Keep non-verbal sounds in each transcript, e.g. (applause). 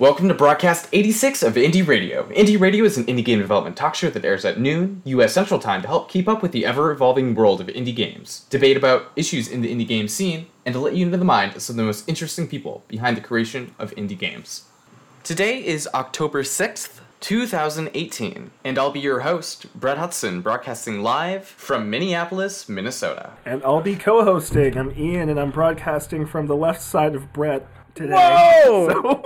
Welcome to broadcast 86 of Indie Radio. Indie Radio is an indie game development talk show that airs at noon, US Central Time, to help keep up with the ever evolving world of indie games, debate about issues in the indie game scene, and to let you into the mind of some of the most interesting people behind the creation of indie games. Today is October 6th, 2018, and I'll be your host, Bret Hudson, broadcasting live from Minneapolis, Minnesota. And I'll be co hosting. I'm Ian, and I'm broadcasting from the left side of Bret today. Whoa!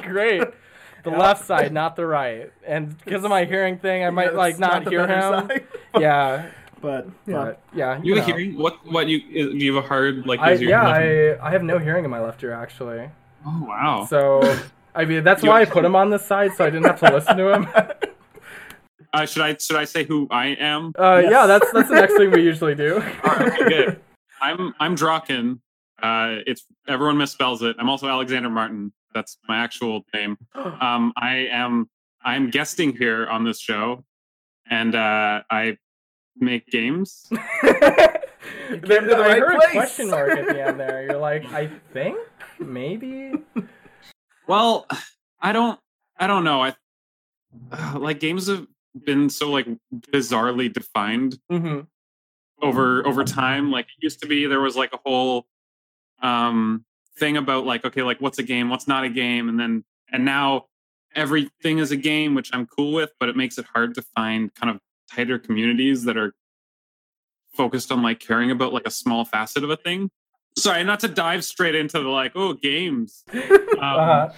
(laughs) Great. The left side, not the right. And because of my hearing thing, I might Yeah, like it's not, hear him. side. (laughs) Yeah, (laughs) but yeah. but yeah. You know. have a hearing? What? What you? is- Do you have a hard like? I, yeah, I, I have no hearing in my left ear actually. Oh wow. So I mean that's why I put him on this side so I didn't have to listen to him. Uh, should I should I say who I am? Uh, Yes. Yeah, that's that's the next thing we usually do. Okay, good. I'm I'm Droqen. Uh, it's everyone misspells it. I'm also Alexander Martin. That's my actual name. (gasps) Um, I am I'm guesting here on this show, and uh, I make games. There- came to the I right heard place. a question mark at the end there. You're like, I think maybe. (laughs) Well, I don't I don't know. I uh, (sighs) like games have been so like bizarrely defined hmm over over time like it used to be there was like a whole um thing about like okay like what's a game what's not a game and then and now everything is a game which i'm cool with but it makes it hard to find kind of tighter communities that are focused on like caring about like a small facet of a thing sorry not to dive straight into the like oh games (laughs) um, Uh-huh.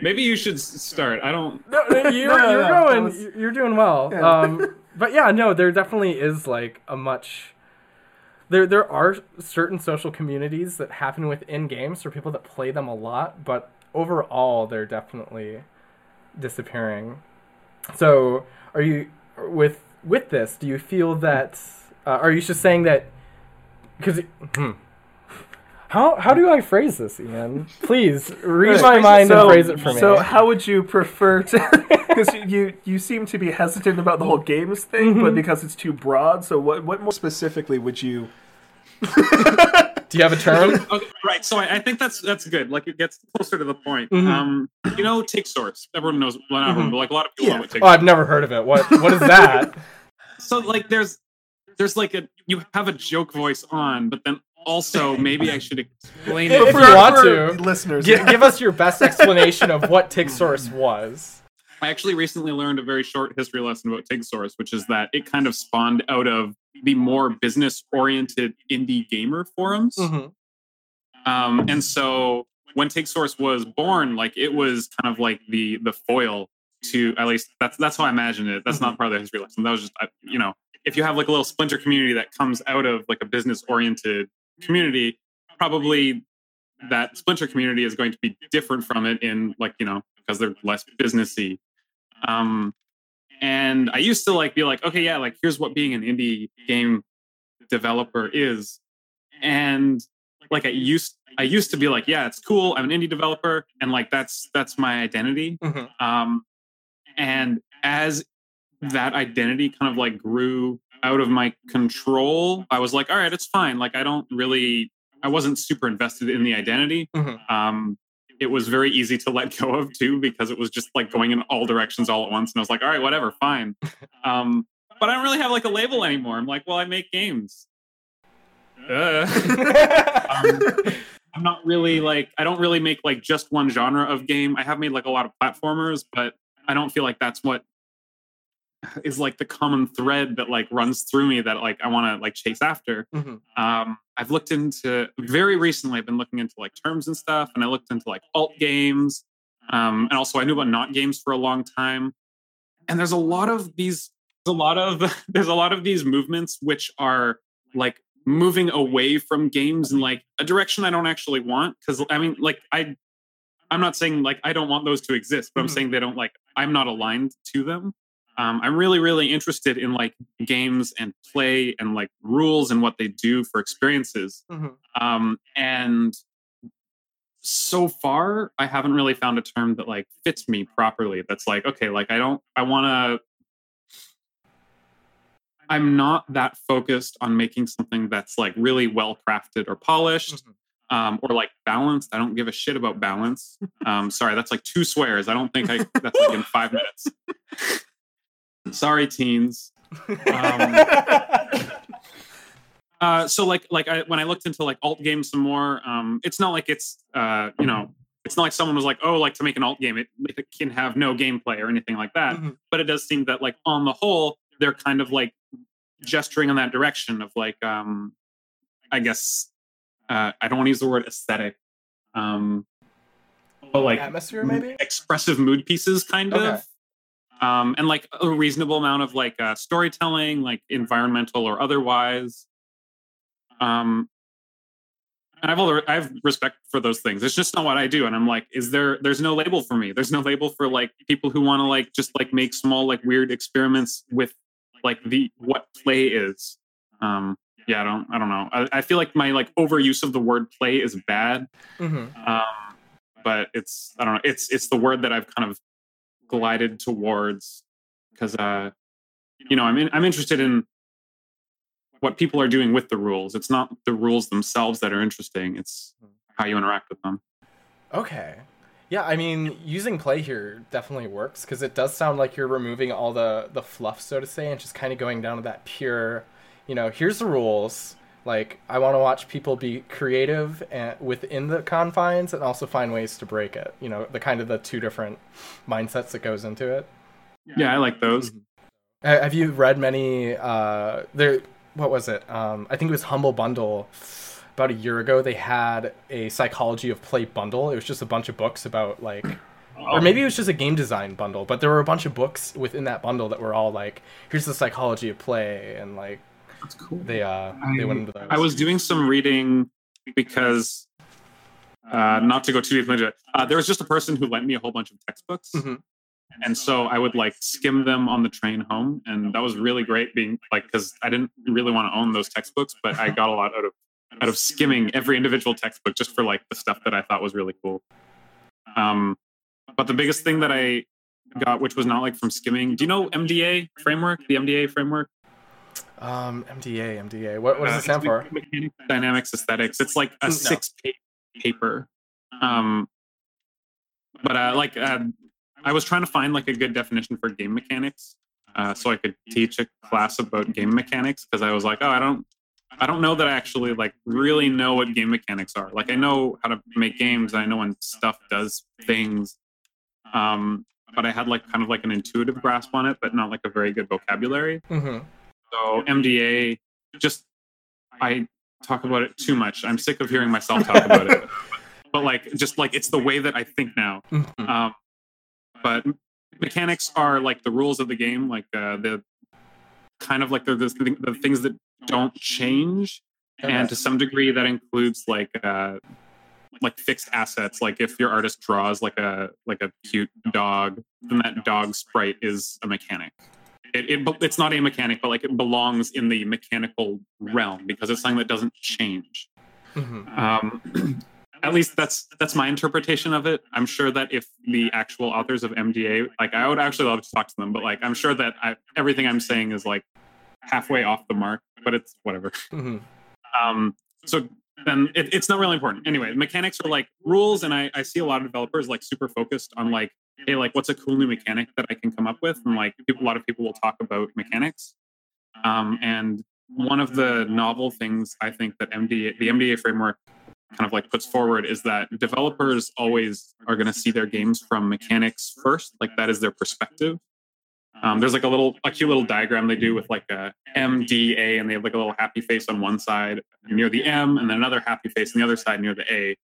maybe you should start i don't No, no, (laughs) you're, No, no, you're no, going. was- You're doing well. Yeah. Um, (laughs) but yeah, no, there definitely is like a much. There, there are certain social communities that happen within games for people that play them a lot, but overall, they're definitely disappearing. So, are you with with this? Do you feel that? Uh, are you just saying that? Because. How, how do I phrase this, Ian? Please read my mind and phrase it for me. So, how would you prefer to? (laughs) Because you you seem to be hesitant about the whole games thing, Mm-hmm. but because it's too broad. So, what what more specifically would you? (laughs) do you have a term? (laughs) okay, right. So I, I think that's that's good. Like it gets closer to the point. Mhm. Um, you know, Tig Source. Everyone knows. Well, not everyone, but like a lot of people Yeah. know what take. Oh, I've never heard of it. What what is that? So like, there's there's like a you have a joke voice on, but then also maybe I should explain If it. you want to. listeners, give, give us your best explanation of what Tig Source was. I actually recently learned a very short history lesson about Tig Source, which is that it kind of spawned out of the more business oriented indie gamer forums. Um, and so when Tig Source was born, like it was kind of like the the foil to at least that's that's how I imagine it. That's not part of the history lesson. That was just I- you know if you have like a little splinter community that comes out of like a business oriented community, probably that splinter community is going to be different from it in like you know because they're less businessy. Um, and I used to like be like, okay, yeah, like here's what being an indie game developer is, and like I used I used to be like, yeah, it's cool. I'm an indie developer, and like that's that's my identity. Mhm. Um, and as that identity kind of like grew out of my control, I was like, all right, it's fine. Like I don't really, I wasn't super invested in the identity. Mhm. Um, it was very easy to let (laughs) go of too because it was just like going in all directions all at once, and I was like, all right, whatever, fine. (laughs) Um, but I don't really have like a label anymore. I'm like, well, I make games. Uh. (laughs) um, I'm not really like I don't really make like just one genre of game. I have made like a lot of platformers, but I don't feel like that's what (laughs) is like the common thread that like runs through me that like I want to like chase after. Mhm. Um, I've looked into very recently. I've been looking into like terms and stuff, and I looked into like alt games, um, and also I knew about not games for a long time. And there's a lot of these. There's a lot of (laughs) there's a lot of these movements which are like moving away from games in like a direction I don't actually want. Because I mean, like I, I'm not saying like I don't want those to exist, but I'm Mhm. saying they don't like I'm not aligned to them. Um, I'm really, really interested in like games and play and like rules and what they do for experiences. Mhm. Um, and so far, I haven't really found a term that like fits me properly. That's like, okay, like I don't, I want to. I'm not that focused on making something that's like really well crafted or polished. um, or like balanced. I don't give a shit about balance. Um, sorry, that's like two swears. I don't think I that's like in five minutes. (laughs) sorry, teens. Um, (laughs) uh, so like like I, when I looked into like alt games some more, um, it's not like it's uh, you know it's not like someone was like oh like to make an alt game it, it can have no gameplay or anything like that. Mm-hmm. But it does seem that like on the whole they're kind of like gesturing in that direction of like um, I guess uh, I don't want to use the word aesthetic, um, but like atmosphere maybe expressive mood pieces kind okay. of. Um, and like a reasonable amount of like uh, storytelling, like environmental or otherwise. Um, and I've all, I have respect for those things. It's just not what I do. And I'm like, is there? There's no label for me. There's no label for like people who want to like just like make small like weird experiments with like the what play is. Um, yeah, I don't, I don't know. I, I, feel like my like overuse of the word play is bad. Mm-hmm. Um, but it's, I don't know. It's, it's the word that I've kind of glided towards because, uh, you know, I'm in, I'm interested in what people are doing with the rules. It's not the rules themselves that are interesting. It's how you interact with them. Okay. Yeah, I mean, using play here definitely works because it does sound like you're removing all the the fluff, so to say, and just kind of going down to that pure you know, here's the rules. Like, I want to watch people be creative and within the confines and also find ways to break it. You know, the kind of the two different mindsets that goes into it. Yeah, I like those. Mm-hmm. Have you read many? Uh, there, what was it? Um, I think it was Humble Bundle. About a year ago, they had a psychology of play bundle. It was just a bunch of books about like (clears throat) or maybe it was just a game design bundle but there were a bunch of books within that bundle that were all like here's the psychology of play and like that's cool. They uh I, they went into those. I was doing some reading because uh, not to go too deep into it. Uh, there was just a person who lent me a whole bunch of textbooks. Mm-hmm. And so I would like skim them on the train home, and that was really great. Being like, because I didn't really want to own those textbooks, but I got a lot out of out of skimming every individual textbook just for like the stuff that I thought was really cool. Um, but the biggest thing that I got, which was not like from skimming, do you know MDA framework? The MDA framework. Um, MDA, MDA. What, what does uh, it stand for? Dynamics Aesthetics. It's like a no. six-page paper. Um, but uh, like uh, I was trying to find like a good definition for game mechanics, uh, so I could teach a class about game mechanics because I was like, oh, I don't, I don't know that I actually like really know what game mechanics are. Like I know how to make games. I know when stuff does things. Um, but I had like kind of like an intuitive grasp on it, but not like a very good vocabulary. Mm-hmm. So MDA, just I talk about it too much. I'm sick of hearing myself talk about it. (laughs) But like, just like it's the way that I think now. Mm-hmm. Um, but mechanics are like the rules of the game, like uh, the kind of like the, the, the things that don't change, and to some degree that includes like uh, like fixed assets. Like if your artist draws like a like a cute dog, then that dog sprite is a mechanic it, it, it's not a mechanic, but like it belongs in the mechanical realm because it's something that doesn't change. Mm-hmm. Um, (clears throat) at least that's that's my interpretation of it. I'm sure that if the actual authors of MDA, like I would actually love to talk to them, but like I'm sure that I, everything I'm saying is like halfway off the mark, but it's whatever. Mm-hmm. Um, so then it, it's not really important. Anyway, mechanics are like rules, and I, I see a lot of developers like super focused on like hey, like what's a cool new mechanic that I can come up with? And like people, a lot of people will talk about mechanics. Um, and one of the novel things I think that MDA, the MDA framework kind of like puts forward is that developers always are going to see their games from mechanics first. Like that is their perspective. Um, there's like a little, a cute little diagram they do with like a MDA, and they have like a little happy face on one side near the M, and then another happy face on the other side near the A.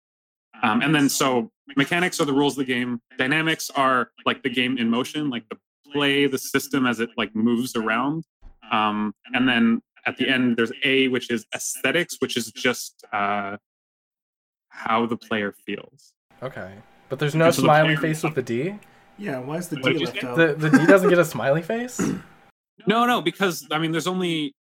Um, and then so mechanics are the rules of the game. Dynamics are like the game in motion, like the play, the system as it like moves around. Um, and then at the end, there's A, which is aesthetics, which is just uh, how the player feels. Okay, but there's no so smiley the face with the D. Yeah, why is the D left out? The, the D doesn't get a smiley face. No, no, because I mean, there's only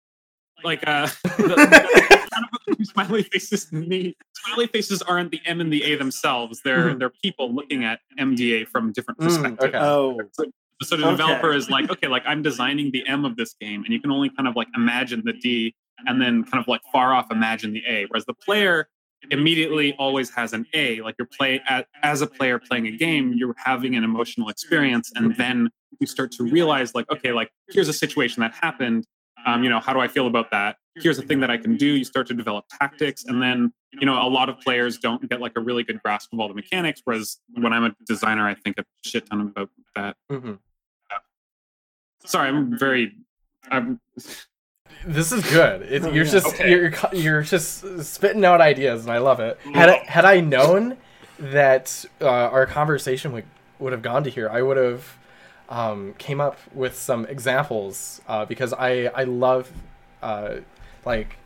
like uh, (laughs) (laughs) the, smiley faces me. Smiley faces aren't the M and the A themselves. They're mm. they're people looking at MDA from different perspectives. Mm, okay. Oh. So, so the okay. developer is like, okay, like I'm designing the M of this game, and you can only kind of like imagine the D, and then kind of like far off imagine the A. Whereas the player immediately always has an A. Like you're play as a player playing a game, you're having an emotional experience, and then you start to realize like, okay, like here's a situation that happened. Um, you know, how do I feel about that? Here's a thing that I can do. You start to develop tactics, and then you know, a lot of players don't get like a really good grasp of all the mechanics. Whereas when I'm a designer, I think a shit ton about that. Mm-hmm. Sorry, I'm very. I'm this is good. It, oh, you're yeah. just okay. you're you're just spitting out ideas, and I love it. Had I, had I known that uh, our conversation would would have gone to here, I would have um, came up with some examples uh, because I I love uh, like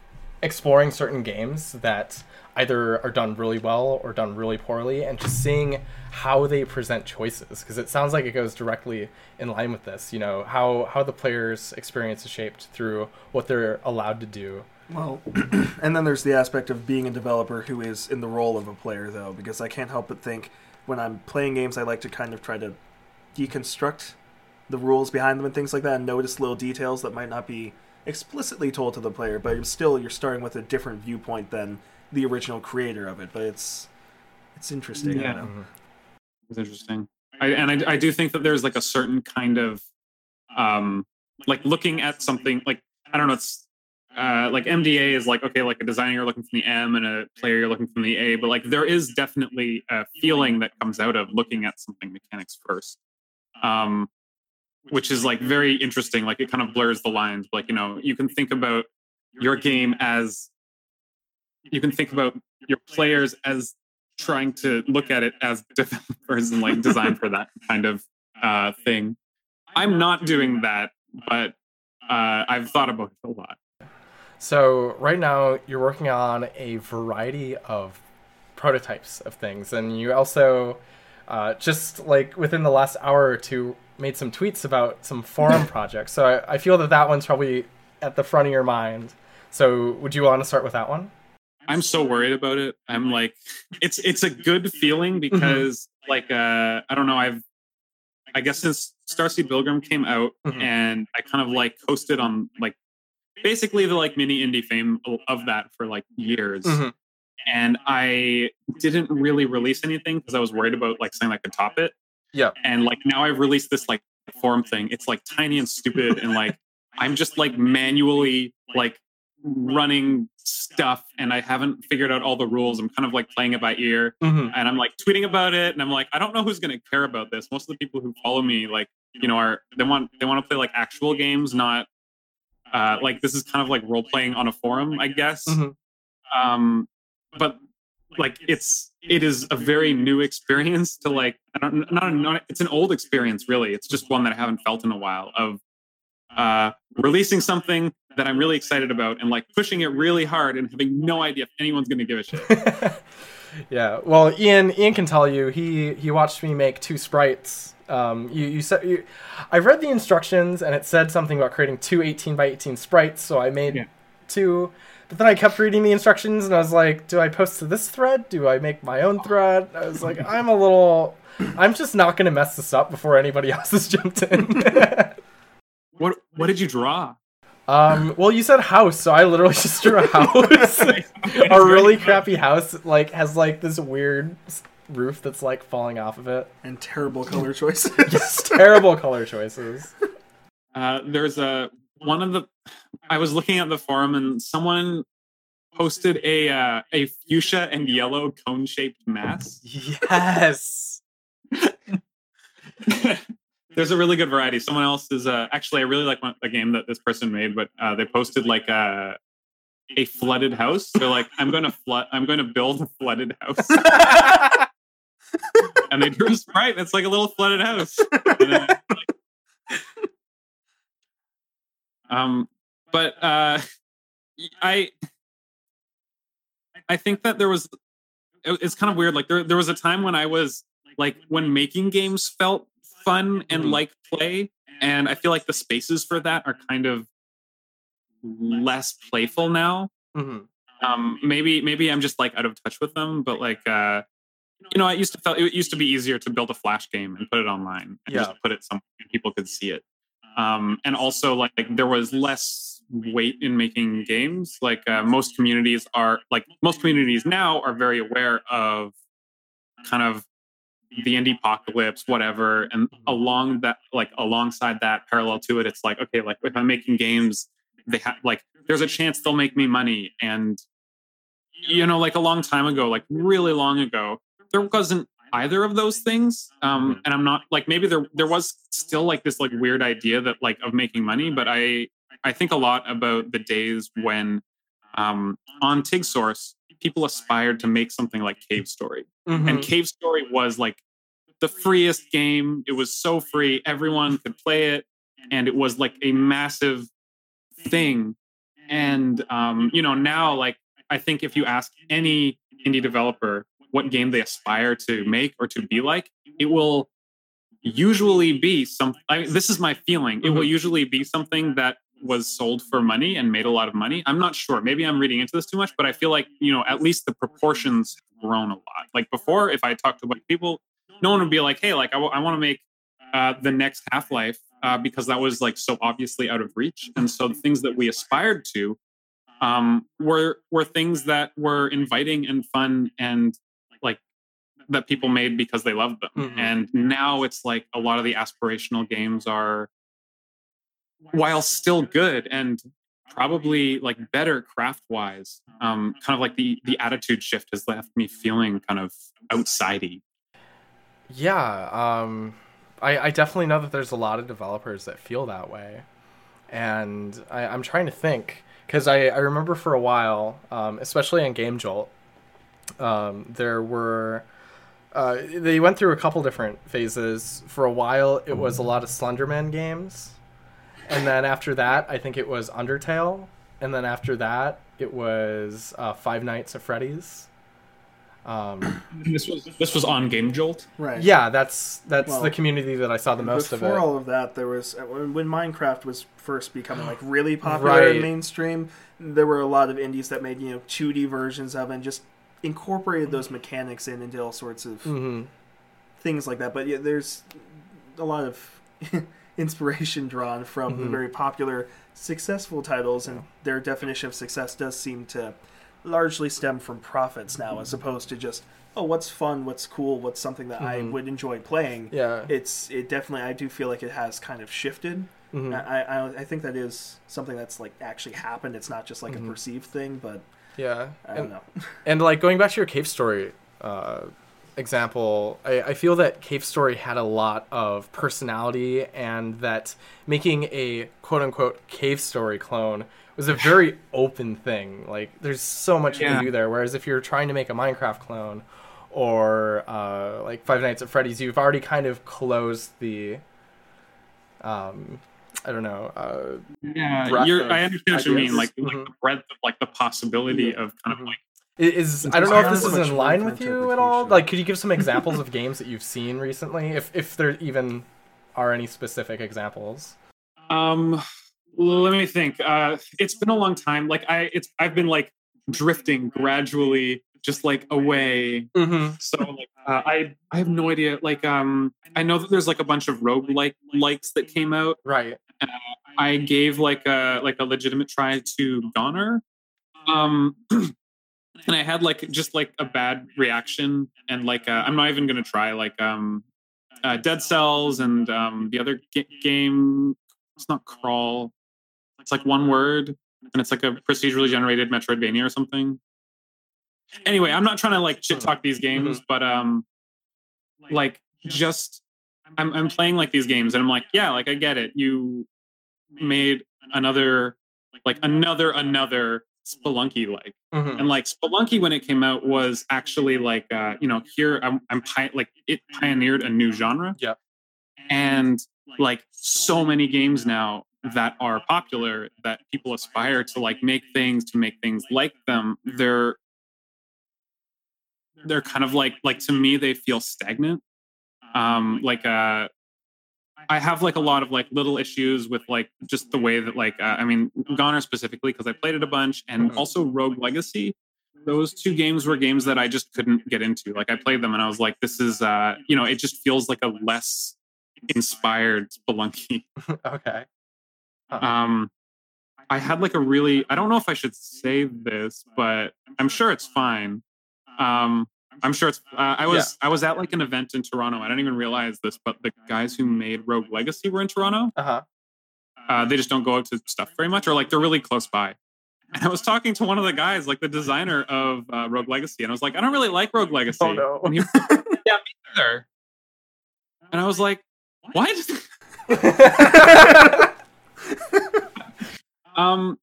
exploring certain games that either are done really well or done really poorly, and just seeing how they present choices because it sounds like it goes directly in line with this. You know how how the player's experience is shaped through what they're allowed to do. Well, (clears throat) and then there's the aspect of being a developer who is in the role of a player, though, because I can't help but think when I'm playing games, I like to kind of try to deconstruct the rules behind them and things like that, and notice little details that might not be explicitly told to the player, but still you're starting with a different viewpoint than the original creator of it. But it's it's interesting. Yeah. Mm-hmm. It's interesting. I, and I, I do think that there's like a certain kind of um like looking at something like I don't know it's uh, like MDA is like okay, like a designer you're looking from the M and a player you're looking from the A, but like there is definitely a feeling that comes out of looking at something mechanics first, um, which is like very interesting. Like it kind of blurs the lines. Like you know, you can think about your game as you can think about your players as trying to look at it as developers and like design for that kind of uh, thing. I'm not doing that, but uh, I've thought about it a lot. So right now you're working on a variety of prototypes of things, and you also uh, just like within the last hour or two made some tweets about some forum (laughs) projects. So I, I feel that that one's probably at the front of your mind. So would you want to start with that one? I'm so worried about it. I'm like, it's it's a good feeling (laughs) mm-hmm. because mm-hmm. like uh I don't know, I've I guess since Starseed Pilgrim came out mm-hmm. and I kind of like hosted on like basically the like mini indie fame of that for like years. Mm-hmm. And I didn't really release anything because I was worried about like something that could top it. Yeah. And like now I've released this like form thing. It's like tiny and stupid and like I'm just like manually like running stuff and I haven't figured out all the rules. I'm kind of like playing it by ear mm-hmm. and I'm like tweeting about it and I'm like, I don't know who's going to care about this. Most of the people who follow me, like, you know, are they want they want to play like actual games, not uh, like this is kind of like role playing on a forum, I guess. Mm-hmm. Um, but like it's it is a very new experience to like I don't not, not it's an old experience really. It's just one that I haven't felt in a while of uh, releasing something that I'm really excited about and like pushing it really hard and having no idea if anyone's going to give a shit. (laughs) yeah. Well, Ian Ian can tell you he he watched me make two sprites. Um, you you said you, I read the instructions and it said something about creating two 18 by 18 sprites, so I made yeah. two. But then I kept reading the instructions and I was like, do I post to this thread? Do I make my own thread? I was like, I'm a little I'm just not going to mess this up before anybody (laughs) else has jumped in. (laughs) what what did you draw? Um, well, you said house, so I literally (laughs) just drew a house. (laughs) (laughs) a really crappy house, like has like this weird roof that's like falling off of it, and terrible color choices. yes, terrible color choices. Uh, there's a one of the. I was looking at the forum, and someone posted a uh, a fuchsia and yellow cone shaped mass. Yes. There's a really good variety. Someone else is uh, actually I really like a game that this person made, but uh, they posted like a uh, a flooded house. They're like, I'm going (laughs) to flood. I'm going to build a flooded house. (laughs) and they drew a sprite And it's like a little flooded house. Like, um, but uh, I I think that there was it's kind of weird. Like there there was a time when I was like when making games felt fun and mm-hmm. like play. And I feel like the spaces for that are kind of less playful now. Mm-hmm. Um, maybe maybe I'm just like out of touch with them, but like uh, you know, I used to felt it used to be easier to build a flash game and put it online and yeah. just put it somewhere people could see it. Um, and also like, like there was less weight in making games. Like uh, most communities are, like most communities now are very aware of kind of the indie apocalypse, whatever. And along that, like alongside that, parallel to it, it's like okay, like if I'm making games, they have like there's a chance they'll make me money. And you know, like a long time ago, like really long ago, there wasn't either of those things um mm-hmm. and i'm not like maybe there there was still like this like weird idea that like of making money but i i think a lot about the days when um on tig source people aspired to make something like cave story mm-hmm. and cave story was like the freest game it was so free everyone could play it and it was like a massive thing and um you know now like i think if you ask any indie developer what game they aspire to make or to be like, it will usually be some. I, this is my feeling. It mm-hmm. will usually be something that was sold for money and made a lot of money. I'm not sure. Maybe I'm reading into this too much, but I feel like you know at least the proportions have grown a lot. Like before, if I talked to white people, no one would be like, "Hey, like I, w- I want to make uh, the next Half Life." Uh, because that was like so obviously out of reach, and so the things that we aspired to um, were were things that were inviting and fun and like that people made because they loved them. Mm-hmm. And now it's like a lot of the aspirational games are, while still good and probably like better craft wise, um, kind of like the the attitude shift has left me feeling kind of outsidey. Yeah, um, I, I definitely know that there's a lot of developers that feel that way, and I, I'm trying to think because I, I remember for a while, um, especially on Game Jolt, um, there were uh, they went through a couple different phases. For a while, it was a lot of Slenderman games, and then after that, I think it was Undertale, and then after that, it was uh, Five Nights at Freddy's. Um, this was this was on Game Jolt, right? Yeah, that's that's well, the community that I saw the most of it. Before all of that, there was uh, when Minecraft was first becoming like really popular right. and mainstream. There were a lot of indies that made you know 2D versions of it, and just incorporated those mechanics in into all sorts of mm-hmm. things like that. But yeah, there's a lot of (laughs) inspiration drawn from mm-hmm. the very popular, successful titles, and their definition of success does seem to largely stem from profits now, as opposed to just oh, what's fun, what's cool, what's something that mm-hmm. I would enjoy playing. Yeah, it's it definitely. I do feel like it has kind of shifted. Mm-hmm. I, I I think that is something that's like actually happened. It's not just like a mm-hmm. perceived thing, but yeah, I don't know. and like going back to your cave story uh, example, I, I feel that cave story had a lot of personality, and that making a quote unquote cave story clone was a very open thing. Like there's so much yeah. you can do there. Whereas if you're trying to make a Minecraft clone or uh, like Five Nights at Freddy's, you've already kind of closed the um, I don't know. Uh, yeah, I understand what you mean. Like, mm-hmm. like the breadth of like the possibility of kind mm-hmm. of like. Is I don't know if this is in line with you at all. Like, could you give some examples of games that you've seen recently, if if there even are any specific examples? Um, let me think. Uh, it's been a long time. Like I, it's I've been like drifting gradually just like away. Mm-hmm. So like uh, I I have no idea. Like um I know that there's like a bunch of rogue like likes that came out. Right. Uh, I gave like a like a legitimate try to Gonner. Um (clears throat) and I had like just like a bad reaction and like uh, I'm not even gonna try like um uh, Dead Cells and um the other g- game. It's not crawl. It's like one word and it's like a procedurally generated Metroidvania or something anyway, I'm not trying to like shit talk these games, mm-hmm. but um, like just I'm I'm playing like these games, and I'm like, yeah, like I get it. You made another like another another Spelunky like, mm-hmm. and like Spelunky when it came out was actually like uh, you know here I'm I'm pi- like it pioneered a new genre. Yeah, and like so many games now that are popular that people aspire to like make things to make things like them they're they're kind of like like to me they feel stagnant um like uh I have like a lot of like little issues with like just the way that like uh, I mean Gonner specifically because I played it a bunch and mm-hmm. also Rogue Legacy. Those two games were games that I just couldn't get into. Like I played them and I was like, this is uh you know it just feels like a less inspired Spelunky. (laughs) okay. Huh. Um, I had like a really I don't know if I should say this, but I'm sure it's fine. Um, I'm sure it's. Uh, I was yeah. I was at like an event in Toronto. I didn't even realize this, but the guys who made Rogue Legacy were in Toronto. Uh-huh. Uh, they just don't go out to stuff very much, or like they're really close by. (laughs) And I was talking to one of the guys, like the designer of uh, Rogue Legacy, and I was like, I don't really like Rogue Legacy. Oh no. (laughs) He, (laughs) yeah, me neither. And I was like, what? um,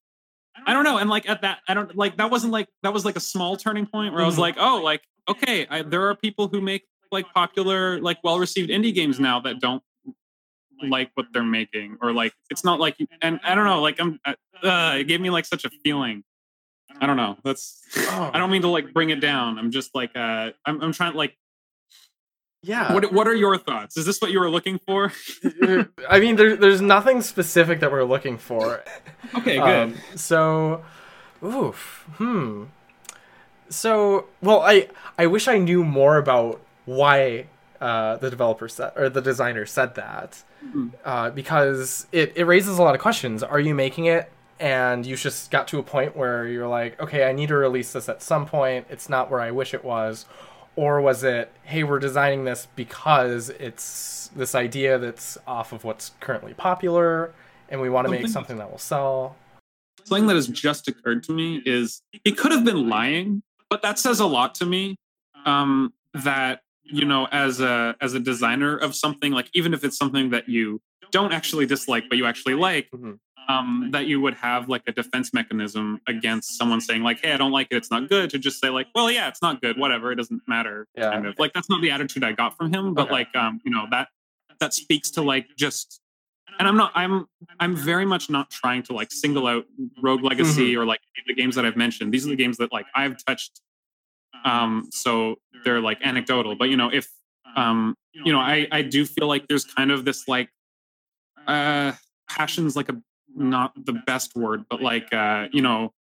I don't know. And like at that, I don't like that wasn't like that was like a small turning point where I was mm-hmm. like, oh, like okay, I, there are people who make like popular, like well received indie games now that don't like what they're making, or like it's not like, and I don't know, like I'm, uh, it gave me like such a feeling. I don't know. That's. (laughs) I don't mean to like bring it down. I'm just like uh I'm I'm trying like yeah. What What are your thoughts? Is this what you were looking for? (laughs) I mean, there, there's nothing specific that we're looking for. (laughs) okay, good. Um, so, oof, hmm. So, well, I I wish I knew more about why uh, the developer said or the designer said that, mm-hmm. uh, because it it raises a lot of questions. Are you making it and you just got to a point where you're like, okay, I need to release this at some point. It's not where I wish it was, or was it, hey, we're designing this because it's this idea that's off of what's currently popular, and we want to make something that will sell. Something that has just occurred to me is it could have been lying but that says a lot to me um, that you know as a as a designer of something like even if it's something that you don't actually dislike but you actually like mm-hmm. um, that you would have like a defense mechanism against someone saying like hey i don't like it it's not good to just say like well yeah it's not good whatever it doesn't matter yeah. kind of like that's not the attitude i got from him but okay. like um you know that that speaks to like just and I'm not I'm I'm very much not trying to like single out Rogue Legacy mm-hmm. or like the games that I've mentioned. These are the games that like I've touched. Um, so they're like anecdotal, but you know, if um, you know, I I do feel like there's kind of this like uh passion's like a not the best word, but like uh, you know,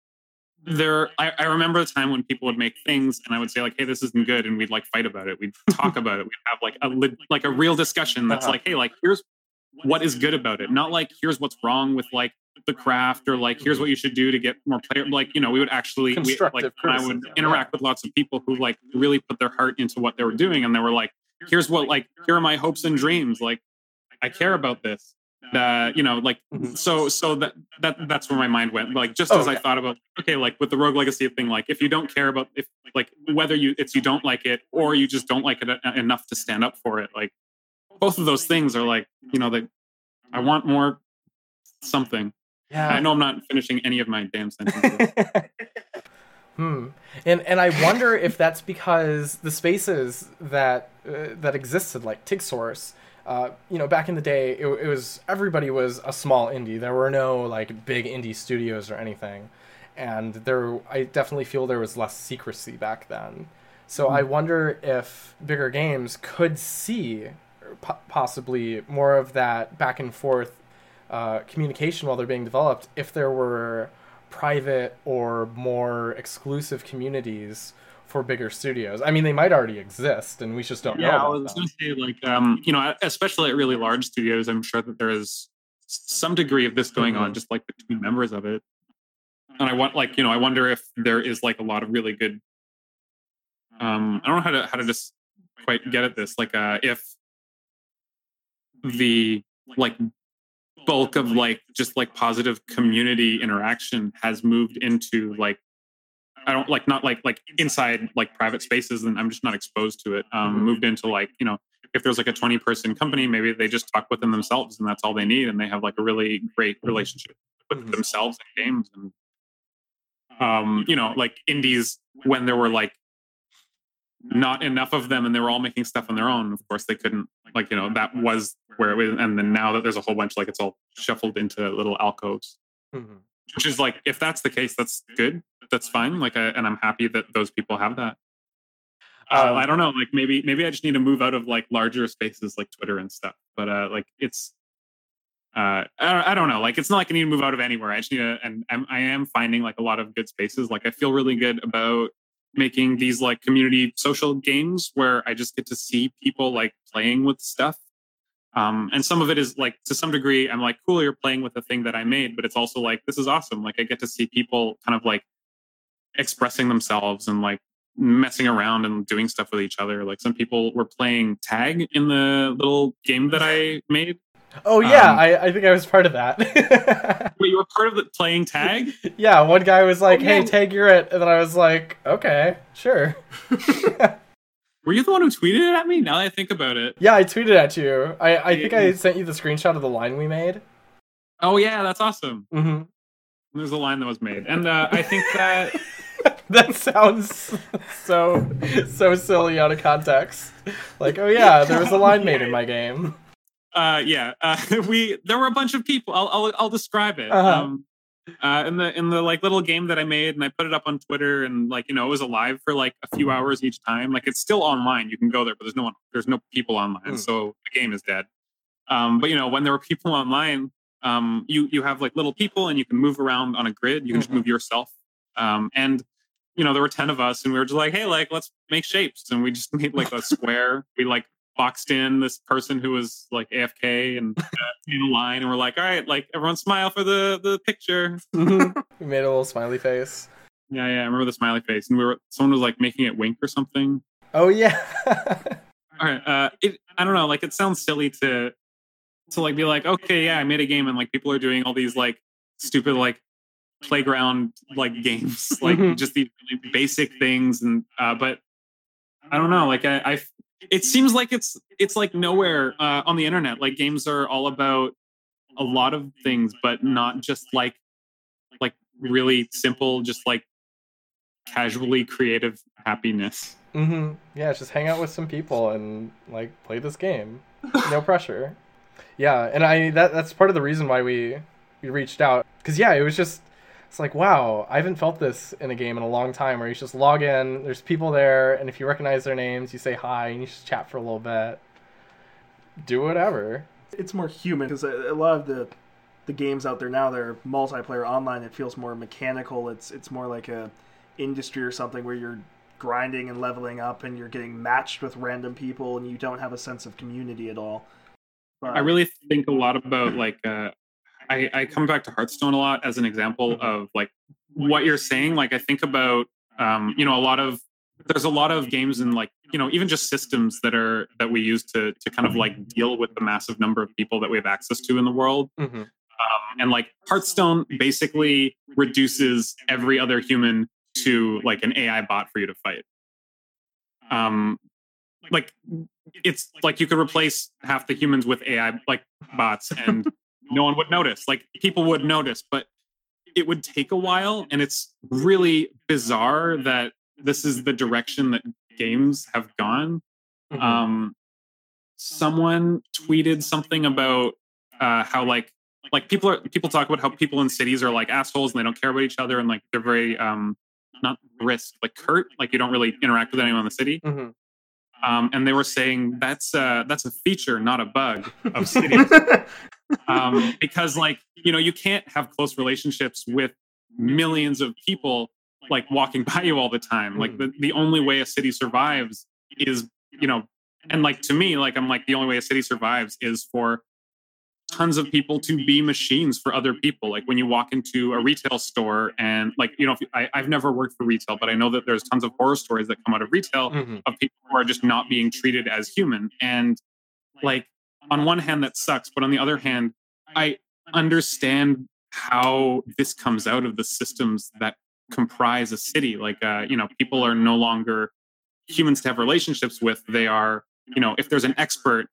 there I, I remember a time when people would make things and I would say like, hey, this isn't good, and we'd like fight about it. We'd talk about it. We'd have like a like a real discussion that's uh-huh. like, hey, like here's what is good about it. Not like here's what's wrong with like the craft or like here's what you should do to get more player like you know we would actually we, like i would interact with lots of people who like really put their heart into what they were doing and they were like here's what like here are my hopes and dreams like i care about this uh you know like mm-hmm. so so that that that's where my mind went like just oh, as i thought about okay like with the rogue legacy thing like if you don't care about if like whether you it's you don't like it or you just don't like it enough to stand up for it like both of those things are like you know that I want more something. Yeah. I know I'm not finishing any of my damn sentences. (laughs) hmm. And and I wonder if that's because the spaces that uh, that existed, like TigSource, uh, you know, back in the day, it, it, was everybody was a small indie. There were no like big indie studios or anything, and there I definitely feel there was less secrecy back then. So mm I wonder if bigger games could see possibly more of that back and forth uh, communication while they're being developed if there were private or more exclusive communities for bigger studios. I mean, they might already exist, and we just don't yeah, know. Yeah, I was going to say, like, um, you know, especially at really large studios, I'm sure that there is some degree of this going mm-hmm. on, just like between members of it. And I want, like, you know, I wonder if there is like a lot of really good. Um, I don't know how to how to just quite get at this. Like, uh, if the like bulk of like just like positive community interaction has moved into like I don't like not like like inside like private spaces and I'm just not exposed to it. Um, mm-hmm. Moved into like you know if there's like a 20 person company, maybe they just talk within themselves and that's all they need, and they have like a really great mm-hmm. relationship with mm-hmm. themselves and games. And um, you know, like indies when there were like not enough of them and they were all making stuff on their own of course they couldn't like you know that was where it was and then now that there's a whole bunch like it's all shuffled into little alcoves mm-hmm. which is like if that's the case that's good that's fine like I, and i'm happy that those people have that uh, um, i don't know like maybe maybe i just need to move out of like larger spaces like twitter and stuff but uh like it's uh, I, I don't know. Like, it's not like I need to move out of anywhere. I just need to, and I'm, I am finding like a lot of good spaces. Like, I feel really good about making these like community social games where I just get to see people like playing with stuff. Um, and some of it is like to some degree, I'm like, cool, you're playing with the thing that I made, but it's also like this is awesome. Like I get to see people kind of like expressing themselves and like messing around and doing stuff with each other. Like some people were playing tag in the little game that I made. Oh yeah, um, I, I think I was part of that. (laughs) wait, you were part of the playing tag? Yeah, one guy was like, oh, "Hey, tag, you're it," and then I was like, "Okay, sure." (laughs) were you the one who tweeted it at me? Now that I think about it. Yeah, I tweeted at you. I, I think I sent you the screenshot of the line we made. Oh yeah, that's awesome. Mm-hmm. There's a line that was made, and uh, I think that (laughs) that sounds so so silly out of context. Like, oh yeah, there was a line made in my game. Uh, yeah, uh, (laughs) we there were a bunch of people. I'll I'll, I'll describe it. Uh-huh. Um, uh, in the in the like little game that I made, and I put it up on Twitter, and like you know, it was alive for like a few hours each time. Like it's still online. You can go there, but there's no one. There's no people online, mm. so the game is dead. Um, but you know, when there were people online, um, you you have like little people, and you can move around on a grid. You can mm-hmm. just move yourself. Um, and you know, there were 10 of us and we were just like, hey, like, let's make shapes. And we just (laughs) made like a square. we like boxed in this person who was like AFK and uh, (laughs) in a line. And we're like, all right, like, everyone smile for the, the picture. Mm-hmm. (laughs) we made a little smiley face. Yeah, yeah. I remember the smiley face. And we were, someone was like making it wink or something. Oh, yeah. (laughs) all right. Uh, it, I don't know. Like, it sounds silly to, to like be like, okay, yeah, I made a game and like people are doing all these like stupid like playground like games, like mm-hmm. just these really basic things. And uh, but I don't know, like I, I, it seems like it's it's like nowhere uh, on the internet. Like games are all about a lot of things, but not just like like really simple, just like casually creative happiness. Mm-hmm. Yeah, just hang out with some people and like play this game. No (laughs) pressure. Yeah, and I that that's part of the reason why we we reached out because yeah, it was just it's like wow i haven't felt this in a game in a long time where you just log in there's people there and if you recognize their names you say hi and you just chat for a little bit. Do whatever. It's more human because a, lot of the the games out there now they're multiplayer online it feels more mechanical it's it's more like a industry or something where you're grinding and leveling up and you're getting matched with random people and you don't have a sense of community at all. But... i really think a lot about like uh, I, I come back to Hearthstone a lot as an example mm-hmm. of like what you're saying. Like I think about um, you know a lot of there's a lot of games and like you know even just systems that are that we use to to kind of like deal with the massive number of people that we have access to in the world. Mm-hmm. Um, and like Hearthstone basically reduces every other human to like an AI bot for you to fight. Um, like it's like you could replace half the humans with AI like bots and (laughs) no one would notice. Like people would notice, but it would take a while. And it's really bizarre that this is the direction that games have gone. Mm-hmm. Um, someone tweeted something about uh, how like like people are people talk about how people in cities are like assholes and they don't care about each other and like they're very um not brisk like curt like you don't really interact with anyone in the city mm-hmm. um, and they were saying that's uh that's a feature not a bug of (laughs) cities um, because like you know you can't have close relationships with millions of people like walking (laughs) by you all the time. Like the, the only way a city survives is you know and like to me like i'm like the only way a city survives is for tons of people to be machines for other people. Like when you walk into a retail store and like you know I, have never worked for retail but i know that there's tons of horror stories that come out of retail mm-hmm. of people who are just not being treated as human. And like on one hand that sucks but on the other hand i understand how this comes out of the systems that comprise a city. Like uh, you know people are no longer humans to have relationships with. They are you know if there's an expert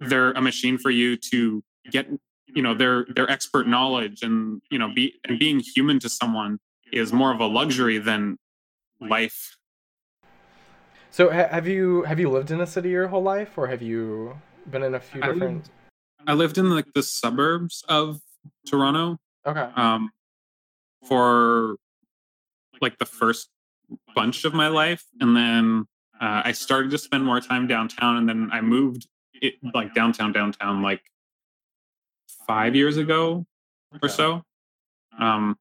they're a machine for you to get you know their their expert knowledge and you know be and being human to someone is more of a luxury than life. So have you have you lived in a city your whole life or have you been in a few different. I lived, I lived in like the suburbs of Toronto. Okay. Um, for like the first bunch of my life, and then uh, I started to spend more time downtown, and then I moved it like downtown, downtown, like five years ago or so. Um,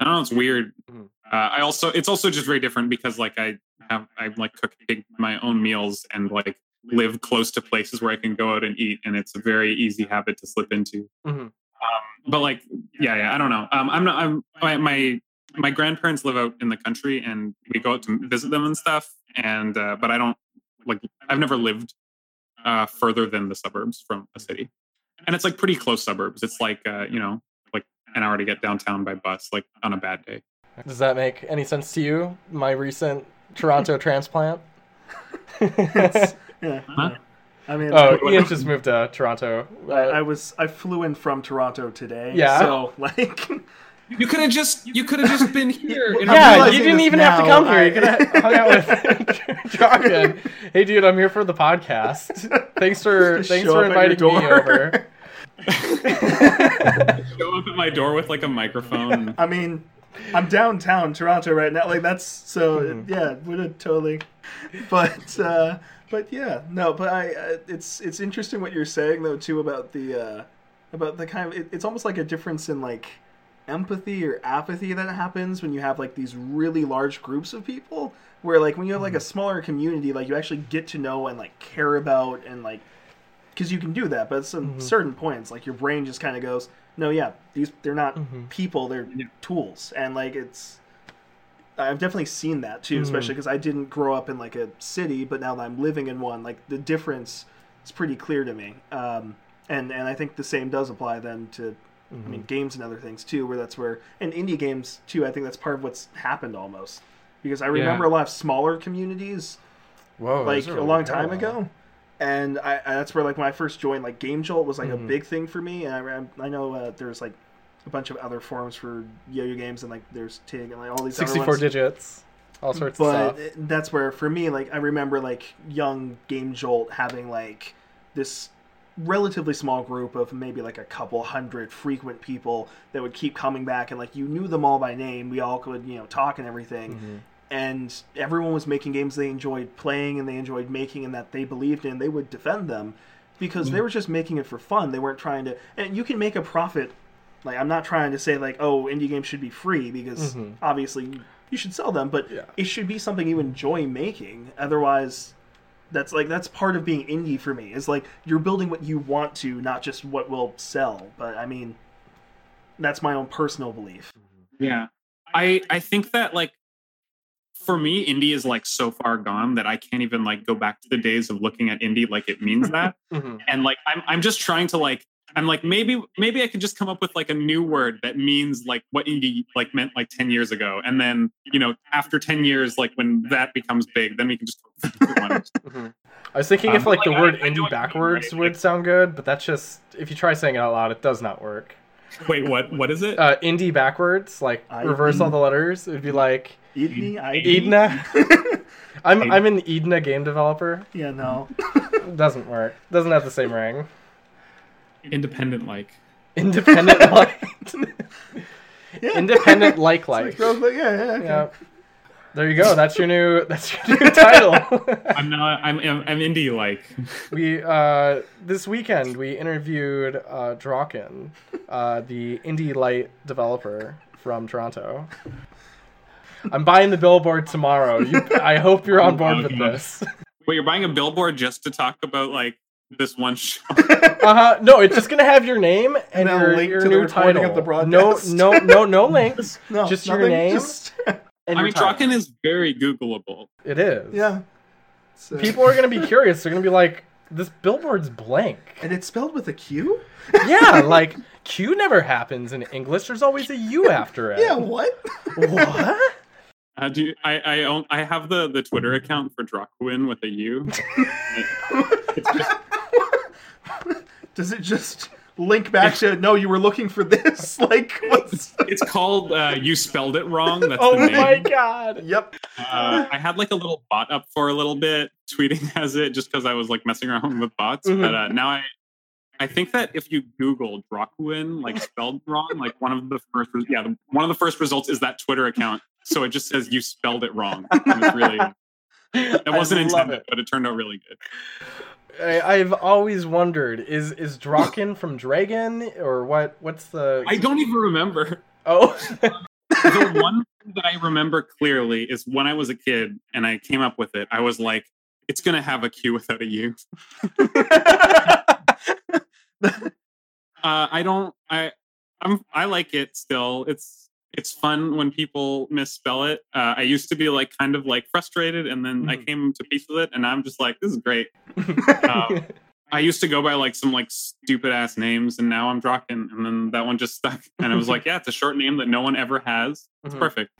I don't know. It's weird. Mm-hmm. Uh, I also it's also just very different because like I have I like cook my own meals and like live close to places where I can go out and eat, and it's a very easy habit to slip into. Mhm. Um, but like, yeah, yeah, I don't know. Um, I'm not. I'm my, my my grandparents live out in the country, and we go out to visit them and stuff. And uh, but I don't like. I've never lived uh, further than the suburbs from a city, and it's like pretty close suburbs. It's like uh, you know, like an hour to get downtown by bus, like on a bad day. Does that make any sense to you? My recent Toronto (laughs) transplant. (laughs) Yeah. Huh? I mean, oh, I, Ian just moved to Toronto. Uh, I was I flew in from Toronto today. Yeah. So (laughs) like, You could have just you could have just been here. (laughs) yeah, you didn't this even have to come here. You could have hung out with (laughs) Droqen. Hey, dude, I'm here for the podcast. Thanks for Just thanks for up at your inviting me door. over. show up at my door with like a microphone. I mean, I'm downtown Toronto right now. Like that's so Mhm. yeah, would have totally. But uh, but yeah, no. But I uh, it's it's interesting what you're saying though too about the uh, about the kind of it, it's almost like a difference in like empathy or apathy that happens when you have like these really large groups of people where like when you have like a smaller community like you actually get to know and like care about and like because you can do that but at some Mhm. certain points like your brain just kind of goes no yeah these they're not Mhm. people they're Yeah. tools and like it's i've definitely seen that too Mhm. especially because i didn't grow up in like a city but now that i'm living in one like the difference is pretty clear to me um, and and i think the same does apply then to I Mm-hmm. mean, games and other things too, where that's where, and indie games too. I think that's part of what's happened almost, because I remember a lot of smaller communities Whoa, like a long time ago, and I, I that's where like when I first joined, like Game Jolt was like Mhm. a big thing for me, and I I know uh, there's like a bunch of other forums for YoYo Games, and like there's TIG and like all these other 64 ones. digits, all sorts but of stuff. that's where for me like i remember like young game jolt having like this relatively small group of maybe like a couple hundred frequent people that would keep coming back and like you knew them all by name we all could you know talk and everything Mhm. and everyone was making games they enjoyed playing and they enjoyed making and that they believed in they would defend them because they were just making it for fun they weren't trying to and you can make a profit like i'm not trying to say like oh indie games should be free because Mhm. obviously you should sell them but Yeah. it should be something you enjoy making otherwise that's like that's part of being indie for me is like you're building what you want to not just what will sell but i mean that's my own personal belief Yeah. I I think that like for me, indie is like so far gone that I can't even like go back to the days of looking at indie like it means (laughs) that. Mhm. and like I'm I'm just trying to like I'm like maybe maybe I could just come up with like a new word that means like what indie like meant like 10 years ago. And then, you know, after 10 years, like when that becomes big, then we can just (laughs) Mhm. I was thinking if Um, like the I- word I know what you indie mean, backwards right? would sound good, but that's just if you try saying it out loud, it does not work. Wait, what what is it? Uh, indie backwards, like I- reverse all the letters, it would be like Edney, ID? Edna. (laughs) I'm I'm an Edna game developer. yeah no It doesn't work. Doesn't have the same ring. Independent like. Independent (laughs) like (laughs) yeah. independent like It's like like. yeah yeah okay. Yeah. There you go. That's your new. That's your new (laughs) title. I'm not I'm I'm, I'm indie like. we uh, this weekend we interviewed uh, Droqen, uh, the indie light developer from Toronto. I'm buying the billboard tomorrow. You, I hope you're on board with this. Wait, you're buying a billboard just to talk about like this one show? (laughs) Uh huh. No, it's just gonna have your name and And your, link your to new recording title. of the no, broadcast. no, no, no (laughs) links. no Just your name? just- (laughs) And I your mean, title. Droqen is very Googleable. It is. yeah So- People are gonna be curious. They're gonna be like, "This billboard's blank." and it's spelled with a q Yeah, like Q never happens in English. There's always a U after it. yeah what What? Uh, do you, I I own I have the the Twitter account for Droquen with a U. it's just (laughs) does it just link back to no you were looking for this (laughs) like what's it's called uh, you spelled it wrong. That's Oh the name. my (laughs) god. yep Uh, I had like a little bot up for a little bit, tweeting as it just because I was like messing around with bots. Mhm. But uh, now I, I think that if you Google Droquen like spelled wrong, like one of the first, res- yeah, the, one of the first results is that Twitter account. So it just says you spelled it wrong. And it's really, it wasn't intended, it. but it turned out really good. I, I've always wondered is is Droqen from Dragon or what? What's the? I don't even remember. oh. (laughs) the one thing that I remember clearly is when I was a kid and I came up with it. I was like, it's gonna have a Q without a U. (laughs) uh, I don't. I I'm I like it still. It's it's fun when people misspell it. Uh, I used to be like kind of like frustrated, and then mm. I came to peace with it, and I'm just like, this is great. (laughs) um, I used to go by like some like stupid ass names, and now I'm Droqen, and then that one just stuck, (laughs) and I was like, yeah, it's a short name that no one ever has. It's mm-hmm. perfect.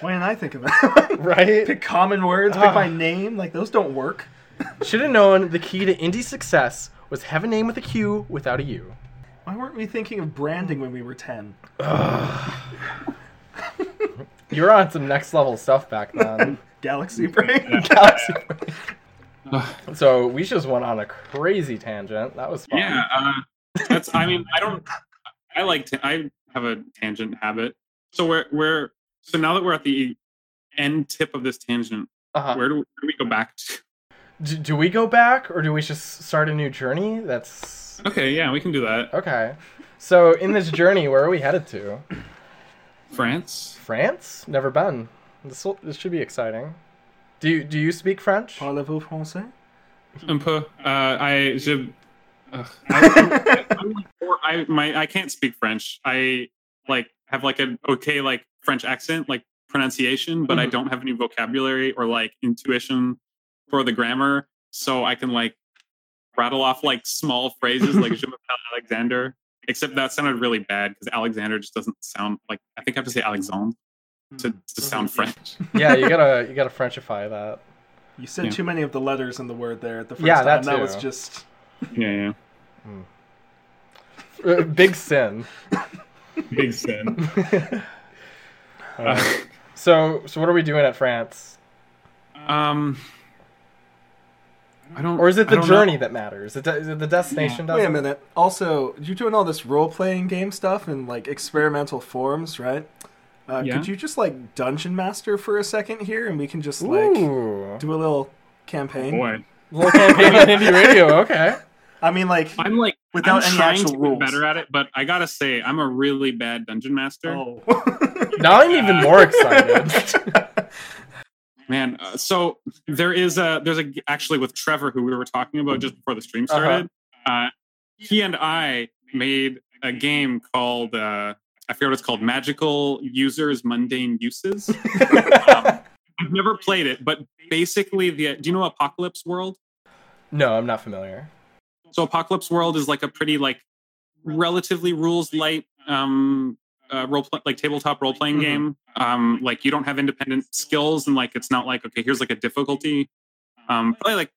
Why didn't I think of that? (laughs) right? Pick common words, pick my name. Like those don't work. Should have known the key to indie success was have a name with a Q without a U. Why weren't we thinking of branding when we were 10? you were on some next level stuff back then. (laughs) Galaxy Brain. (laughs) Galaxy Brain. so we just went on a crazy tangent. That was fun. Yeah, uh, that's. I mean, I don't. I like. to. I have a tangent habit. So we're we're. So now that we're at the end tip of this tangent, uh-huh. where, do, where do we go back to? Do, do we go back, or do we just start a new journey? That's okay. Yeah, we can do that. Okay. So in this journey, where are we headed to? France. France? Never been. This will, this should be exciting. Do you do you speak French? Parlez-vous français? Un peu. Uh, I je. Uh, (laughs) I, I, I, my I can't speak French. I like have like an okay like French accent, like pronunciation, but mm-hmm. I don't have any vocabulary or like intuition for the grammar. So I can like rattle off like small phrases like Je m'appelle Alexander Except that sounded really bad because Alexander just doesn't sound like. I think I have to say Alexandre to, to sound. (laughs) French. yeah, you gotta (laughs) you gotta Frenchify that. You said yeah. too many of the letters in the word there at the first yeah, time. That, that was just. Yeah, yeah. Mm. Uh, big sin. (laughs) big sin. uh, so, so what are we doing at France? Um, I don't. Or is it the journey know. that matters? Is it the destination? Yeah. Wait a minute. Also, you're doing all this role playing game stuff in like experimental forms, right? Uh, yeah. Could you just like dungeon master for a second here, and we can just like Ooh. do a little campaign? Oh boy. little campaign on indie radio. Okay. I mean, like I'm like without I'm any trying actual to rules. better at it, but I gotta say I'm a really bad dungeon master. Oh. now I'm even more excited. (laughs) Man, uh, so there is a there's a actually with Trevor who we were talking about just before the stream uh-huh. started. Uh-huh. Uh, he and I made a game called uh, I forget what it's called, Magical Users Mundane Uses. (laughs) um, I've never played it, but basically, the do you know Apocalypse World? No, I'm not familiar. So Apocalypse World is like a pretty like relatively rules light um, uh, role play, like tabletop role playing mm-hmm. game. Um, like you don't have independent skills, and like it's not like okay, here's like a difficulty. Um, probably like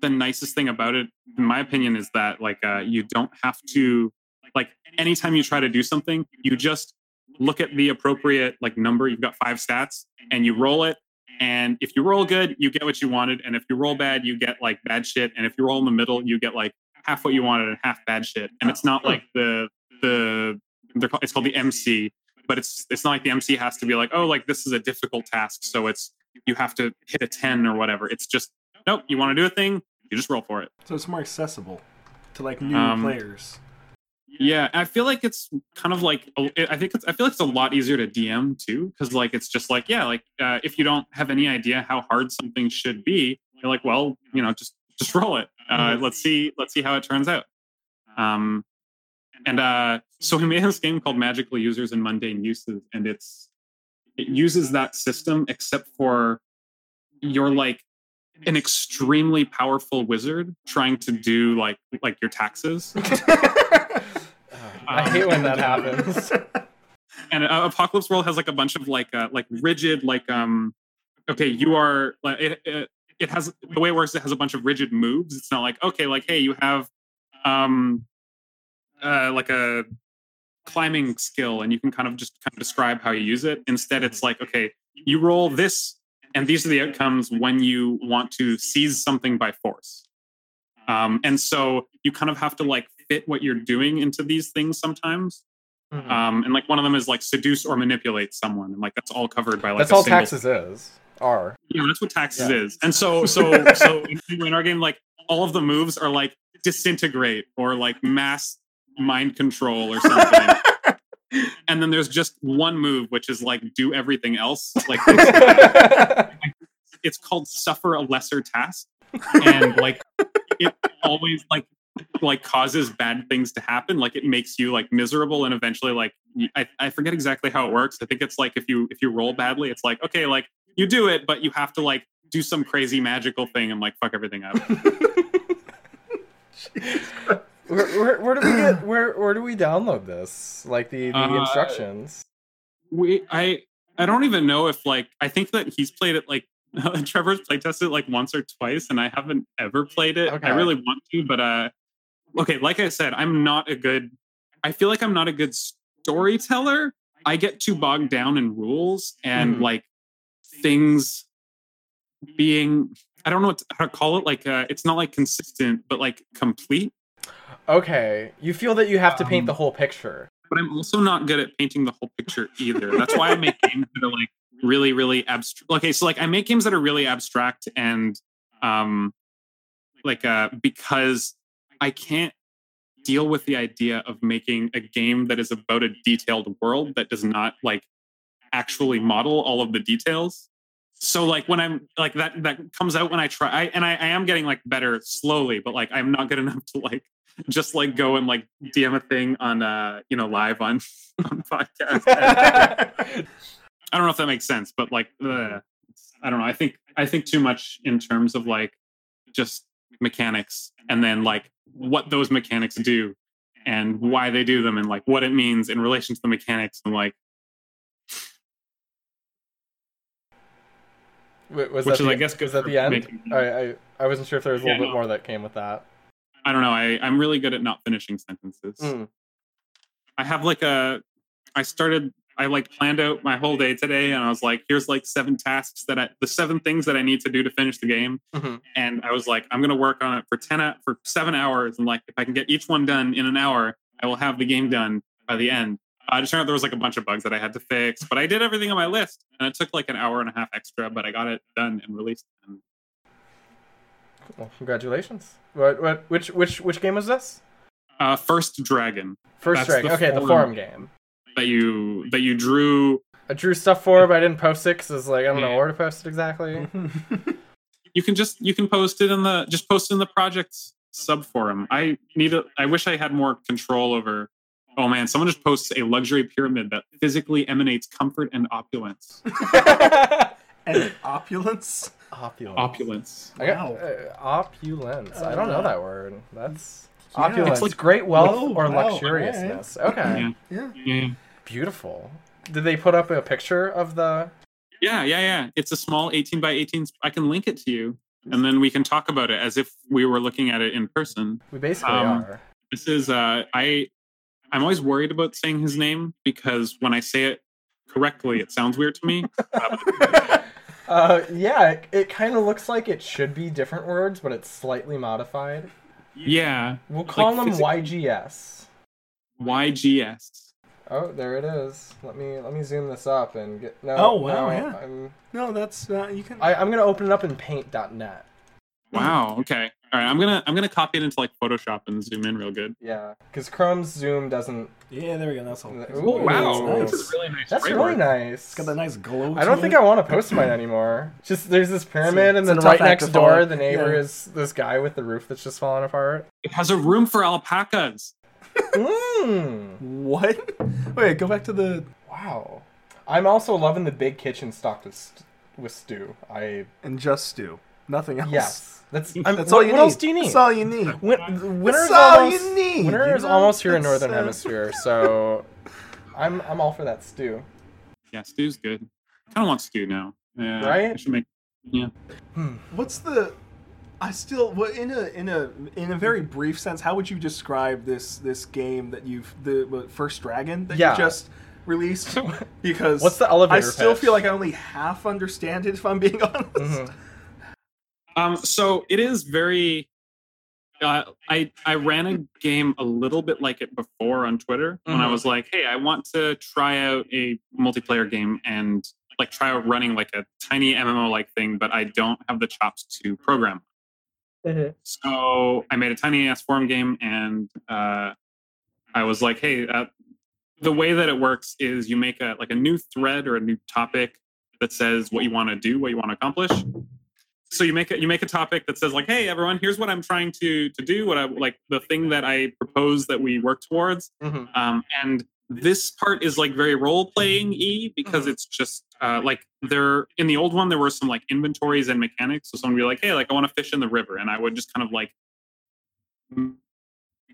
the nicest thing about it, in my opinion, is that like uh, you don't have to like anytime you try to do something, you just look at the appropriate like number. You've got five stats, and you roll it. And if you roll good, you get what you wanted. And if you roll bad, you get like bad shit. And if you roll in the middle, you get like half what you wanted and half bad shit. And it's not like the the called, it's called the MC, but it's it's not like the MC has to be like, oh, like this is a difficult task, so it's you have to hit a ten or whatever. It's just nope. You want to do a thing, you just roll for it. So it's more accessible to like new um, players. Yeah, I feel like it's kind of like I think it's I feel like it's a lot easier to DM too because like it's just like yeah, like uh, if you don't have any idea how hard something should be, you're like, well, you know, just just roll it. Uh, let's see let's see how it turns out. Um, and uh, so we made this game called Magical Users and Mundane Uses, and it's it uses that system except for you're like an extremely powerful wizard trying to do like like your taxes. (laughs) I hate when that happens. (laughs) And uh, Apocalypse World has like a bunch of like uh, like rigid like um okay you are like it, it it has the way it works it has a bunch of rigid moves. It's not like okay like hey you have um uh, like a climbing skill and you can kind of just kind of describe how you use it. Instead, it's like, okay, you roll this, and these are the outcomes when you want to seize something by force. Um, and so you kind of have to like fit what you're doing into these things sometimes. Mm-hmm. Um, and like one of them is like seduce or manipulate someone, and like that's all covered by like that's all taxes is are. Yeah, that's what taxes yeah. is. And so so (laughs) so in our game, like all of the moves are like disintegrate or like mass mind control or something. (laughs) and then there's just one move, which is like do everything else. Like (laughs) it's, it's called suffer a lesser task. and like it always like like causes bad things to happen like it makes you like miserable and eventually like I, I forget exactly how it works i think it's like if you if you roll badly it's like okay like you do it but you have to like do some crazy magical thing and like fuck everything up (laughs) where, where, where, do we get (clears throat) where where do we download this? Like the the uh, instructions? we i i don't even know if like i think that he's played it like (laughs) trevor's play tested it like once or twice and i haven't ever played it. Okay. i really want to but uh okay like i said i'm not a good i feel like i'm not a good storyteller. I get too bogged down in rules and mm. like things being i don't know what to, how to call it like uh it's not like consistent but like complete Okay, you feel that you have to paint um, the whole picture. But I'm also not good at painting the whole picture either. That's why I make (laughs) games that are like really, really abstract. Okay, so like I make games that are really abstract and um like uh because I can't deal with the idea of making a game that is about a detailed world that does not like actually model all of the details so like when i'm like that that comes out when i try I, and I, I am getting like better slowly but like i'm not good enough to like just like go and like DM a thing on uh you know live on (laughs) on podcast. (laughs) I don't know if that makes sense, but like uh, I don't know. I think I think too much in terms of like just mechanics and then like what those mechanics do and why they do them and like what it means in relation to the mechanics and like was which is the, I guess was at the end. I, I I wasn't sure if there was a little yeah, bit no. more that came with that. I don't know. I, I'm really good at not finishing sentences. Mm. I have like a, I started, I like planned out my whole day today and I was like, here's like seven tasks that I, the seven things that I need to do to finish the game. Mm-hmm. And I was like, I'm going to work on it for 10, for seven hours. And like, if I can get each one done in an hour, I will have the game done by the end. Uh, just turned out there was like a bunch of bugs that I had to fix, but I did everything on my list and it took like an hour and a half extra, but I got it done and released. And well, congratulations. What? What? Which? Which? Which game was this? Uh, First Dragon. First That's Dragon. The okay, forum the forum game that you that you drew. I drew stuff for, but I didn't post it because like I don't yeah. know where to post it exactly. (laughs) you can just you can post it in the just post it in the project sub forum. I need a. I wish I had more control over. Oh man, someone just posts a luxury pyramid that physically emanates comfort and opulence. (laughs) and opulence. Opulence. Opulence. I got. Uh, opulence. Uh, I don't know uh, that word. That's yeah. opulence. It's like great wealth Whoa, or wow. luxuriousness. Okay. Yeah. yeah. yeah. Beautiful. Did they put up a picture of the? Yeah, yeah, yeah. It's a small 18 by 18. I can link it to you, and then we can talk about it as if we were looking at it in person. We basically um, are. This is uh, I. I'm always worried about saying his name because when I say it correctly, it sounds weird to me. (laughs) Uh, yeah, it, it kind of looks like it should be different words, but it's slightly modified. Yeah. We'll call like them YGS. YGS. Oh, there it is. Let me let me zoom this up and get. No, oh wow, no, yeah. I'm, no, that's uh, you can. I, I'm gonna open it up in Paint.net. Wow. Okay. All right. I'm gonna I'm gonna copy it into like Photoshop and zoom in real good. Yeah, because Chrome's zoom doesn't. Yeah, there we go. That's all. Ooh, wow, nice. that's really nice. That's really nice. It's got that nice glow. I don't think it. I want to post mine anymore. Just there's this pyramid, and then right next door, the neighbor yeah. is this guy with the roof that's just falling apart. It has a room for alpacas. mm. What? Wait, go back to the. Wow. I'm also loving the big kitchen stocked with, with stew. I and just stew, nothing else. Yes. That's, I'm, (laughs) That's all you what need. else do you need? That's all you need. Win- winter is all almost, you need. Winter you is know? almost here in northern uh... hemisphere, (laughs) so I'm I'm all for that stew. Yeah, stew's good. Kind of want stew now. Yeah, right? I should make. Yeah. Hmm. What's the? I still, what in a in a in a very brief sense, how would you describe this this game that you've the what, first dragon that yeah. you just released? (laughs) Because what's the elevator? I still pitch? feel like I only half understand it if I'm being honest. Mm-hmm. Um, so it is very. Uh, I I ran a game a little bit like it before on Twitter when mm-hmm. I was like, hey, I want to try out a multiplayer game and like try out running like a tiny MMO like thing, but I don't have the chops to program. Mm-hmm. So I made a tiny ass forum game, and uh, I was like, hey, uh, the way that it works is you make a like a new thread or a new topic that says what you want to do, what you want to accomplish, so you make a, you make a topic that says like, hey everyone, here's what I'm trying to to do. What I like the thing that I propose that we work towards. Mm-hmm. Um, and this part is like very role playing e because Mhm. it's just uh, like there in the old one there were some like inventories and mechanics. So someone would be like, hey, like I want to fish in the river, and I would just kind of like, you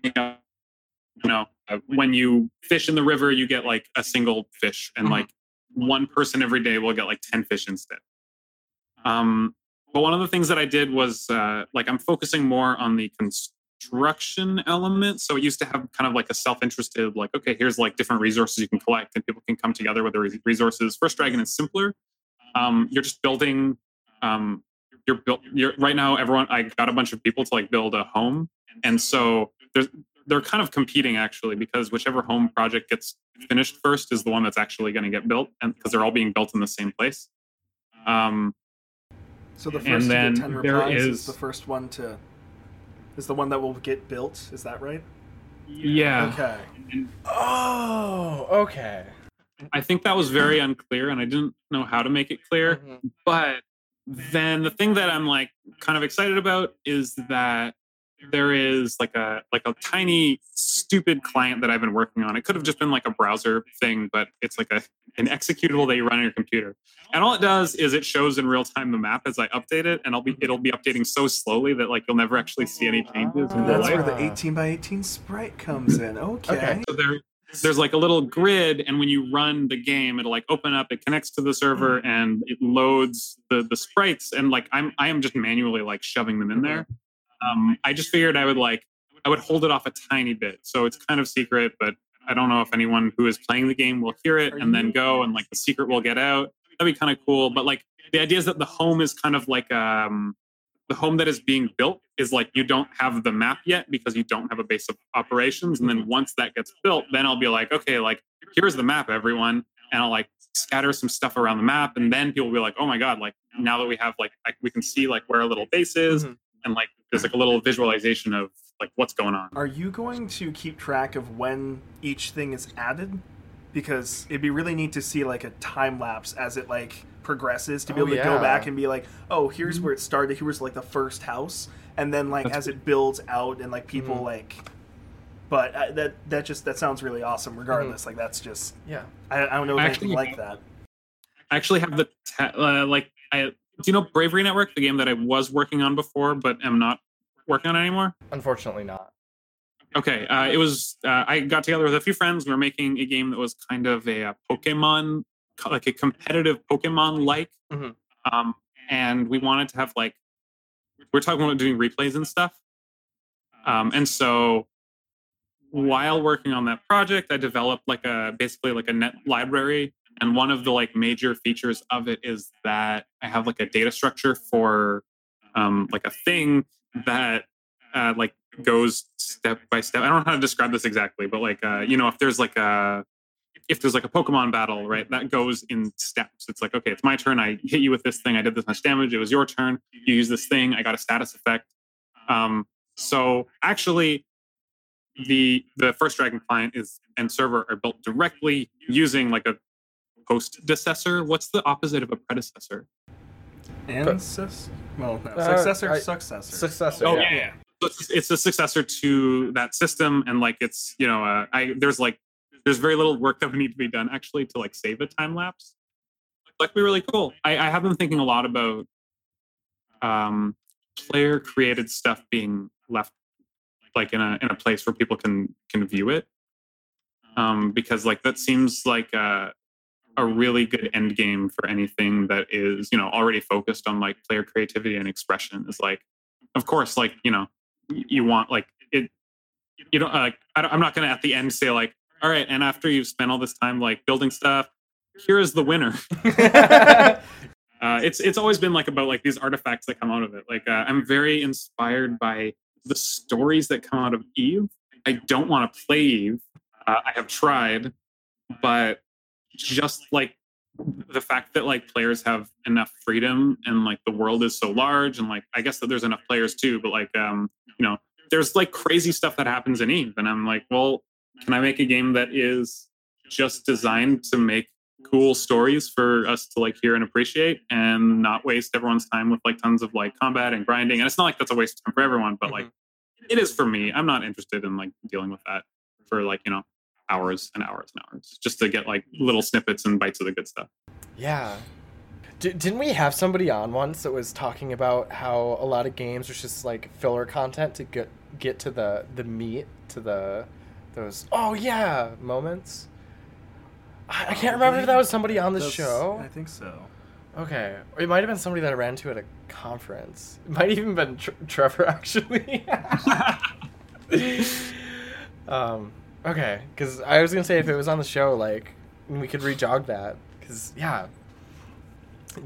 (laughs) know, you know, uh, when you fish in the river, you get like a single fish, and Mhm. like one person every day will get like ten fish instead. Um, but one of the things that I did was uh, like I'm focusing more on the construction element. So it used to have kind of like a self-interested, like, okay, here's like different resources you can collect, and people can come together with the resources. First Dragon is simpler. Um, you're just building. Um, you're built. You're right now. Everyone, I got a bunch of people to like build a home, and so there's they're kind of competing actually because whichever home project gets finished first is the one that's actually going to get built, and because they're all being built in the same place. Um, So the And first to then get ten replies is, is- the first one to is the one that will get built. Is that right? yeah. Okay. Oh, okay. I think that was very unclear, and I didn't know how to make it clear. Mhm. But then the thing that I'm like kind of excited about is that there is like a like a tiny stupid client that I've been working on. It could have just been like a browser thing, but it's like a an executable that you run on your computer. And all it does is it shows in real time the map as I update it, and I'll be it'll be updating so slowly that like you'll never actually see any changes that's where the 18 by 18 sprite comes in. Okay. Okay. So there, there's like a little grid, and when you run the game, it'll like open up. It connects to the server, hmm. and it loads the the sprites. And like I'm I am just manually like shoving them in there. Um, I just figured I would like I would hold it off a tiny bit, so it's kind of secret. But I don't know if anyone who is playing the game will hear it and then go, and like the secret will get out. That'd be kind of cool. But like the idea is that the home is kind of like um the home that is being built is like you don't have the map yet because you don't have a base of operations and then once that gets built then i'll be like okay like here's the map everyone and i'll like scatter some stuff around the map and then people will be like oh my god like now that we have like I, we can see like where our little base is Mhm. And like there's like a little visualization of like what's going on Are you going to keep track of when each thing is added? Because it'd be really neat to see like a time lapse as it like progresses to be Oh, able to yeah. go back and be like, oh, here's where it started. Here's like the first house, and then like That's as it builds out and like people Mhm. like. But uh, that that just that sounds really awesome. Regardless, like that's just Yeah. I, I don't know of Actually, anything like that. i actually have the te- uh, like i do you know bravery network the game that i was working on before but am not working on anymore Unfortunately, not. Okay, uh, it was. Uh, I got together with a few friends. We were making a game that was kind of a, uh Pokemon, like a competitive Pokemon like, Mhm. um, and we wanted to have like we're talking about doing replays and stuff. Um, and so while working on that project, I developed like a basically like a net library. And one of the like major features of it is that I have like a data structure for um, like a thing that uh, like goes step by step. I don't know how to describe this exactly, but like uh, you know, if there's like a if there's like a Pokemon battle, right, that goes in steps. It's like, okay, it's my turn. I hit you with this thing. I did this much damage. It was your turn. You use this thing. I got a status effect. Um, so actually, the the first Dragon client is and server are built directly using like a post-decessor. What's the opposite of a predecessor? Ancestor? Well, no, Uh, successor, I- successor. Successor. Oh yeah. yeah, yeah. So it's, it's a successor to that system, and like it's you know, uh, I there's like there's very little work that would need to be done actually to like save a time lapse. That could be really cool. I, I have been thinking a lot about um, player created stuff being left like in a in a place where people can can view it, um, because like that seems like a a really good end game for anything that is you know already focused on like player creativity and expression. Is like of course, like you know, you want like it. You don't like. I don't, I'm not going to at the end say like, all right, and after you've spent all this time like building stuff, here is the winner. (laughs) (laughs) Uh, it's it's always been like about like these artifacts that come out of it. Like uh, I'm very inspired by the stories that come out of Eve. I don't want to play Eve. Uh, I have tried, but just like the fact that like players have enough freedom and like the world is so large and like I guess that there's enough players too, but like um you know there's like crazy stuff that happens in Eve, and I'm like, well, can I make a game that is just designed to make cool stories for us to like hear and appreciate and not waste everyone's time with like tons of like combat and grinding and it's not like that's a waste of time for everyone but like Mm-hmm. it is for me i'm not interested in like dealing with that for like you know hours and hours and hours just to get like little snippets and bites of the good stuff Yeah. D- didn't we have somebody on once that was talking about how a lot of games are just like filler content to get get to the the meat to the those oh yeah moments. I, I can't remember if that was somebody on the That's- show. I think so. Okay, or it might have been somebody that I ran to at a conference. It might even been tr- Trevor (laughs) actually. (laughs) um, okay, because I was gonna say if it was on the show, like we could rejog that. Because yeah,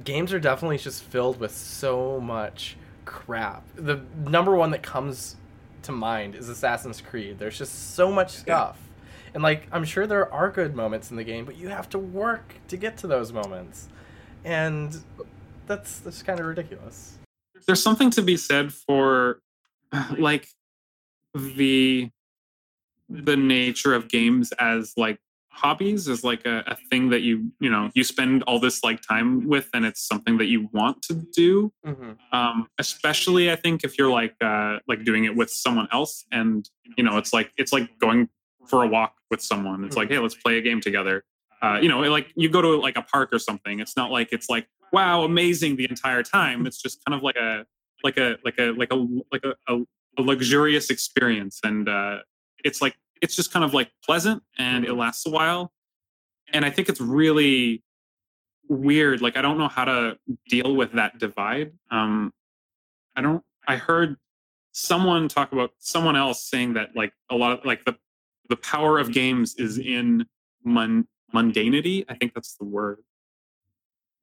games are definitely just filled with so much crap. The number one that comes to mind is Assassin's Creed. There's just so much stuff. And like I'm sure there are good moments in the game, but you have to work to get to those moments. And that's that's kind of ridiculous. there's something to be said for (sighs) like the the nature of games as like hobbies is like a, a thing that you you know you spend all this like time with and it's something that you want to do. Mm-hmm. um especially i think if you're like uh like doing it with someone else and you know it's like it's like going for a walk with someone. It's like hey let's play a game together. Uh you know like you go to like a park or something. It's not like it's like wow amazing the entire time. It's just kind of like a like a like a like a like a, a, a luxurious experience and uh it's like it's just kind of like pleasant and it lasts a while. And i think it's really weird like i don't know how to deal with that divide. Um i don't i heard someone talk about someone else saying that like a lot of like the the power of games is in mun- mundanity i think that's the word.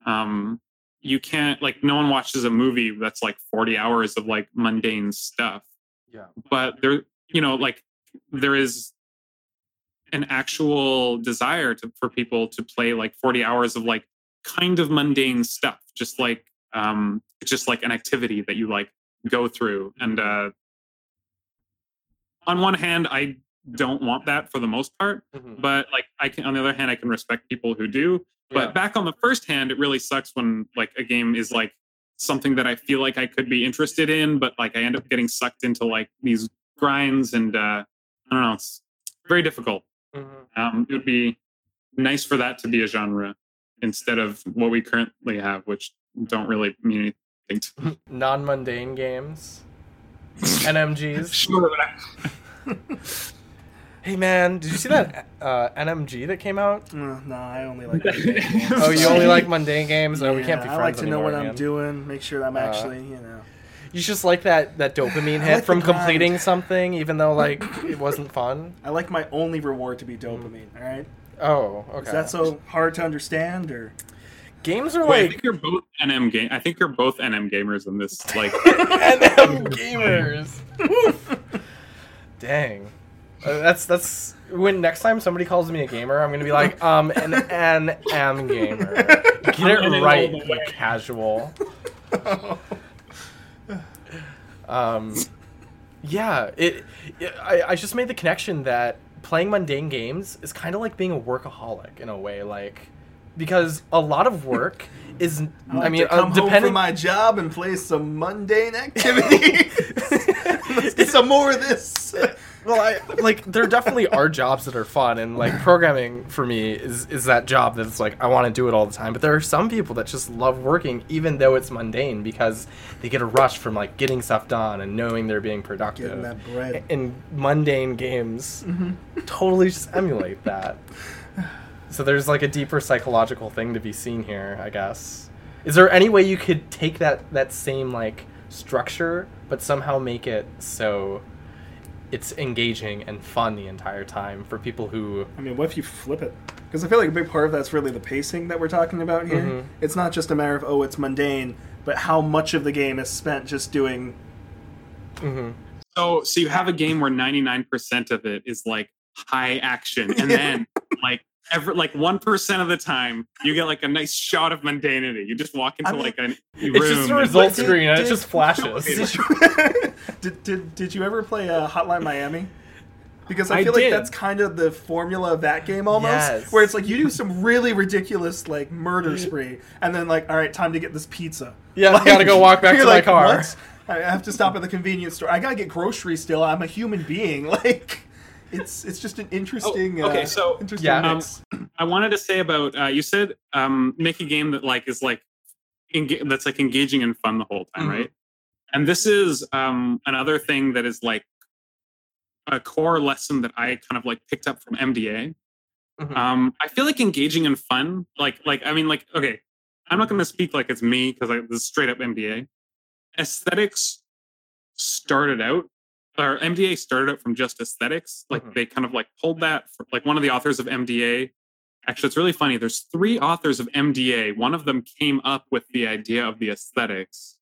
Um you can't like no one watches a movie that's like 40 hours of like mundane stuff. Yeah. but there you know like there is an actual desire to, for people to play like 40 hours of like kind of mundane stuff just like um just like an activity that you like go through and uh on one hand i don't want that for the most part Mm-hmm. but like i can on the other hand i can respect people who do but Yeah. back on the first hand it really sucks when like a game is like something that i feel like i could be interested in but like i end up getting sucked into like these grinds and uh i don't know it's very difficult Mm-hmm. um it would be nice for that to be a genre instead of what we currently have which don't really mean anything to. (laughs) Non-mundane games, (laughs) NMGs. sure (laughs) Hey man, did you see that uh, NMG that came out? Uh, no, I only like. mundane games. Oh, you only like mundane games? Oh, we can't be friends I like to know anymore, what I'm doing, make sure I'm Uh, actually, you know. You just like that that dopamine hit like from the grind. completing something, even though like it (coughs) wasn't fun. I like my only reward to be dopamine. All right, Oh, okay. is that so hard to understand, or Games are Wait, I think you're both NM game. I think you're both NM gamers in this. Like, (laughs) NM (laughs) gamers. Dang. Uh, that's that's when next time somebody calls me a gamer, I'm gonna be like, (laughs) um, an NM gamer. Get it it right, all the you casual. Um, yeah, it. it I, I just made the connection that playing mundane games is kind of like being a workaholic in a way, like because a lot of work (laughs) is. I, like I mean, to come uh, depending. from my job and play some mundane activity. (laughs) (laughs) Let's get some more of this. Well, I like there definitely are jobs that are fun, and like programming for me is is that job that's like I want to do it all the time. But there are some people that just love working, even though it's mundane, because they get a rush from like getting stuff done and knowing they're being productive. Getting that bread. And mundane games mm-hmm. totally just emulate that. (sighs) So there's like a deeper psychological thing to be seen here, I guess. Is there any way you could take that that same like structure, but somehow make it so it's engaging and fun the entire time for people who I mean, what if you flip it? Because I feel like a big part of that's really the pacing that we're talking about here. Mhm. It's not just a matter of oh, it's mundane, but how much of the game is spent just doing. Mhm. so, so you have a game where 99% of it is like high action, and then (laughs) like every like one percent of the time you get like a nice shot of mundanity. You just walk into I mean, like a room. it's just a and, result did- screen and it just (laughs) flashes. Did you, (laughs) did, did, did you ever play uh, Hotline Miami? because I I feel like that's kind of the formula of that game almost, Yes. where it's like you do some really ridiculous like murder (laughs) spree, and then like, all right, time to get this pizza. Yeah, like, gotta go walk back you're to my car. "What? I have to stop at the convenience store. I gotta get groceries still. I'm a human being. Like, it's it's just an interesting. Oh, okay, uh, so, interesting yeah. Um. I wanted to say about uh, you said um, make a game that like is like enga- that's like engaging and fun the whole time, Mhm. right? And this is um, another thing that is like a core lesson that I kind of like picked up from MDA. Mhm. Um, I feel like engaging and fun, like like I mean, like okay, I'm not going to speak like it's me because this is straight up MDA. Aesthetics started out, or MDA started out from just aesthetics. Like Mhm. they kind of like pulled that. For, like one of the authors of MDA. Actually, it's really funny. There's three authors of MDA. One of them came up with the idea of the aesthetics.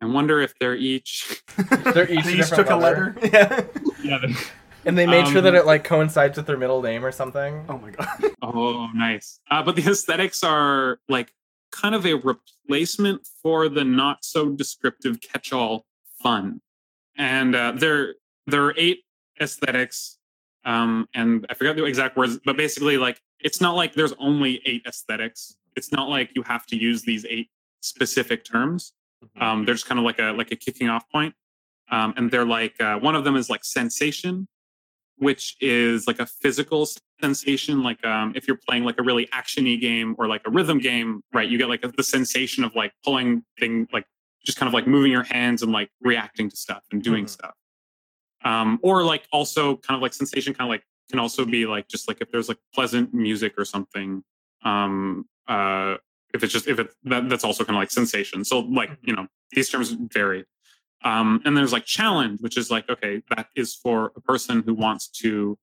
I wonder if they're each. (laughs) They're each, They each different took a letter. letter. Yeah. (laughs) yeah. they- (laughs) and they made sure that Um, it like coincides with their middle name or something. oh my god. Oh, nice. Uh, but the aesthetics are like kind of a replacement for the not so descriptive catch-all fun, and uh, there there are eight aesthetics, um, and I forgot the exact words, but basically, like it's not like there's only eight aesthetics. It's not like you have to use these eight specific terms. Um, they're just kind of like a like a kicking off point, um, and they're like uh, one of them is like sensation, which is like a physical sensation. Like um, if you're playing like a really actiony game or like a rhythm game, right? You get like the sensation of like pulling thing, like just kind of like moving your hands and like reacting to stuff and doing Mhm. stuff. Um, or like also kind of like sensation, kind of like can also be like just like if there's like pleasant music or something. Um, uh, if it's just if it that, that's also kind of like sensation. So like you know these terms vary. Um, and there's like challenge, which is like okay, that is for a person who wants to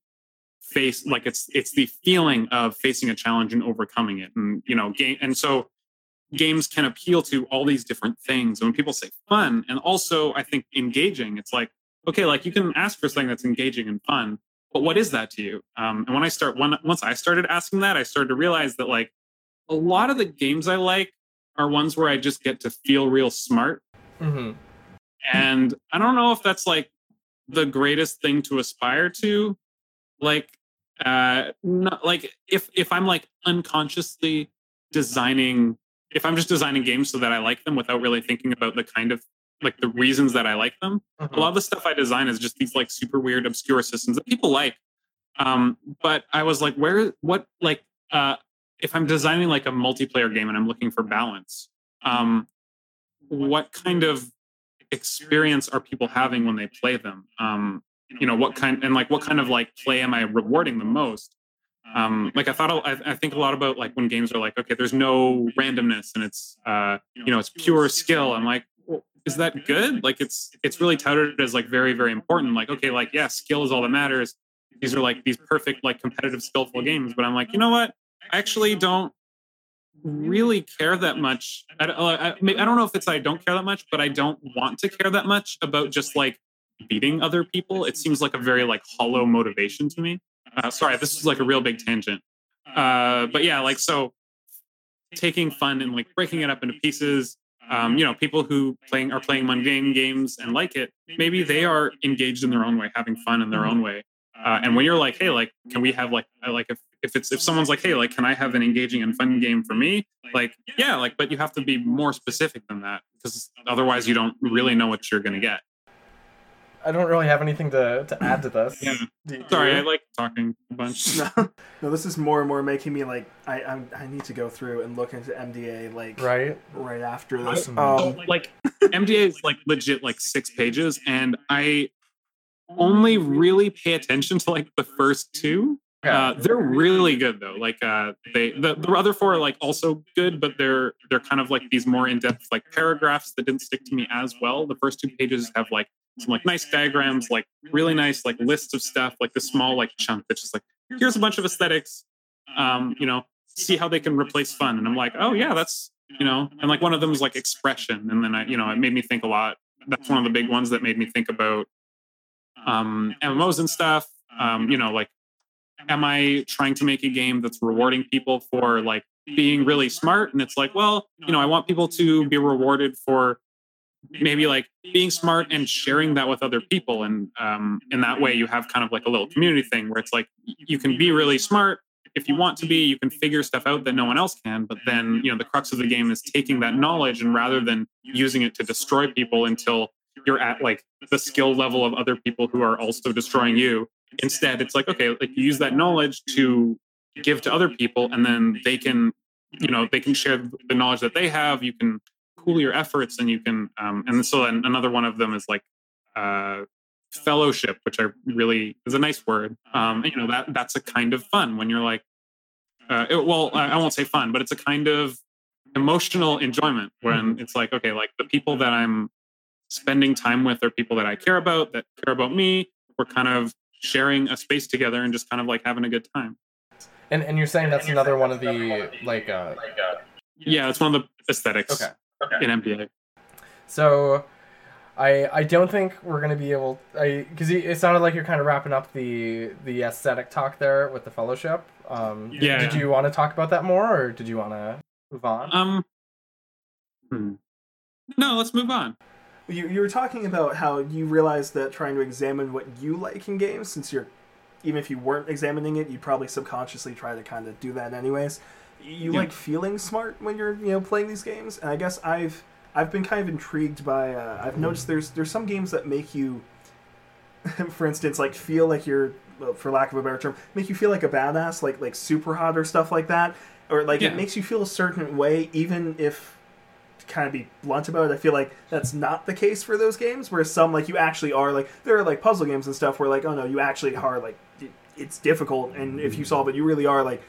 face like it's it's the feeling of facing a challenge and overcoming it, and you know game. And so games can appeal to all these different things. And when people say fun, and also I think engaging, it's like okay, like you can ask for something that's engaging and fun, but what is that to you? Um, and when I start when once I started asking that, I started to realize that like a lot of the games I like are ones where I just get to feel real smart. hmm And I don't know if that's like the greatest thing to aspire to. Like, uh, not like if if I'm like unconsciously designing, if I'm just designing games so that I like them without really thinking about the kind of like the reasons that I like them. Mm-hmm. A lot of the stuff I design is just these like super weird, obscure systems that people like. Um, but I was like, where, what, like, uh, if I'm designing like a multiplayer game and I'm looking for balance, um, what kind of experience are people having when they play them? Um, you know, what kind and like what kind of like play am I rewarding the most? Um, like I thought, I, I think a lot about like when games are like, okay, there's no randomness and it's, uh, you know, it's pure skill. I'm like, well, is that good? Like it's it's really touted as like very very important. Like okay, like yeah, skill is all that matters. These are like these perfect like competitive skillful games. But I'm like, you know what? I actually don't really care that much. I, I, I don't know if it's I don't care that much, but I don't want to care that much about just like beating other people. It seems like a very like hollow motivation to me. Uh, sorry, this is like a real big tangent. Uh, but yeah, like so taking fun and like breaking it up into pieces. Um, you know, people who playing are playing mundane games and like it, maybe they are engaged in their own way, having fun in their own way. Uh, and when you're like, hey, like, can we have like, I like if if it's if someone's like, hey, like, can I have an engaging and fun game for me? Like, yeah, like, but you have to be more specific than that because otherwise you don't really know what you're gonna get. I don't really have anything to, to add to this. Yeah. Do- do Sorry, I like talking a bunch. (laughs) no, no, this is more and more making me like I I'm, I need to go through and look into MDA like right. right after this. Mhm. Um, like MDA is like legit like six pages, and I only really pay attention to like the first two. Uh, they're really good though. Like uh, they the, the other four are like also good, but they're they're kind of like these more in depth like paragraphs that didn't stick to me as well. The first two pages have like some like nice diagrams, like really nice like lists of stuff, like the small like chunk that's just like here's a bunch of aesthetics. Um, you know, see how they can replace fun. And I'm like, oh yeah, that's you know, and like one of them is like expression, and then I you know it made me think a lot. That's one of the big ones that made me think about um MMOs and stuff. Um, you know, like am I trying to make a game that's rewarding people for like being really smart? And it's like, well, you know, I want people to be rewarded for maybe like being smart and sharing that with other people and um, in that way you have kind of like a little community thing where it's like you can be really smart. If you want to be you can figure stuff out that no one else can but then you know the crux of the game is taking that knowledge and rather than using it to destroy people until you're at like the skill level of other people who are also destroying you instead it's like okay like you use that knowledge to give to other people and then they can you know they can share the knowledge that they have you can pool your efforts and you can um, and so another one of them is like uh, fellowship which i really is a nice word. Um, you know that that's a kind of fun when you're like uh, it, well I, I won't say fun but it's a kind of emotional enjoyment when mm-hmm. it's like okay like the people that i'm spending time with are people that i care about that care about me. We're kind of sharing a space together and just kind of like having a good time. And and you're saying that's another one of the like uh yeah it's one of the aesthetics. Okay okay. in MDA. So, I I don't think we're gonna be able. I because it sounded like you're kind of wrapping up the the aesthetic talk there with the fellowship. Um, yeah. Did you want to talk about that more, or did you want to move on? Um. Hmm. No, let's move on. You, you were talking about how you realized that trying to examine what you like in games, since you're, even if you weren't examining it, you'd probably subconsciously try to kind of do that anyways you yeah. like feeling smart when you're you know playing these games and i guess i've i've been kind of intrigued by uh, i've noticed there's there's some games that make you (laughs) for instance like feel like you're for lack of a better term make you feel like a badass like like super hot or stuff like that or like yeah. it makes you feel a certain way even if kind of be blunt about it i feel like that's not the case for those games where some like you actually are like there are like puzzle games and stuff where like oh no you actually are like it's difficult and if you solve it you really are like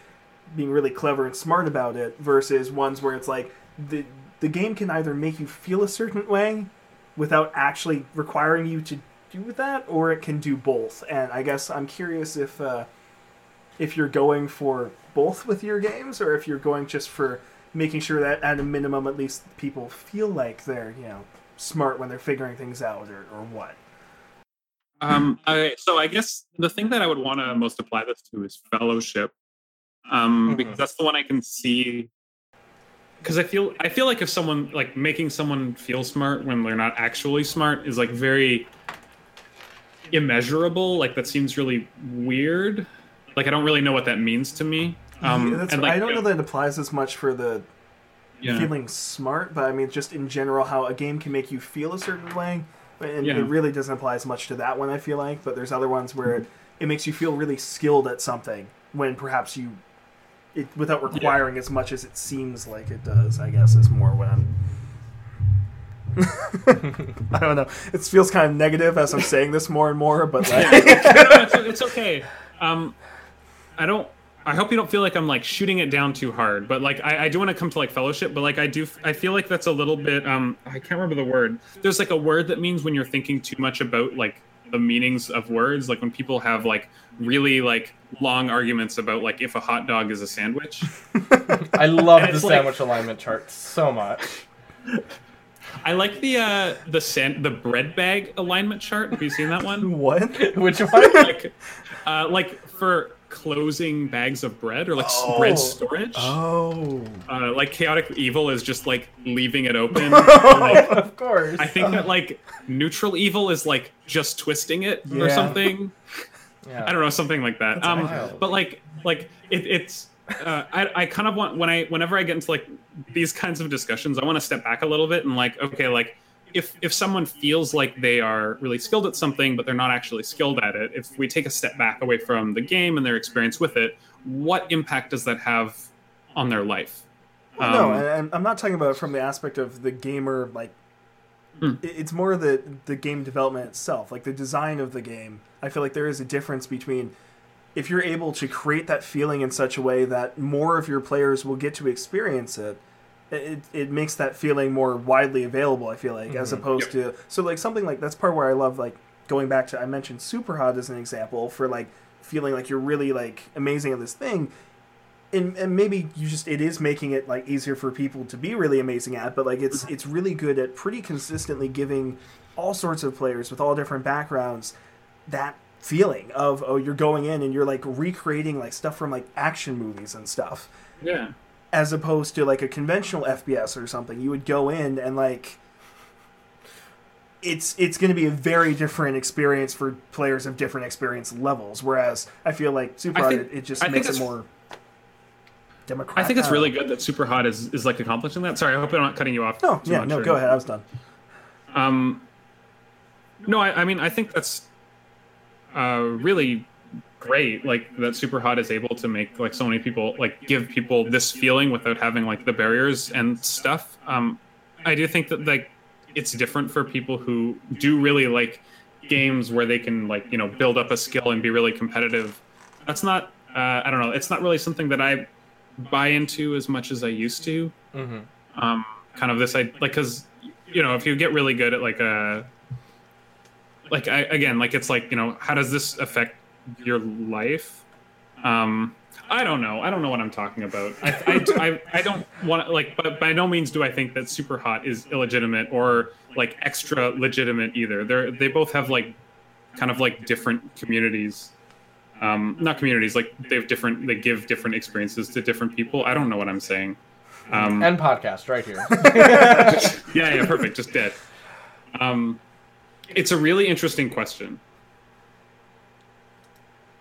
being really clever and smart about it versus ones where it's like the the game can either make you feel a certain way without actually requiring you to do that or it can do both. And i guess i'm curious if uh, if you're going for both with your games or if you're going just for making sure that at a minimum at least people feel like they're you know smart when they're figuring things out or, or what. Um, I, so I guess the thing that I would want to most apply this to is fellowship, um, mm-hmm. because that's the one I can see. Because I feel I feel like if someone like making someone feel smart when they're not actually smart is like very immeasurable. Like that seems really weird. Like I don't really know what that means to me. Um, yeah, and like, I don't know that it applies as much for the yeah. feeling smart, but I mean just in general how a game can make you feel a certain way. And yeah. it really doesn't apply as much to that one. I feel like, but there's other ones where it, it makes you feel really skilled at something when perhaps you it without requiring yeah. as much as it seems like it does. I guess is more what I'm. (laughs) I don't know. It feels kind of negative as I'm saying this more and more, but like... it's, it's, okay. Um, I don't. I hope you don't feel like I'm like shooting it down too hard, but like I, I do want to come to like fellowship, but like I do, I feel like that's a little bit. Um, I can't remember the word. There's like a word that means when you're thinking too much about like the meanings of words, like when people have like really like long arguments about like if a hot dog is a sandwich. I love the sandwich like, alignment chart so much. I like the uh the sand the bread bag alignment chart. Have you seen that one? (laughs) what? (laughs) Which one? (laughs) like, uh, like for closing bags of bread or like oh. bread storage. Oh. Uh, like chaotic evil is just like leaving it open. (laughs) like, of course. I think that like neutral evil is like just twisting it yeah. or something. Yeah. I don't know, something like that. um, but like, like it, it's. Uh, I, I kind of want when I whenever I get into like these kinds of discussions, I want to step back a little bit and like, okay, like if if someone feels like they are really skilled at something but they're not actually skilled at it, if we take a step back away from the game and their experience with it, what impact does that have on their life? Um, no, and I'm not talking about it from the aspect of the gamer like Hmm. It's more the the game development itself, like the design of the game. I feel like there is a difference between if you're able to create that feeling in such a way that more of your players will get to experience it. It, it makes that feeling more widely available. I feel like, mm-hmm. as opposed yep. to so like something like that's part where I love like going back to I mentioned Superhot as an example for like feeling like you're really like amazing at this thing and, and maybe you just it is making it like easier for people to be really amazing at but like it's it's really good at pretty consistently giving all sorts of players with all different backgrounds that feeling of oh you're going in and you're like recreating like stuff from like action movies and stuff yeah as opposed to like a conventional fps or something you would go in and like it's it's going to be a very different experience for players of different experience levels. Whereas I feel like Superhot, it, it just I makes it more democratic. I think it's really good that Superhot is, is like accomplishing that. Sorry, I hope I'm not cutting you off. No, yeah, no, go ahead. I was done. Um, no, I, I mean I think that's uh, really great. Like that Superhot is able to make like so many people like give people this feeling without having like the barriers and stuff. Um, I do think that like it's different for people who do really like games where they can like you know build up a skill and be really competitive. That's not uh, I don't know. It's not really something that I buy into as much as I used to. Mm-hmm. Um, kind of this I like because you know if you get really good at like a like I, again like it's like you know how does this affect your life? Um, I don't know. I don't know what I'm talking about. I, I, I, I don't want to, like, but by no means do I think that Superhot is illegitimate or like extra legitimate either. They're, they both have like kind of like different communities. Um, not communities, like they have different, they give different experiences to different people. I don't know what I'm saying. Um, and podcast right here. (laughs) yeah, yeah, perfect. Just dead. Um, it's a really interesting question.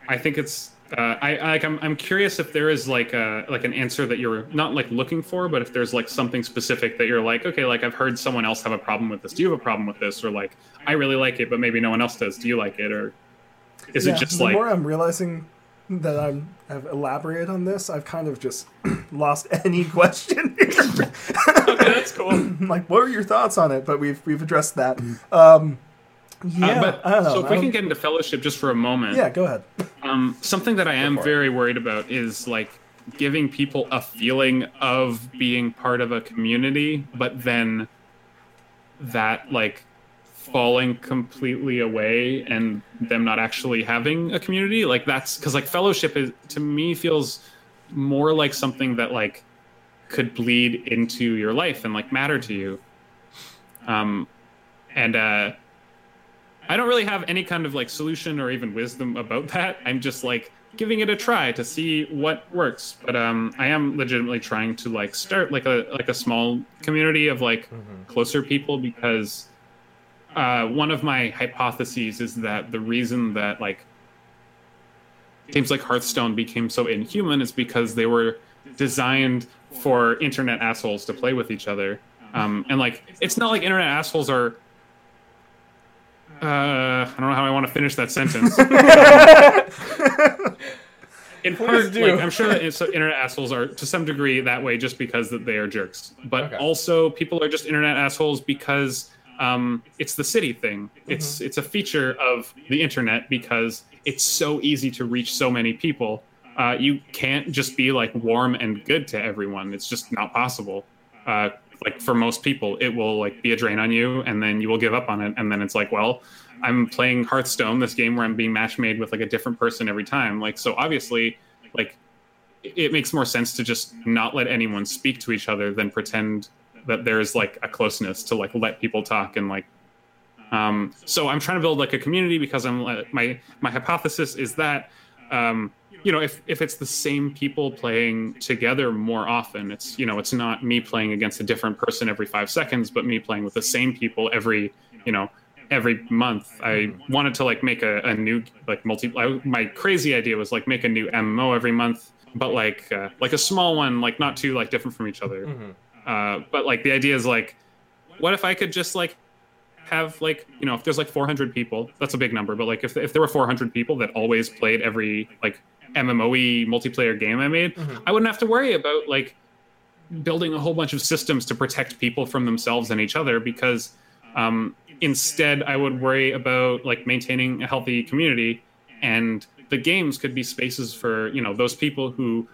I think it's uh, I, I like I'm, I'm curious if there is like a like an answer that you're not like looking for, but if there's like something specific that you're like, okay, like I've heard someone else have a problem with this. Do you have a problem with this? Or like I really like it, but maybe no one else does. Do you like it? Or is yeah, it just the like more I'm realizing that I'm have elaborated on this, I've kind of just (clears throat) lost (laughs) any question here. okay, that's cool. (clears throat) like, what were your thoughts on it? But we've we've addressed that. Um, yeah, uh, but, I don't know. So if we can get into fellowship just for a moment. Yeah, go ahead. Um, something that I am very worried about is like giving people a feeling of being part of a community, but then that like falling completely away and them not actually having a community. Like that's because like fellowship is to me feels more like something that like could bleed into your life and like matter to you. Um, and uh I don't really have any kind of like solution or even wisdom about (laughs) that. I'm just like giving it a try to see what works. But um, I am legitimately trying to like start like a like a small community of like mm-hmm. closer people because uh, one of my hypotheses is that the reason that like games like Hearthstone became so inhuman is because they were designed for internet assholes to play with each other. Um, and like, it's not like internet assholes are uh, I don't know how I want to finish that sentence. (laughs) in part, like, I'm sure that internet assholes are to some degree that way just because that they are jerks. But okay. also, people are just internet assholes because um, it's the city thing. It's mm-hmm. it's a feature of the internet because it's so easy to reach so many people. Uh, you can't just be like warm and good to everyone. It's just not possible. Uh, like for most people it will like be a drain on you and then you will give up on it and then it's like well i'm playing Hearthstone this game where i'm being match made with like a different person every time. Like so obviously like it makes more sense to just not let anyone speak to each other than pretend that there's like a closeness to like let people talk and like um so i'm trying to build like a community because i'm my my hypothesis is that um you know if if it's the same people playing together more often it's you know it's not me playing against a different person every 5 seconds but me playing with the same people every you know every month i wanted to like make a, a new like multi I, my crazy idea was like make a new mmo every month but like uh, like a small one like not too like different from each other mm-hmm. uh, but like the idea is like what if i could just like have like you know if there's like 400 people that's a big number but like if, if there were 400 people that always played every like MMOE multiplayer game I made, mm-hmm. I wouldn't have to worry about like building a whole bunch of systems to protect people from themselves and each other because um, instead I would worry about like maintaining a healthy community and the games could be spaces for you know those people who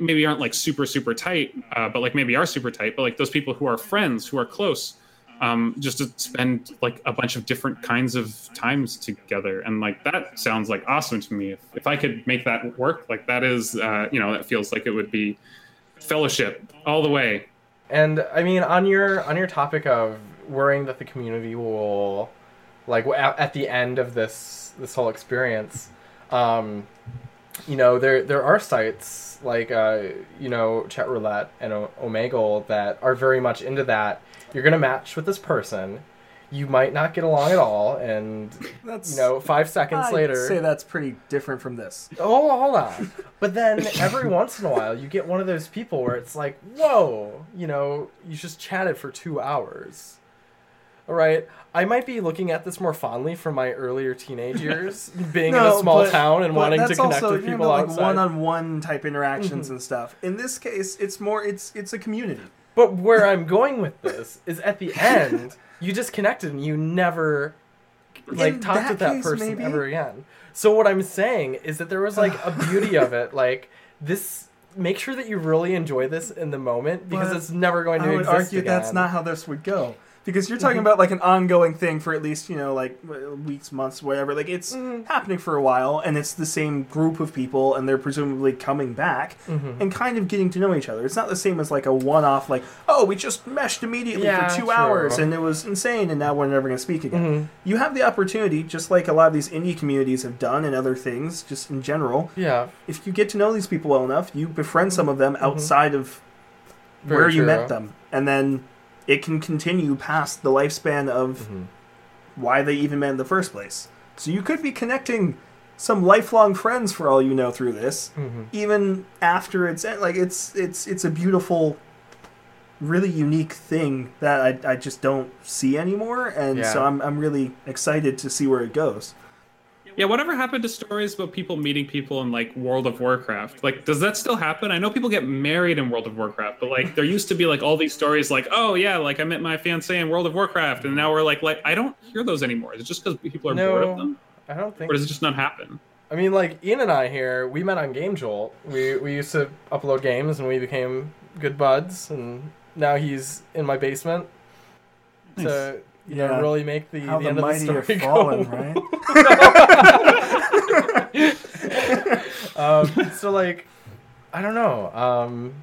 maybe aren't like super super tight uh, but like maybe are super tight but like those people who are friends who are close um, just to spend like a bunch of different kinds of times together. And like that sounds like awesome to me. If, if i could make that work like that is uh, you know that feels like it would be fellowship all the way. And i mean on your on your topic of worrying that the community will like at, at the end of this this whole experience um you know there there are sites like uh you know Chatroulette and o- Omegle that are very much into that you're gonna match with this person. you might not get along at all, and (laughs) That's you know, five seconds I'd later, say that's pretty different from this. Oh, hold on. But then every (laughs) once in a while, you get one of those people where it's like, whoa, you know, you just chatted for two hours. Right. I might be looking at this more fondly from my earlier teenage (laughs) years, being in a small but- town and wanting to connect also, with people like outside. one-on-one type interactions Mm-hmm. and stuff. In this case, it's more it's it's a community. But where I'm going with this is at the (laughs) end, you just connected and you never like In talked that with that case, person maybe. ever again. So what I'm saying is that there was like a beauty of it, (sighs) like this. Make sure that you really enjoy this in the moment because But it's never going to I would exist argue that's not how this would go. Because you're Mm-hmm. talking about like an ongoing thing for at least, you know, like weeks, months, whatever. Like it's Mhm. happening for a while and it's the same group of people and they're presumably coming back Mhm. and kind of getting to know each other. It's not the same as like a one off like, oh, we just meshed immediately Yeah, for two true. hours and it was insane and now we're never going to speak again. Mhm. You have the opportunity, just like a lot of these indie communities have done and other things, just in general. Yeah, If you get to know these people well enough, you befriend some of them outside of Mm-hmm. Very where you met them, and then it can continue past the lifespan of Mhm. why they even met in the first place. So you could be connecting some lifelong friends for all you know through this, Mhm. even after it's like it's it's it's a beautiful, really unique thing that I, I just don't see anymore, and so I'm I'm really excited to see where it goes. Yeah, whatever happened to stories about people meeting people in like World of Warcraft? Like, does that still happen? I know people get married in World of Warcraft, but like there used to be like all these stories like, oh yeah, like I met my fiance in World of Warcraft, and now we're like, like I don't hear those anymore. Is it just because people are bored of No, them, I don't think. or does it just not happen? I mean, like Ian and I here, we met on Game Jolt. We we used to upload games, and we became good buds. And now he's in my basement to you know Yeah. really make the, How the the, end of the mighty story (laughs) fallen, right? (laughs) um, so like, I don't know. Um,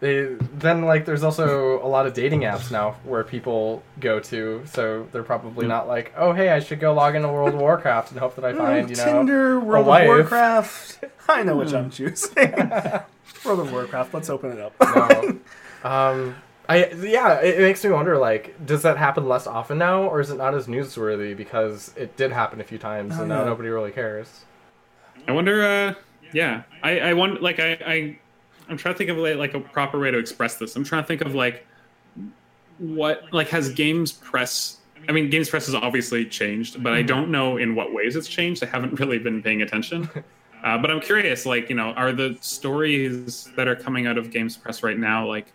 they then like there's also a lot of dating apps now where people go to, so they're probably not like, oh hey, I should go log into World of Warcraft and hope that I find you know. Tinder, World of. Warcraft. (laughs) I know which I'm choosing. World of Warcraft. Let's open it up. no. Um, I yeah, it, it makes me wonder. Like, does that happen less often now, or is it not as newsworthy because it did happen a few times Oh, and now yeah. nobody really cares? I wonder. uh Yeah, I I want like I I I'm trying to think of like, like a proper way to express this. I'm trying to think of like what like has games press. I mean, games press has obviously changed, but I don't know in what ways it's changed. I haven't (laughs) really been paying attention. Uh, but I'm curious, like you know, are the stories that are coming out of Games Press right now like?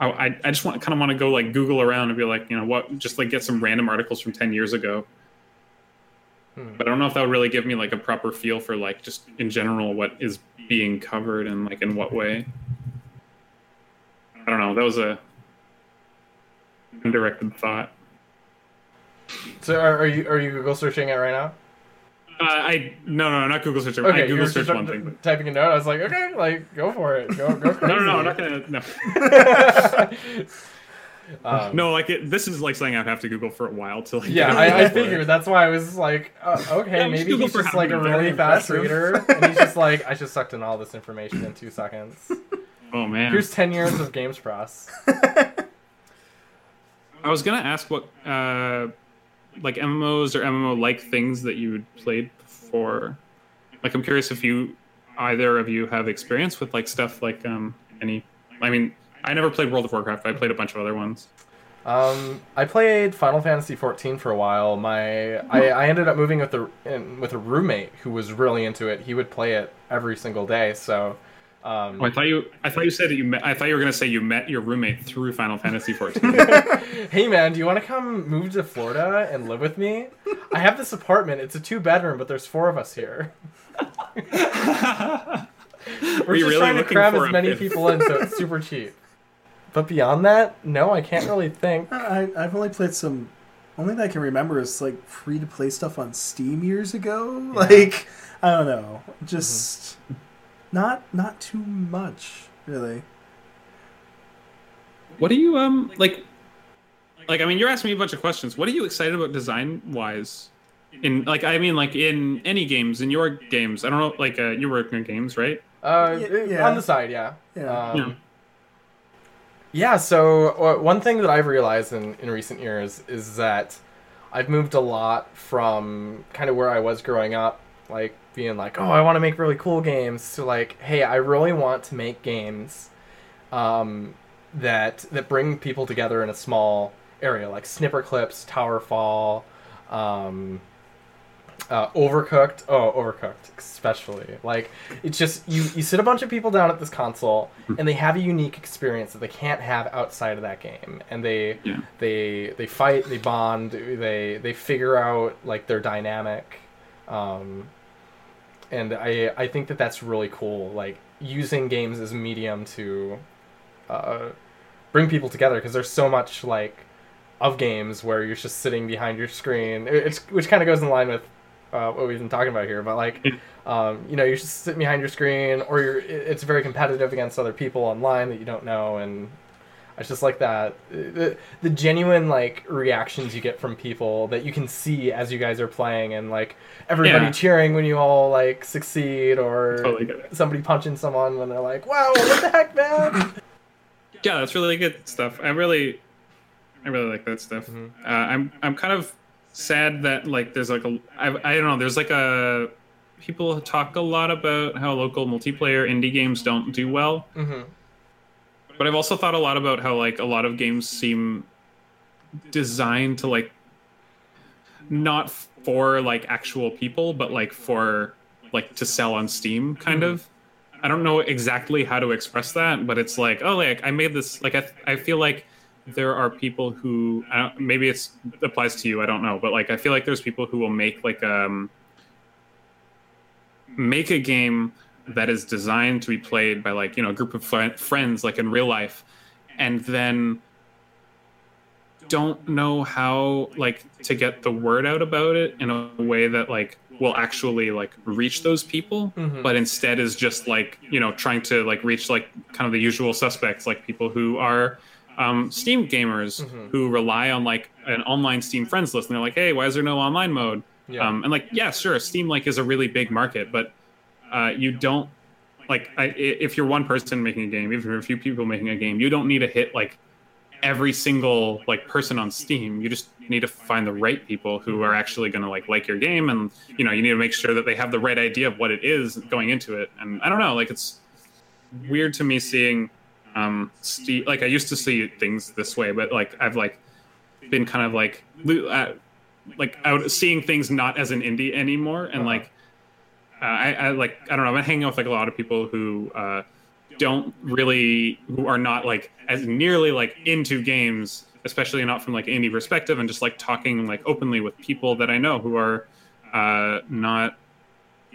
I, I- just want kind of want to go like Google around and be like, you know, what, just like get some random articles from ten years ago. Hmm. But I don't know if that would really give me like a proper feel for like just in general what is being covered and like in what way. I don't know. That was a undirected thought. So are, are you are you Google searching it right now? Uh, I no no not Google search. I Okay, you Google were search one thing. But... typing a note. I was like, okay, like go for it, go go crazy. (laughs) No no no I'm not gonna no (laughs) (laughs) um, no like it, this is like something I'd have to Google for a while to like. Yeah, I, a I, I feel it. figured. That's why I was like, uh, okay, Yeah, maybe Google he's just like a really fast Impressive. reader, and he's just like, I just sucked in all this information in two seconds. Oh man. Here's ten years of Games Press. I was gonna ask what uh, like MMOs or MMO like things that you played before. Like, I'm curious if you either of you have experience with like stuff like um any. I mean, I never played World of Warcraft. I played a bunch of other ones. Um, I played Final Fantasy XIV for a while. My I, I ended up moving with a in, with a roommate who was really into it. He would play it every single day. So, um, Oh, I thought you. I thought you said that you met. I thought you were gonna say you met your roommate through Final Fantasy 14. (laughs) hey man, do you want to come move to Florida and live with me? I have this apartment. It's a two bedroom, but there's four of us here. (laughs) We're Were just really trying to looking cram as many fifth? people in, so it's super cheap. But beyond that, no, I can't really think. I, I've only played some. Only that I can remember is like free to play stuff on Steam years ago. Like I don't know, just not not too much really. what do you um like? Like, I mean, you're asking me a bunch of questions. What are you excited about design wise? In like, I mean, like in any games, in your games. I don't know. Like, uh, you're working on games, right? Uh, Yeah, yeah. on the side, yeah. Yeah. Um, Yeah. yeah. So uh, one thing that I've realized in, in recent years is that I've moved a lot from kind of where I was growing up, like being like, oh, I want to make really cool games, to like, hey, I really want to make games um, that that bring people together in a small area, like Snipperclips, Towerfall, um, uh, Overcooked. Oh, Overcooked, especially. Like, it's just you. You sit a bunch of people down at this console, and they have a unique experience that they can't have outside of that game. And they Yeah. they they fight, they bond, they they figure out like their dynamic. Um, and I I think that that's really cool. Like using games as a medium to uh, bring people together because there's so much like of games where you're just sitting behind your screen. It's which kind of goes in line with uh, what we've been talking about here. But like, um, you know, you're just sitting behind your screen, or you're it's very competitive against other people online that you don't know, and it's just like that. The, the genuine like reactions you get from people that you can see as you guys are playing, and like everybody Yeah. cheering when you all like succeed, or Totally somebody punching someone when they're like, "Wow, what the heck, man!" (laughs) Yeah, that's really good stuff. I really, I really like that stuff. Mhm. Uh, I'm I'm kind of sad that like there's like a I, I don't know there's like a people talk a lot about how local multiplayer indie games don't do well, hmm but I've also thought a lot about how like a lot of games seem designed to like not for like actual people, but like for like to sell on Steam, kind Mhm. of. I don't know exactly how to express that, but it's like, oh, like I made this. Like I, I feel like there are people who I don't, maybe it's applies to you. I don't know, but like I feel like there's people who will make like um make a game that is designed to be played by like you know a group of fri- friends like in real life, and then don't know how like to get the word out about it in a way that like will actually like reach those people Mhm. but instead is just like you know trying to like reach like kind of the usual suspects like people who are um, steam gamers Mhm. who rely on like an online steam friends list and they're like hey why is there no online mode Yeah. um, and like yeah sure steam like is a really big market but uh, you don't like I, if you're one person making a game even if you're a few people making a game you don't need to hit like every single like person on steam. You just need to find the right people who are actually going to like like your game and you know you need to make sure that they have the right idea of what it is going into it. And i don't know like it's weird to me seeing um Steam, like i used to see things this way but like i've like been kind of like uh, like out seeing things not as an indie anymore and like uh, I, I like i don't know i've been hanging out with like a lot of people who uh don't really who are not like as nearly like into games especially not from like indie perspective and just like talking like openly with people that i know who are uh not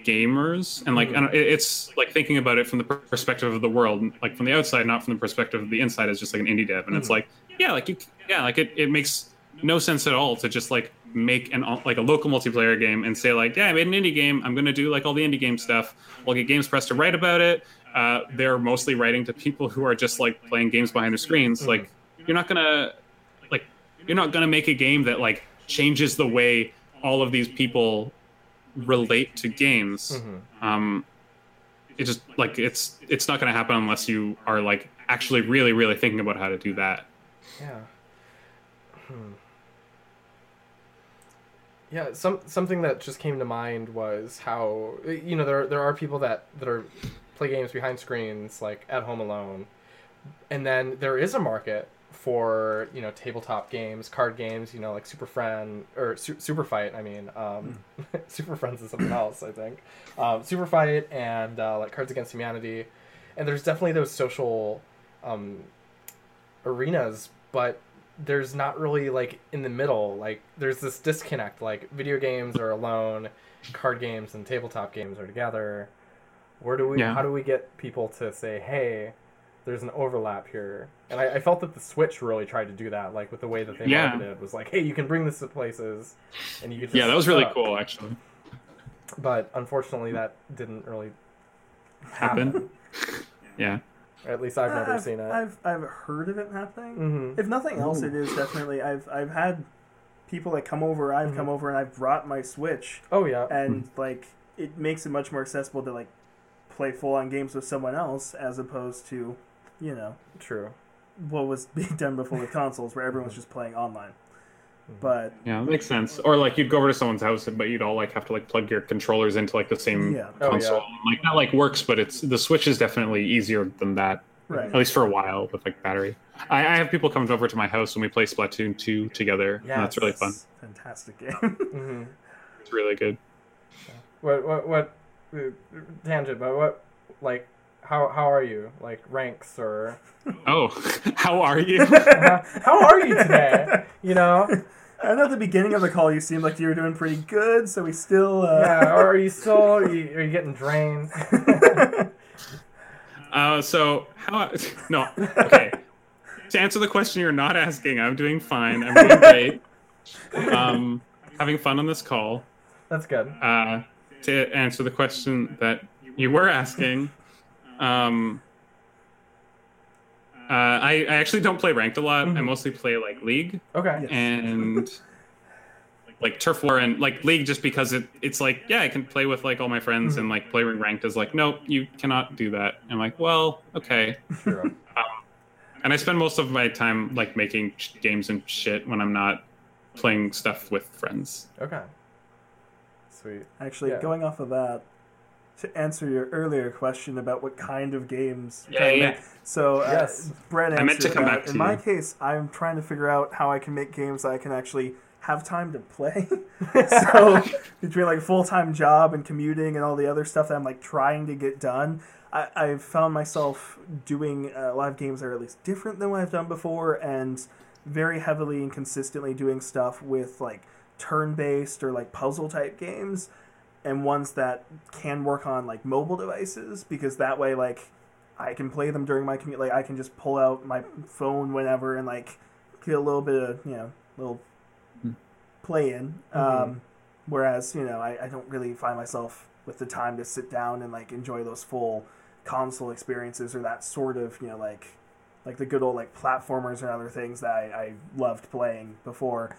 gamers and like I it's like thinking about it from the perspective of the world like from the outside not from the perspective of the inside as just like an indie dev and it's Mhm. like yeah like you yeah like it, it makes no sense at all to just like make an like a local multiplayer game and say like yeah i made an indie game i'm gonna do like all the indie game stuff i'll get games press to write about it uh, they're mostly writing to people who are just like playing games behind the screens Mhm. like you're not gonna like you're not gonna make a game that like changes the way all of these people relate to games Mhm. um it just like it's it's not to happen unless you are like actually really really thinking about how to do that Yeah. Hmm. Yeah, some something that just came to mind was how you know there there are people that that are play games behind screens like at home alone, and then there is a market for you know tabletop games, card games, you know like Super Friend or Su- Super Fight. I mean, um, (laughs) Super Friends is something else. I think um, Super Fight and uh, like Cards Against Humanity, and there's definitely those social um, arenas, but there's not really like in the middle. Like there's this disconnect. Like video games are alone, card games and tabletop games are together. Where do we? Yeah. How do we get people to say, "Hey, there's an overlap here"? And I, I felt that the Switch really tried to do that. Like with the way that they Yeah. marketed was like, "Hey, you can bring this to places," and you could. Yeah that was really uh, cool actually But unfortunately, that didn't really happen. happen (laughs) yeah at least I've never I've, seen it. I've I've heard of it happening. hmm If nothing else, it is definitely. I've I've had people that come over. I've come mm-hmm. over and I've brought my Switch, Oh yeah. and hmm. like it makes it much more accessible to like play full on games with someone else as opposed to, you know, True. what was (laughs) being done before with consoles where everyone was hmm. just playing online. But yeah, it makes sense. Or like you'd go over to someone's house, but you'd all like have to like plug your controllers into like the same Yeah. Oh, console. yeah. Like that like works, but it's the Switch is definitely easier than that. right, At least for a while with like battery. I, I have people come over to my house and we play Splatoon 2 together. yeah, and that's really fun. Fantastic game. (laughs) hmm It's really good. What what what uh, tangent? But what like how how are you? Like ranks or Oh, (laughs) how are you? (laughs) how are you today? You know, I know at the beginning of the call you seemed like you were doing pretty good, so we still. Uh, yeah. Or are you still are you, are you getting drained? (laughs) Uh, so how? No, okay. to answer the question you're not asking, I'm doing fine. I'm doing great. Um, having fun on this call. That's good. Uh, to answer the question that you were asking, um, uh, I, I actually don't play ranked a lot. I Mhm. mostly play like League Okay. and like turf war and like league just because it it's like yeah i can play with like all my friends and like playing ranked is like nope you cannot do that i'm like well okay True. and i spend most of my time like making sh- games and shit when i'm not playing stuff with friends Okay. Sweet. Actually, Yeah. going off of that, to answer your earlier question about what kind of games. Yeah, yeah. make- So, uh, Yes. Bret I meant to answered come that. back to In my case, I'm trying to figure out how I can make games that I can actually have time to play. (laughs) (laughs) so, between like a full time job and commuting and all the other stuff that I'm like trying to get done, I, I've found myself doing a lot of games that are at least different than what I've done before and very heavily and consistently doing stuff with like turn based or like puzzle type games and ones that can work on like mobile devices because that way like I can play them during my commute like I can just pull out my phone whenever and like get a little bit of you know little play in. Um, whereas you know I, I don't really find myself with the time to sit down and like enjoy those full console experiences or that sort of you know like like the good old like platformers and other things that I, I loved playing before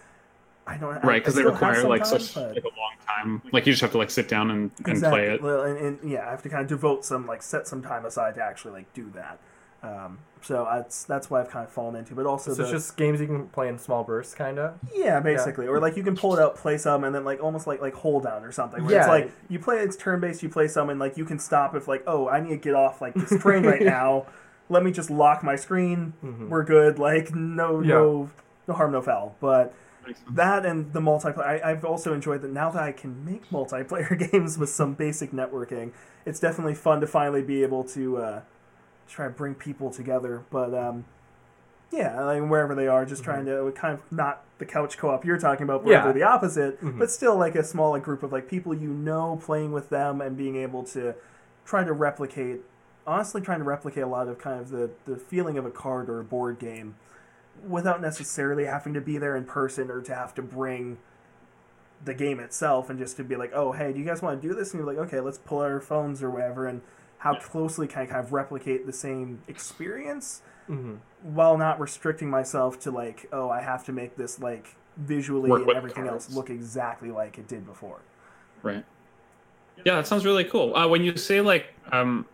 I don't I- right because they require like such but- like a long time like you just have to like sit down and, and exactly. play it Well, and, and yeah, I have to kind of devote some like set some time aside to actually like do that. Um, so that's that's why I've kind of fallen into. But also, So it's just games you can play in small bursts, kind of. yeah, basically, or like you can pull it out, play some, and then like almost like like hold down or something. Where Yeah. it's like you play it's turn based, you play some, and like you can stop if like oh I need to get off like this train right (laughs) now. Let me just lock my screen. Mhm. We're good. Like no Yeah. no no harm no foul. But that and the multiplayer I, i've also enjoyed that now that i can make multiplayer (laughs) games with some basic networking it's definitely fun to finally be able to uh, try to bring people together but um, yeah like wherever they are just trying to kind of not the couch co-op you're talking about but Yeah. rather the opposite Mhm. but still like a small like, group of like people you know playing with them and being able to try to replicate honestly trying to replicate a lot of kind of the, the feeling of a card or a board game without necessarily having to be there in person or to have to bring the game itself and just to be like, oh, hey, do you guys want to do this? And you're like, okay, let's pull our phones or whatever. And how closely can I kind of replicate the same experience Mm-hmm. while not restricting myself to like, oh, I have to make this like visually Work and with everything else look exactly like it did before. Right. Yeah, that sounds really cool. Uh, when you say like um,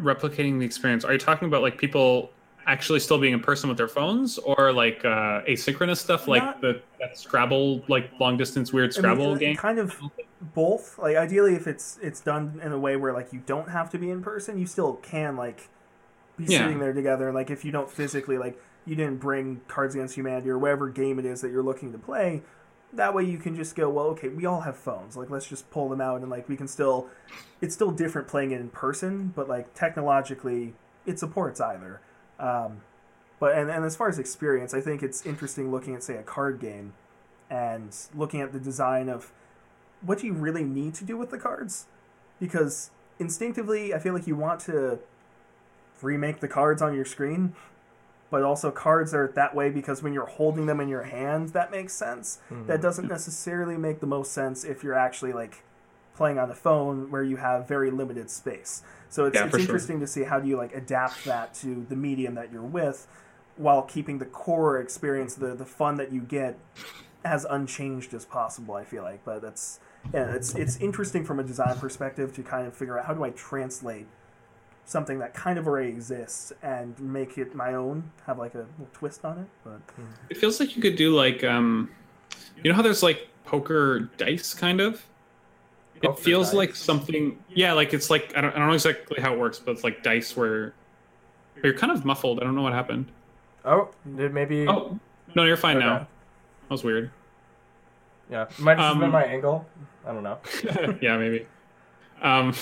replicating the experience, are you talking about like people actually still being in person with their phones, or like uh, asynchronous stuff, like Not- the that Scrabble, like long distance weird I mean, Scrabble uh, game? Kind of both. Like ideally, if it's it's done in a way where like you don't have to be in person, you still can like be Yeah. sitting there together. Like if you don't physically like you didn't bring Cards Against Humanity or whatever game it is that you're looking to play. That way you can just go, well, okay, we all have phones. Like let's just pull them out and like we can still. It's still different playing it in person, but like technologically, it supports either. Um, but and, and as far as experience, I think it's interesting looking at say a card game and looking at the design of what do you really need to do with the cards? Because instinctively i feel like you want to remake the cards on your screen but also cards are that way because when you're holding them in your hand that makes sense. That doesn't necessarily make the most sense if you're actually like playing on a phone where you have very limited space so it's, Yeah, it's for sure. interesting to see how do you like adapt that to the medium that you're with while keeping the core experience the the fun that you get as unchanged as possible. I feel like, but that's yeah, it's it's interesting from a design perspective to kind of figure out how do I translate something that kind of already exists and make it my own, have like a little twist on it. But It feels like you could do like um You know how there's like poker dice, kind of. It feels dice? like something. Yeah, like it's like I don't, I don't know exactly how it works, but it's like dice where you're kind of muffled. I don't know what happened. Oh, did maybe? Oh no, you're fine now. That was weird. Yeah, might have just been Um, my angle. I don't know. (laughs) yeah, maybe. Um,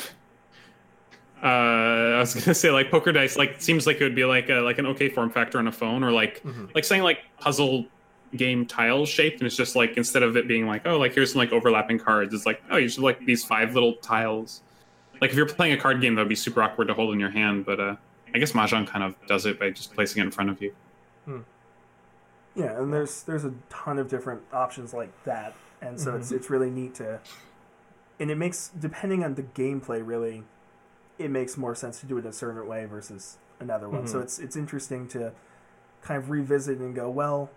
uh, I was (laughs) gonna say like poker dice, like seems like it would be like a, like an okay form factor on a phone, or like Mhm. like saying like puzzle game tile shaped, and it's just like instead of it being like oh like here's some like overlapping cards, it's like oh you should like these five little tiles. Like if you're playing a card game, that would be super awkward to hold in your hand, but uh, I guess mahjong kind of does it by just placing it in front of you. Yeah, and there's there's a ton of different options like that, and so it's it's really neat to, and it makes depending on the gameplay really, it makes more sense to do it a certain way versus another one. So Mhm. it's it's interesting to kind of revisit and go, well,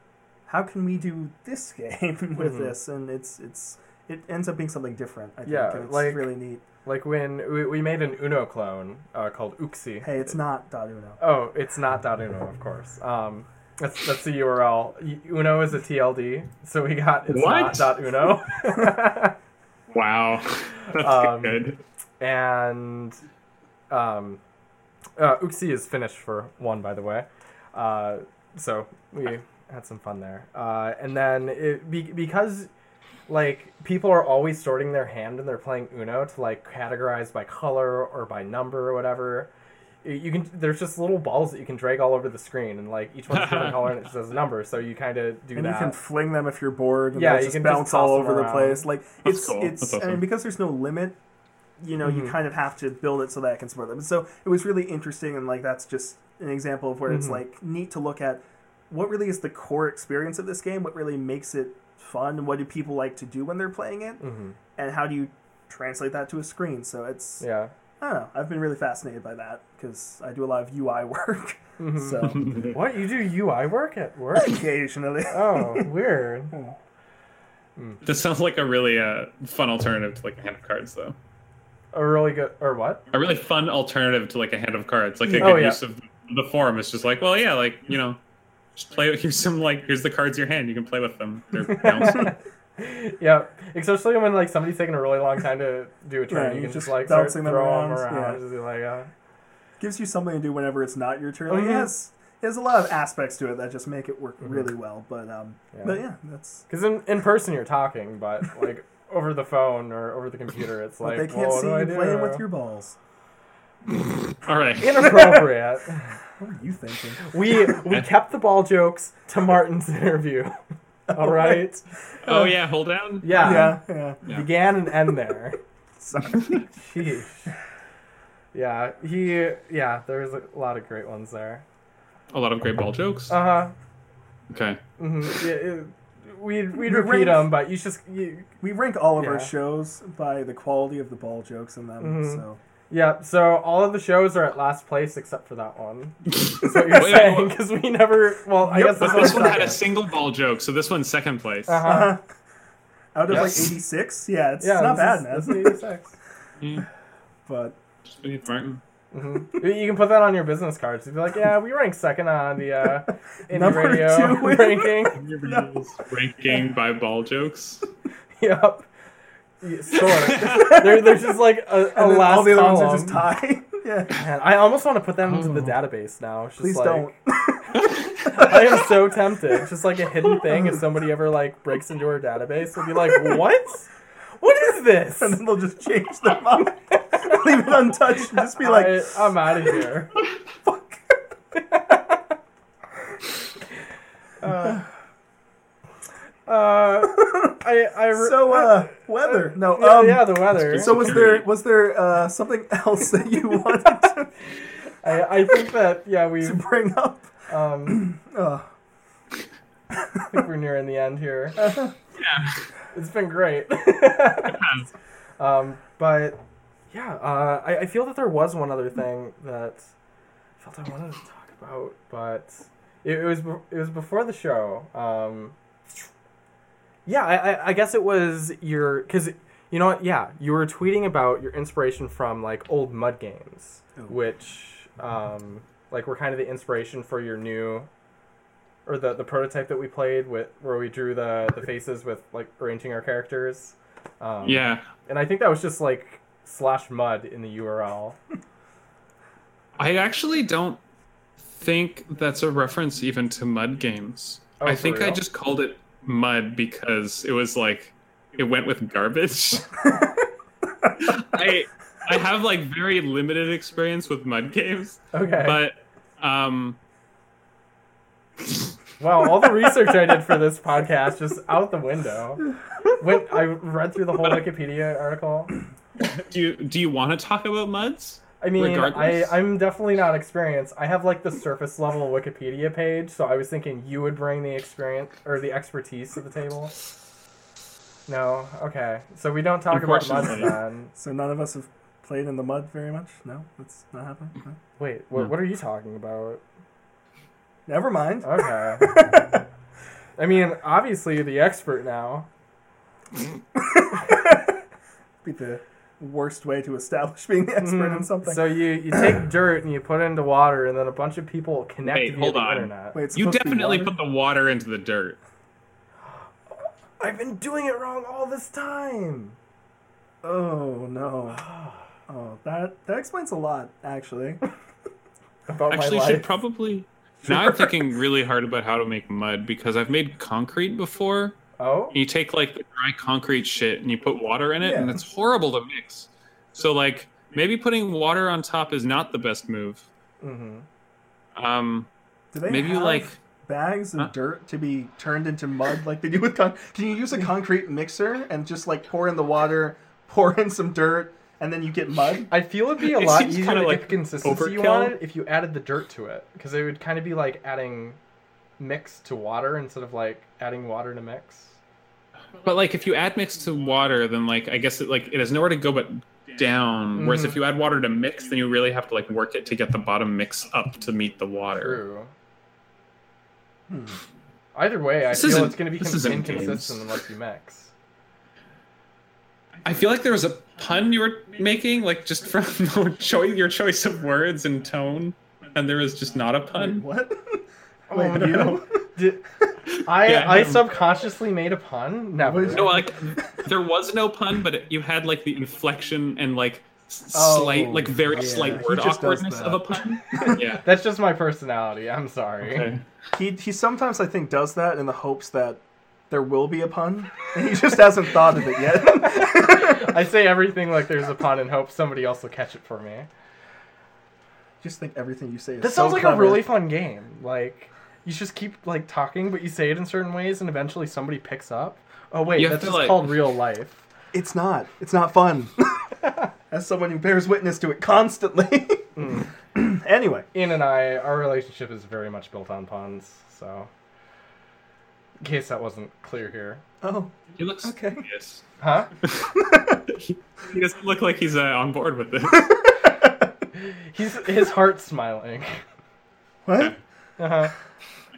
how can we do this (laughs) game with Mhm. this? And it's it's it ends up being something different. I think. Yeah, and it's like- really neat. Like when we, we made an Uno clone uh, called Uxie. Hey, it's not dot Uno. Oh, it's not dot Uno, of course. Um, that's that's the URL. Uno is a TLD, so we got it's What? not dot Uno. (laughs) Wow, (laughs) that's Um, good. and um, uh, Uxie is finished for one, by the way. Uh, so we had some fun there. Uh, and then it, be, because like people are always sorting their hand and they're playing Uno to like categorize by color or by number or whatever. You can there's just little balls that you can drag all over the screen and like each one's a different color and it just says a number. So you kind of do and that. you can fling them if you're bored. And Yeah, you just can just bounce all toss them over the place. Like That's it's cool. it's That's I mean because there's no limit. You know, you Mhm. kind of have to build it so that it can support them. So it was really interesting, and like that's just an example of where it's Mhm. like neat to look at what really is the core experience of this game. What really makes it fun, and what do people like to do when they're playing it, hmm and how do you translate that to a screen? So it's Yeah. I don't know. I've been really fascinated by that because I do a lot of UI (laughs) work. Mhm. So (laughs) What you do UI work at work? occasionally, (laughs) Oh, weird. This sounds like a really uh, fun alternative to like a hand of cards, though. A really good or what? A really fun alternative to like a hand of cards, like a Oh, good yeah. use of the form. It's just like, well, yeah, like you know, just play. Here's some like here's the cards in your hand. You can play with them. They're (laughs) bouncing. yeah, especially when like somebody's taking a really long time to do a turn, Yeah, you you can just just like start bouncing them throwing them around, around. yeah. Just be like, uh, gives you something to do whenever it's not your turn. Like, it has, it has a lot of aspects to it that just make it work really well. But um, Yeah. but yeah, that's because in, in person you're talking, but like (laughs) over the phone or over the computer, it's but like they can't well, see what you do playing with your balls. (laughs) All right. inappropriate. What were you thinking? we we kept the ball jokes to Martin's (laughs) interview. All right. Oh yeah, hold down. Yeah. yeah, yeah. Yeah. Began and end there. (laughs) Sorry. Sheesh. Yeah, he. Yeah, there's a lot of great ones there. A lot of great ball jokes. Uh huh. Okay. Mm-hmm. Yeah, it, we'd we'd We repeat ranked- them, but you just you, we rank all of our shows by the quality of the ball jokes in them. Mhm. So yeah. So all of the shows are at last place except for that one. (laughs) Is what you're saying? Because we never. Well, I Yep, guess But this, this one had a single ball joke, so this one's second place. Uh-huh. uh, out of (laughs) Yes. like eighty six, yeah, it's, Yeah, not this bad, is, man. This is 86. (laughs) Yeah, but just beneath Martin. hmm You can put that on your business cards. You'd be like, yeah, we rank second on the uh, indie Number radio two. ranking. Ranking by ball jokes. yep. Yeah, Sure. (laughs) there, there's just like a, a and last all the other column. ones are just tied. (laughs) yeah, Man, I almost want to put them into the Oh. database now. It's just please like, don't. (laughs) I am so tempted. It's just like a hidden thing. If somebody ever like breaks into our database, they'll be like, "What? What is this?" and then they'll just change them up, leave it untouched, and just be like, I, I'm out of here. "Fuck." Uh, (sighs) (sighs) (sighs) uh, I, I, re- So, uh, weather. No, yeah, um, yeah, the weather. So was there was there uh, something else that you (laughs) wanted to, I, I think that yeah, we to bring up? um, (clears throat) Uh, I think we're nearing the end here. (laughs) Yeah. It's been great. (laughs) um, but yeah, uh, I, I feel that there was one other thing that I felt I wanted to talk about, but it, it was it was before the show. Um, yeah, I, I, I guess it was your because you know what? Yeah, you were tweeting about your inspiration from like old mud games, Oh. which um, like were kind of the inspiration for your new or the the prototype that we played with where we drew the the faces with like arranging our characters. Um, Yeah. and I think that was just like slash mud in the URL. I actually don't think that's a reference even to mud games. Oh, I for think I just called it mud because it was like it went with garbage. (laughs) I I have like very limited experience with mud games, Okay. but um Wow, all the research I did for this (laughs) podcast just out the window. When I read through the whole Wikipedia article. do you do you want to talk about muds? I mean, I, Regardless. I'm definitely not experienced. I have like the surface level Wikipedia page, so I was thinking you would bring the experience or the expertise to the table. No, okay. So we don't talk about mud Unfortunately. then. So none of us have played in the mud very much. No, that's not happening. No? Wait, what, No. what are you talking about? Never mind. Okay. (laughs) I mean, obviously you're the expert now. Be the worst way to establish being the expert in Mhm. something. So you, you take (clears throat) dirt and you put it into water, and then a bunch of people connect Wait, via hold the on. internet. Wait, You supposed to be definitely put the water into the dirt. I've been doing it wrong all this time. Oh no. (sighs) Oh, that that explains a lot, actually. (laughs) About Actually, my should life. probably. (laughs) Now I'm thinking really hard about how to make mud because I've made concrete before. Oh, And you take like the dry concrete shit and you put water in it, and it's horrible to mix. So like maybe putting water on top is not the best move. hmm Um, Do they maybe you have like bags of Huh? dirt to be turned into mud like they do with con? Can you use a concrete mixer and just like pour in the water, (laughs) pour in some dirt, and then you get mud? I feel it'd be a It lot easier to like get the consistency you overkill. wanted if you added the dirt to it, because it would kind of be like adding mix to water instead of like adding water to mix. But like if you add mix to water, then like I guess it like it has nowhere to go but down. Whereas Mhm. if you add water to mix, then you really have to like work it to get the bottom mix up to meet the water. True. Hmm. Either way, I This feel it's going to be this con- isn't inconsistent games. unless you mix. I feel like there was a pun you were making, like just from (laughs) your choice, your choice of words and tone, and there was just not a Wait, pun. what? (laughs) Oh, Wait, no. You? Did, I Yeah, I him. subconsciously made a pun. Never. No, like there was no pun, but you had like the inflection and like s- Oh, slight, like very yeah, slight word awkwardness of a pun. (laughs) yeah. That's just my personality. I'm sorry. Okay. He he sometimes I think does that in the hopes that there will be a pun, and he just hasn't thought of it yet. (laughs) I say everything like there's a pun and hope somebody else will catch it for me. just think everything you say is This so sounds like clever. a really fun game. Like you just keep like talking, but you say it in certain ways, and eventually somebody picks up. Oh wait, You have that's to, just like- called real life. It's not. It's not fun. (laughs) As someone who bears witness to it constantly. (laughs) anyway, Ian and I, our relationship is very much built on puns. So, in case that wasn't clear here, oh, He looks Okay. Yes. huh? he he doesn't look like he's uh, on board with this. (laughs) He's his heart's smiling. what? Uh-huh.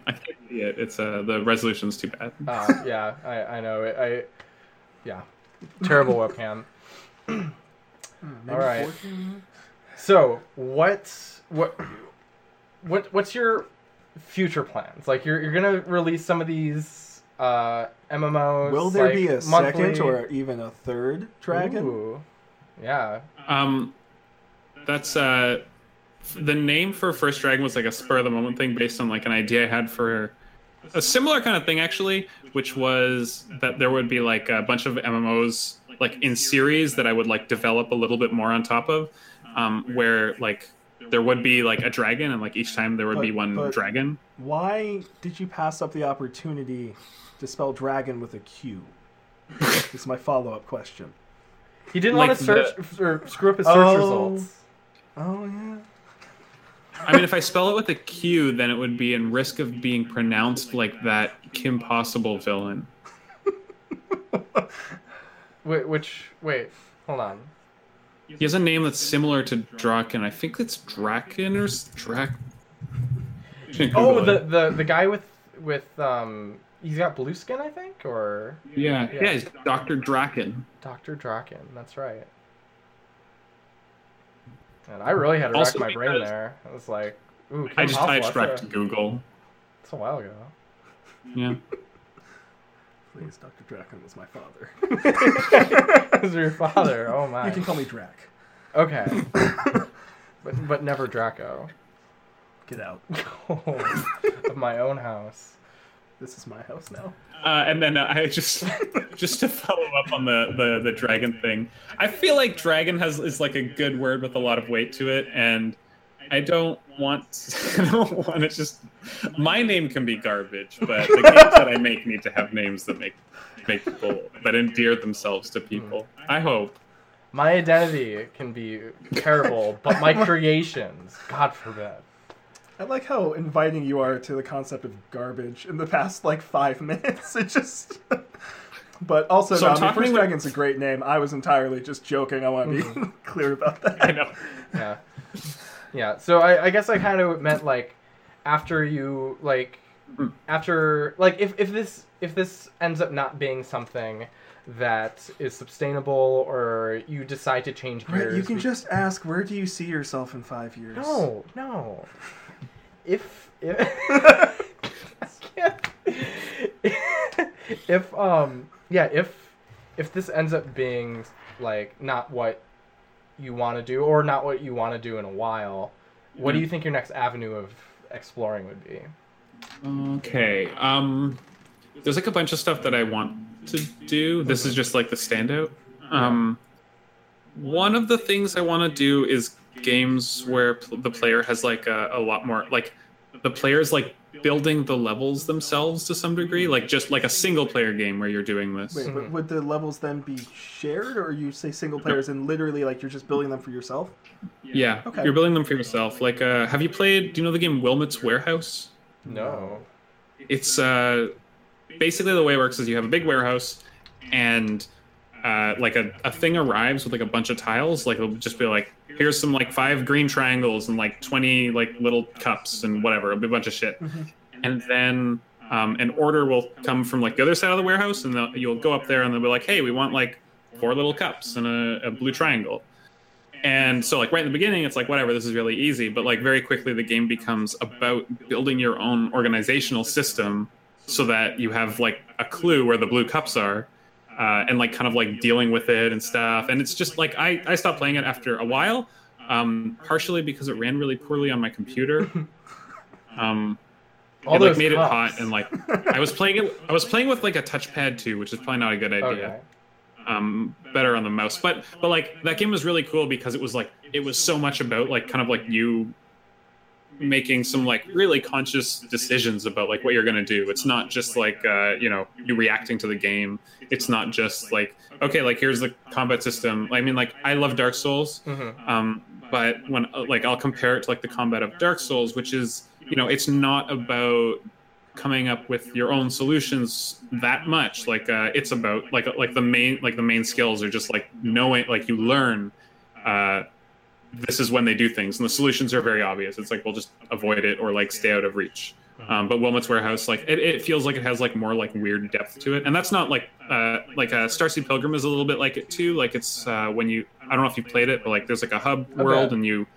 I can't see it. It's uh, the resolution's too bad. Uh, yeah, I, I know. I, I yeah, terrible webcam. (clears throat) Maybe All right. 14? So what what (clears throat) what what's your future plans? Like you're you're gonna release some of these uh, MMOs. Will there like, be a monthly? second or even a third dragon? Ooh. Yeah. Um, that's uh, f- the name for First Dragon was like a spur of the moment thing based on like an idea I had for a similar kind of thing actually, which was that there would be like a bunch of MMOs like in series that I would like develop a little bit more on top of, um, where like there would be like a dragon and like each time there would be one dragon. Why did you pass up the opportunity to spell dragon with a Q? (laughs) is my follow up question. He didn't Like want to search or screw up his search Oh. results. Oh, yeah. I mean, if I spell it with a Q, then it would be in risk of being pronounced like that Kim Possible villain. (laughs) Wait, which wait, hold on. He has a name that's similar to Drakken. I think it's Drakken or Drac. Oh, the, the the guy with with um, he's got blue skin, I think, or yeah, yeah. yeah, he's Doctor Drakken. Doctor Drakken. That's right. And I really had to Also rack my brain there. I was like, ooh, can I just Possible, typed that's to Google. It's a while ago. Yeah. (laughs) Please, Dr. Drakken was my father. (laughs) (laughs) Is your father? Oh my. You can call me Drac. Okay. but but never Draco. Get out. of my own house. This is my house now. Uh, and then uh, I just (laughs) just to follow up on the, the the dragon thing. I feel like dragon has is like a good word with a lot of weight to it, and I don't want (laughs) I don't want to just my name can be garbage, but the games that I make need to have names that make make people that endear themselves to people. I hope. My identity can be terrible, but my (laughs) creations, God forbid. I like how inviting you are to the concept of garbage in the past like five (laughs) minutes. It just. (laughs) but also, So no, I'm mean, talking First with- Dragon's a great name. I was entirely just joking. I want to be (laughs) clear about that. I know. Yeah. Yeah. So I, I guess I kind of meant like after you like Hmm. after like if, if this if this ends up not being something that is sustainable or you decide to change gears. Right, you can we- just ask, where do you see yourself in five years? No, no. If if (laughs) if um yeah if if this ends up being like not what you want to do or not what you want to do in a while, what do you think your next avenue of exploring would be? Okay. Um, there's like a bunch of stuff that I want to do. This is just like the standout. Um, one of the things I want to do is games where pl- the player has like a, a lot more like the players like building the levels themselves to some degree, like just like a single player game where you're doing this. Wait, but would the levels then be shared, or you say single players and literally like you're just building them for yourself? Yeah, Okay. you're building them for yourself. Like, uh, have you played? Do you know the game Wilmot's Warehouse? No. it's uh basically the way it works is you have a big warehouse and uh like a, a thing arrives with like a bunch of tiles like it'll just be like here's some like five green triangles and like 20 like little cups and whatever. A bunch of shit. And then um, an order will come from like the other side of the warehouse and you'll go up there and they'll be like hey we want like four little cups and a, a blue triangle. And so like right in the beginning it's like whatever this is really easy. But like very quickly the game becomes about building your own organizational system so that you have like a clue where the blue cups are uh, and like kind of like dealing with it and stuff and it's just like i i stopped playing it after a while um partially because it ran really poorly on my computer (laughs) um All it like made it hot and like i was playing it i was playing with like a touchpad too which is probably not a good idea Okay. um, better on the mouse. But but like that game was really cool because it was like it was so much about like kind of like you making some like really conscious decisions about like what you're gonna do. It's not just like uh, you know you reacting to the game. It's not just like okay like here's the combat system. I mean like I love Dark Souls. Mhm. Um, but when like I'll compare it to like the combat of Dark Souls, which is you know it's not about coming up with your own solutions that much. Like uh, it's about like like the main like the main skills are just like knowing like you learn. Uh, this is when they do things, and the solutions are very obvious. It's like we'll just avoid it or like stay out of reach. Um, but Wilmot's Warehouse, like it, it feels like it has like more like weird depth to it, and that's not like uh, like uh, Starseed Pilgrim is a little bit like it too. Like it's uh, when you I don't know if you played it, but like there's like a hub A world, bit. and you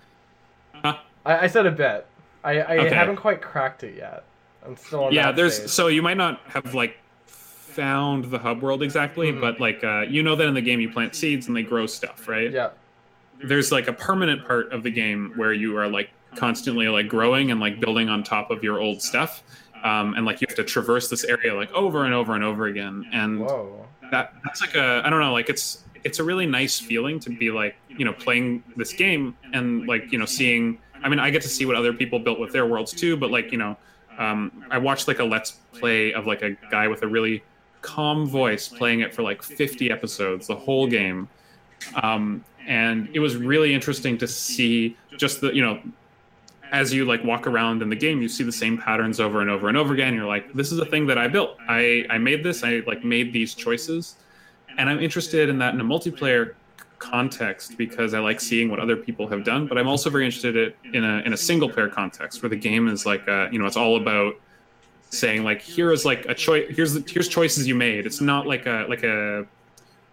I, I said a bit. I, I Okay. haven't quite cracked it yet. I'm still on yeah that there's stage. so you might not have like found the hub world exactly Mhm. but like uh, you know that in the game you plant seeds and they grow stuff right yeah. There's like a permanent part of the game where you are like constantly like growing and like building on top of your old stuff um, and like you have to traverse this area like over and over and over again and Whoa. that that's like a I don't know like it's it's a really nice feeling to be like you know playing this game and like you know seeing I mean I get to see what other people built with their worlds too but like you know um, I watched like a let's play of like a guy with a really calm voice playing it for like 50 episodes the whole game um, and it was really interesting to see just the you know as you like walk around in the game you see the same patterns over and over and over again. You're like this is a thing that i built. I i made this. I like made these choices. And i'm interested in that in a multiplayer context because i like seeing what other people have done but i'm also very interested in a, in a single player context where the game is like uh, you know it's all about saying like here is like a choice here's the, here's choices you made. It's not like a like a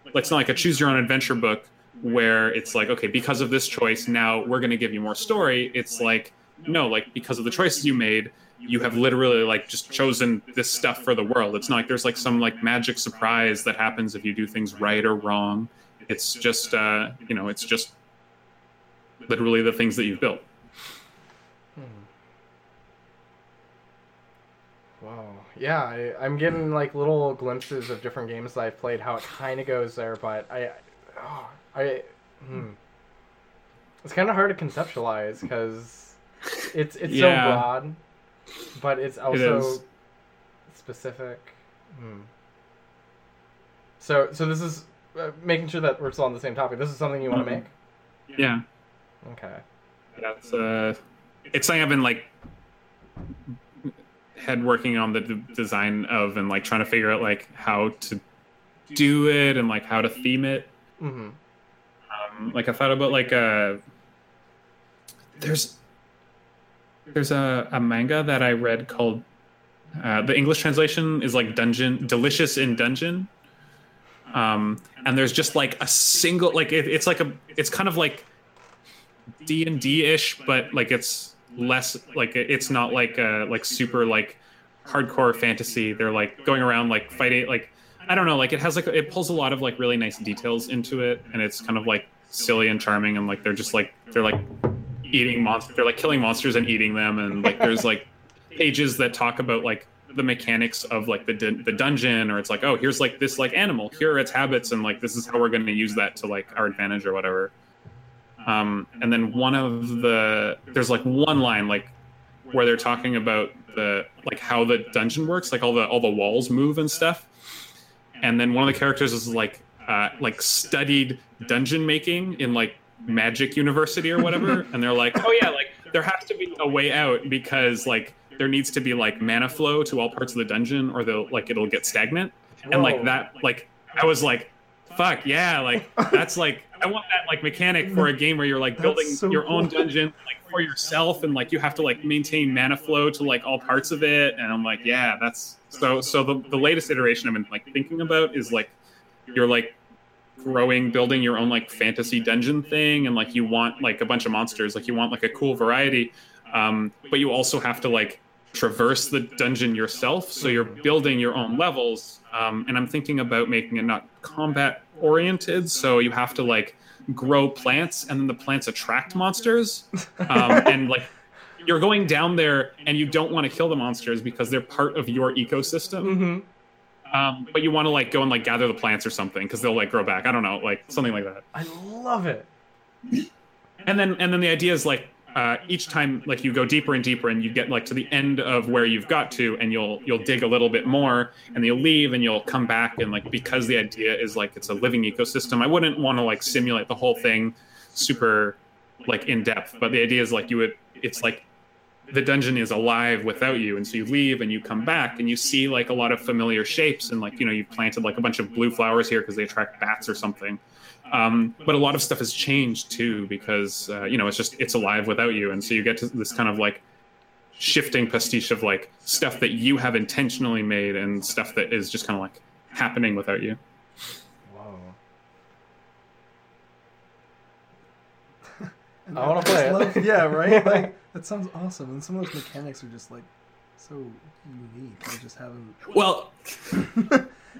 like it's not like a choose your own adventure book where it's like okay because of this choice now we're going to give you more story it's like no like because of the choices you made you have literally like just chosen this stuff for the world. It's not like there's like some like magic surprise that happens if you do things right or wrong. It's just uh, you know, it's just literally the things that you've built. Hmm. Wow. Yeah, I, am getting like little glimpses of different games that I've played, how it kind of goes there, but I, oh, I, hmm. it's kind of hard to conceptualize because it's it's yeah. so broad, but it's also it specific. Hmm. So so this is uh, making sure that we're still on the same topic. This is something you want to mm-hmm. make. Yeah. Okay. That's uh, it's something I've been like head working on the d- design of and like trying to figure out like how to do it and like how to theme it. Mm-hmm. Like I thought about like a uh, there's there's a, a manga that I read called uh, the English translation is like Dungeon Delicious in Dungeon. Um, and there's just like a single like it, it's like a it's kind of like D and D ish, but like it's less like it's not like uh like super like hardcore fantasy. They're like going around like fighting like I don't know like it has like it pulls a lot of like really nice details into it, and it's kind of like silly and charming, and like they're just like they're like eating monsters. They're like killing monsters and eating them, and like there's like pages that talk about like the mechanics of like the the dungeon, or it's like oh here's like this like animal, here are its habits, and like this is how we're going to use that to like our advantage or whatever. Um, and then one of the there's like one line like where they're talking about the like how the dungeon works, like all the all the walls move and stuff. And then one of the characters is like uh, like studied dungeon making in like magic university or whatever (laughs) and they're like oh yeah like there has to be a way out because like there needs to be like mana flow to all parts of the dungeon or they'll like it'll get stagnant. And like that like i was like fuck yeah like that's like i want that like mechanic for a (laughs) game where you're like building so your cool. own dungeon like for yourself and like you have to like maintain mana flow to like all parts of it. And i'm like yeah that's so so the, the latest iteration i've been like thinking about is like you're like growing building your own like fantasy dungeon thing and like you want like a bunch of monsters like you want like a cool variety um, but you also have to like traverse the dungeon yourself so you're building your own levels um, and i'm thinking about making it not combat oriented so you have to like grow plants and then the plants attract monsters um, (laughs) and like you're going down there and you don't want to kill the monsters because they're part of your ecosystem mm-hmm. Um, but you want to like go and like gather the plants or something because they'll like grow back. I don't know, like something like that. I love it. And then and then the idea is like uh, each time like you go deeper and deeper and you get like to the end of where you've got to and you'll you'll dig a little bit more and you'll leave and you'll come back and like because the idea is like it's a living ecosystem i wouldn't want to like simulate the whole thing super like in depth but the idea is like you would it's like the dungeon is alive without you and so you leave and you come back and you see like a lot of familiar shapes and like you know you've planted like a bunch of blue flowers here because they attract bats or something um, but a lot of stuff has changed too because uh, you know it's just it's alive without you and so you get to this kind of like shifting pastiche of like stuff that you have intentionally made and stuff that is just kind of like happening without you Whoa. (laughs) I want to play it. yeah, right. Like, that sounds awesome, and some of those mechanics are just like so unique. I just haven't. Well, (laughs)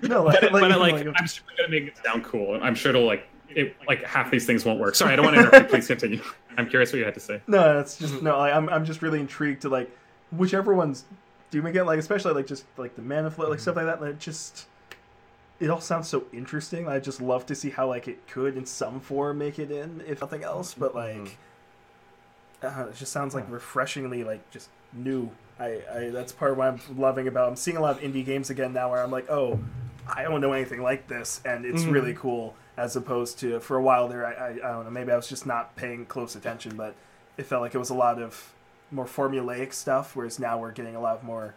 no, like, but, like, but like, like I'm sure gonna make it sound cool. I'm sure it'll like it, like half these things won't work. Sorry, I don't want to interrupt. You. Please continue. I'm curious what you had to say. No, that's just no. Like, I'm I'm just really intrigued to like whichever ones do make it like especially like just like the mana flow like stuff like that. Like just it all sounds so interesting. I just love to see how like it could in some form make it in, if nothing else. But like. Mm-hmm uh, it just sounds like refreshingly like just new. I, I that's part of what I'm loving about. I'm seeing a lot of indie games again now where I'm like, oh, I don't know anything like this, and it's mm-hmm. really cool. As opposed to for a while there, I, I I don't know. Maybe I was just not paying close attention, but it felt like it was a lot of more formulaic stuff. Whereas now we're getting a lot more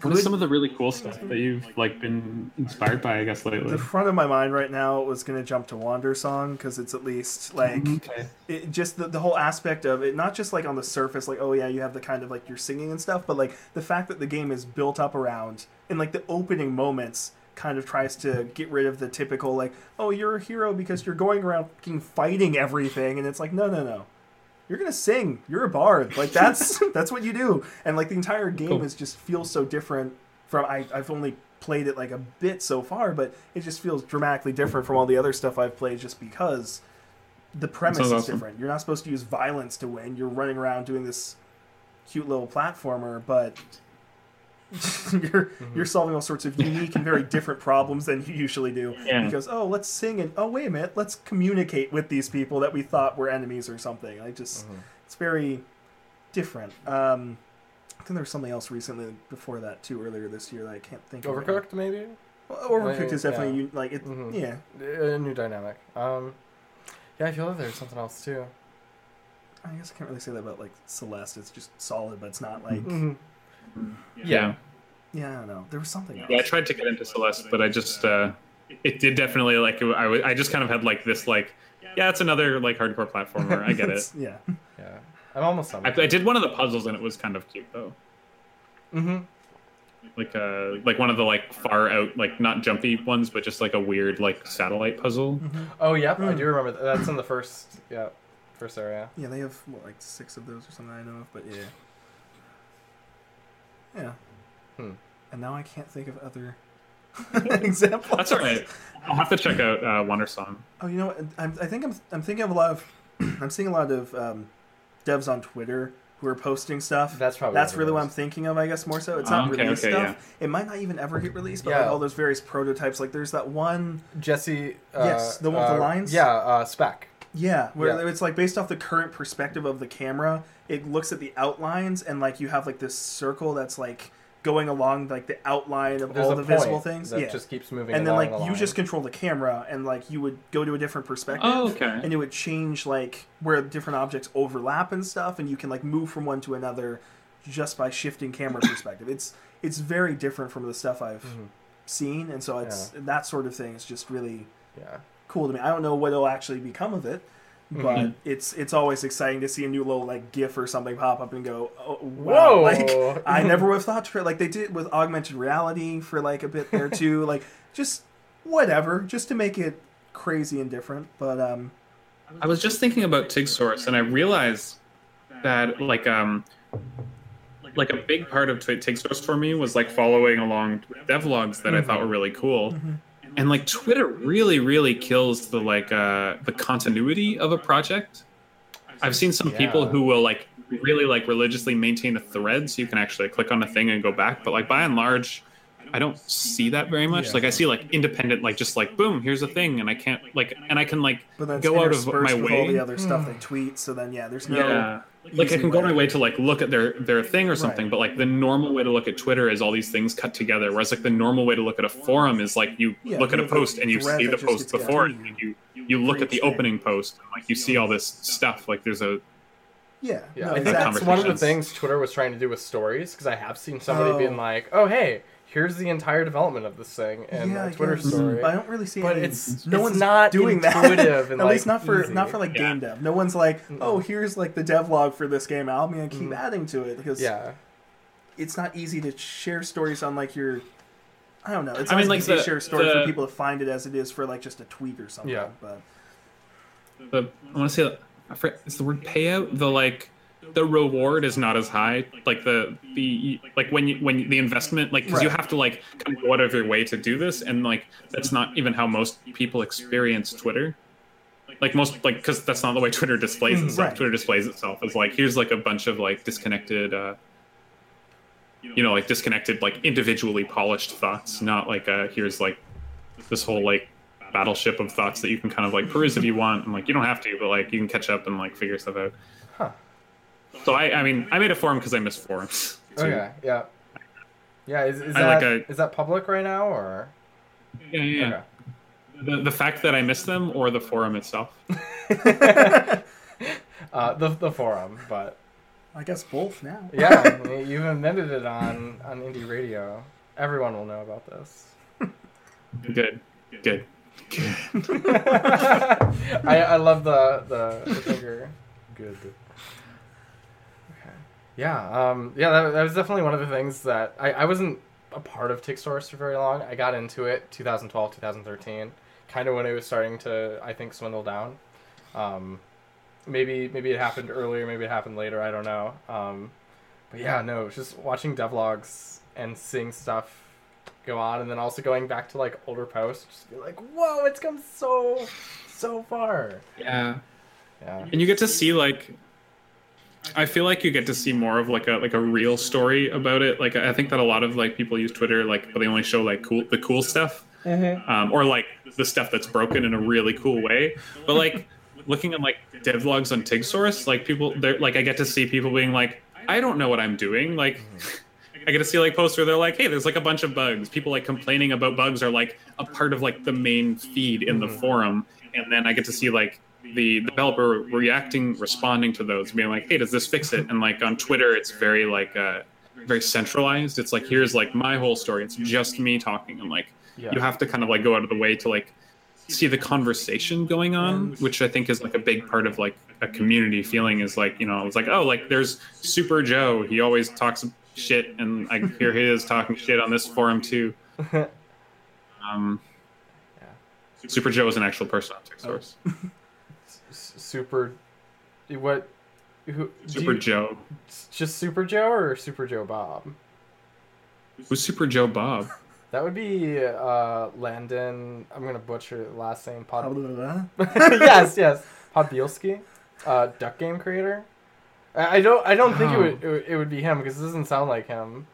what is some of the really cool stuff that you've like been inspired by? I guess lately. The front of my mind right now was going to jump to Wandersong because it's at least like mm-hmm. okay. it, just the, the whole aspect of it, not just like on the surface, like oh yeah, you have the kind of like you're singing and stuff, but like the fact that the game is built up around and like the opening moments kind of tries to get rid of the typical like oh you're a hero because you're going around fighting everything, and it's like no no no, you're gonna sing. You're a bard. Like that's (laughs) (laughs) that's what you do. And like the entire game Cool. is just feels so different from I I've only played it like a bit so far, but it just feels dramatically different from all the other stuff I've played just because the premise is awesome. different. You're not supposed to use violence to win. You're running around doing this cute little platformer, but (laughs) you're you're solving all sorts of unique and very different problems than you usually do. Yeah. Because oh, let's sing and oh wait a minute, let's communicate with these people that we thought were enemies or something. I just it's very different. Um, I think there was something else recently before that too earlier this year that I can't think of. Overcooked, maybe. Well, Overcooked is definitely un- like it. Mhm. Yeah, A new dynamic. Um, yeah, I feel like there's something else too. I guess I can't really say that about like Celeste. It's just solid, but it's not like Mhm. Yeah. Yeah. I know. There was something else. Yeah, I tried to get into Celeste, but I just uh, it did definitely like I, w- I just kind of had like this like yeah, it's another like hardcore platformer. I get (laughs) it. Yeah. Yeah, I'm almost done. I, I did one of the puzzles and it was kind of cute though. Mm-hmm. Like uh like one of the like far out like not jumpy ones, but just like a weird like satellite puzzle. Oh, yep, I Mm. do remember that. That's in the first, yeah, first area. Yeah, they have what, like six of those or something I know of, but yeah. Yeah. Hmm. And now I can't think of other (laughs) (laughs) examples. That's all right. I'll have to check out uh, Wandersong. Oh, you know what? I'm, I think I'm, I'm thinking of a lot of, (clears throat) I'm seeing a lot of um, devs on Twitter who are posting stuff. That's probably That's what really what is. I'm thinking of, I guess, more so. It's Oh, not okay, released okay, stuff. It might not even ever get released, but Yeah. like all those various prototypes. Like there's that one, Jesse. Uh, Yes, the one with the uh, lines? Yeah, uh, spec. yeah, where Yeah. it's like based off the current perspective of the camera. It looks at the outlines and like you have like this circle that's like going along like the outline of There's all the visible things. that yeah. just keeps moving. and then along like the you line. just control the camera and like you would go to a different perspective Oh, okay. and it would change like where different objects overlap and stuff and you can like move from one to another just by shifting camera (coughs) perspective it's it's very different from the stuff i've Mhm. seen and so it's that sort of thing is just really Yeah. cool to me i don't know what will actually become of it but Mhm. it's it's always exciting to see a new little like gif or something pop up and go oh, wow Whoa! (laughs) like i (laughs) never would have thought to like they did with augmented reality for like a bit there (laughs) too like just whatever just to make it crazy and different but um I was just thinking about TIG Source, and I realized that like um like a big part of T- TIG Source for me was like following along devlogs that I thought were really cool. And like Twitter really, really kills the like uh the continuity of a project. I've seen some people who will like really like religiously maintain a thread so you can actually click on a thing and go back. But like by and large, I don't see that very much. Yeah. Like I see like independent, like just like boom, here's a thing, and I can't like, and I can like go out of interspersed my with all the other stuff they tweet so then yeah there's no Yeah. Like I can go way. my way to like look at their their thing or something, Right. but like the normal way to look at Twitter is all these things cut together. Whereas like the normal way to look at a forum is like you Yeah, look at a post and you see the post before it, and you you look at the opening post and like you see all this stuff. Like there's a yeah Yeah, no, I think that's one of the things Twitter was trying to do with stories because I have seen somebody Oh. being like, "Oh, hey, here's the entire development of this thing and yeah, a I Twitter guess. story." But I don't really see But any, it's- no it's one's not doing that. intuitive and, (laughs) At least not for easy. not for like Yeah. game dev. No one's like, oh, here's like the devlog for this game. I'm gonna keep Mhm. adding to it because Yeah, it's not easy to share stories on like your. I don't know. It's I not mean, like, easy to share a story the- for people to find it as it is for like just a tweet or something. Yeah. But the I want to say I forget, is the word payout the like the reward is not as high like the the like when you when the investment like because you have to like kind of go out of your way to do this and like that's not even how most people experience Twitter like most like because that's not the way Twitter displays Mhm, itself right. Twitter displays itself as like here's like a bunch of like disconnected uh you know like disconnected like individually polished thoughts not like uh here's like this whole like battleship of thoughts that you can kind of like peruse if you want and like you don't have to but like you can catch up and like figure stuff out. So i i mean i made a forum because i miss forums too. (laughs) okay, yeah, yeah. Is, is that like is that public right now or? yeah yeah, yeah. Okay. The, the fact that i miss them or the forum itself (laughs) Uh, the the forum, but I guess both now. yeah, (laughs) you've admitted it on on indie radio. Everyone will know about this. good good I, I love the the, the finger. Good. Okay. Yeah. Um. Yeah. That, that was definitely one of the things that I, I wasn't a part of TIGSource for very long. I got into it 2012, 2013, kind of when it was starting to I think swindle down. Um. maybe maybe it happened earlier, maybe it happened later. I don't know. Um, but yeah, no, just watching devlogs and seeing stuff go on, and then also going back to like older posts, just be like, whoa, it's come so so far. Yeah. Yeah. And you get to see like I feel like you get to see more of like a like a real story about it. Like I think that a lot of like people use Twitter like but they only show like cool the cool stuff, um, or like the stuff that's broken in a really cool way. But like looking at like devlogs on TigSource, like people they're like I get to see people being like I don't know what I'm doing. Like (laughs) I get to see like posts where they're like, hey, there's like a bunch of bugs. People like complaining about bugs are like a part of like the main feed in the forum, and then I get to see like the developer reacting, responding to those, being like, hey, does this fix it? And like on Twitter, it's very like uh, very centralized. It's like here's like my whole story. It's just me talking, and like Yeah. you have to kind of like go out of the way to like see the conversation going on, which I think is like a big part of like a community feeling is like you know it's like oh like there's Super Joe. He always talks shit, and I hear he is talking shit on this forum too. (laughs) Um, Super Joe is an actual person on TIGSource. S- (laughs) Super. What? Who? Super you- Joe. Just Super Joe or Super Joe Bob? Who's Super Joe Bob? (laughs) That would be uh, Landon. I'm gonna butcher the last name. Blah, Pod. blah, blah. (laughs) yes, yes. Podbielski, uh, duck game creator. I I don't. I don't think it Oh. would. It would, it would be him because it doesn't sound like him.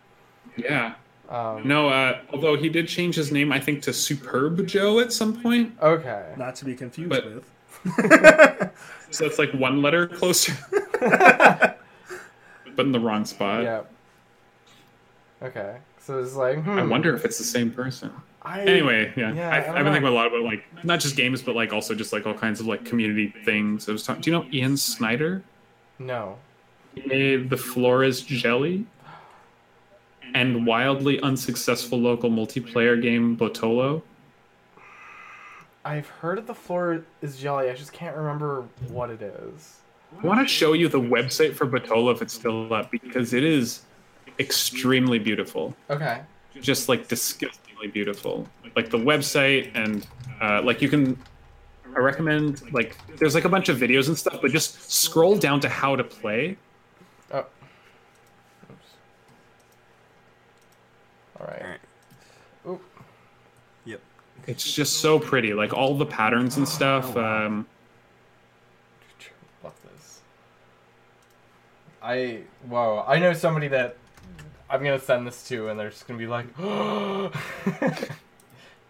Yeah. Um, No, uh, although he did change his name, I think, to Superb Joe at some point. Okay. Not to be confused But- with. (laughs) So that's like one letter closer. (laughs) but in the wrong spot. yeah. Okay. So it's like. Hmm, I wonder if it's the same person. I, Anyway, yeah, Yeah, I, I I've been thinking a lot about like not just games, but like also just like all kinds of like community things. I was talking. Do you know Ian Snyder? No. He made the Floor Is Jelly and wildly unsuccessful local multiplayer game Botolo. I've heard of the floor is jelly. I just can't remember what it is. I want to show you the website for Botolo if it's still up because it is extremely beautiful. Okay. just like disgustingly beautiful. Like the website and uh, like you can. I recommend like there's like a bunch of videos and stuff, but just scroll down to how to play. Oh. Oops. All right. Oop. Yep. It's just so pretty, like all the patterns and stuff. Um, What's this? I whoa! I know somebody that I'm gonna send this to, and they're just gonna be like, (gasps)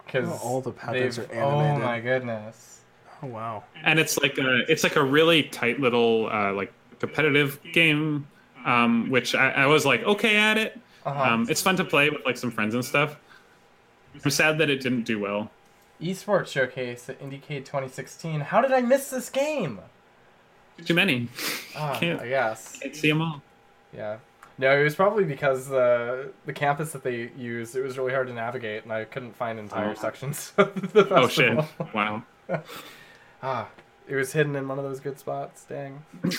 because Oh, all the patterns are animated. Oh my goodness! Oh wow. and it's like a it's like a really tight little uh, like competitive game, um, which I, I was like okay at it. Uh-huh. Um, it's fun to play with like some friends and stuff. I'm sad that it didn't do well. Esports showcase at IndieCade 2016. How did I miss this game? Too many. Ah, (laughs) Can't- I guess. Can't see them all. Yeah. No, it was probably because the the campus that they used it was really hard to navigate, and I couldn't find entire Oh. sections (laughs) of the Oh shit! Wow. (laughs) Ah, it was hidden in one of those good spots. Dang. (coughs)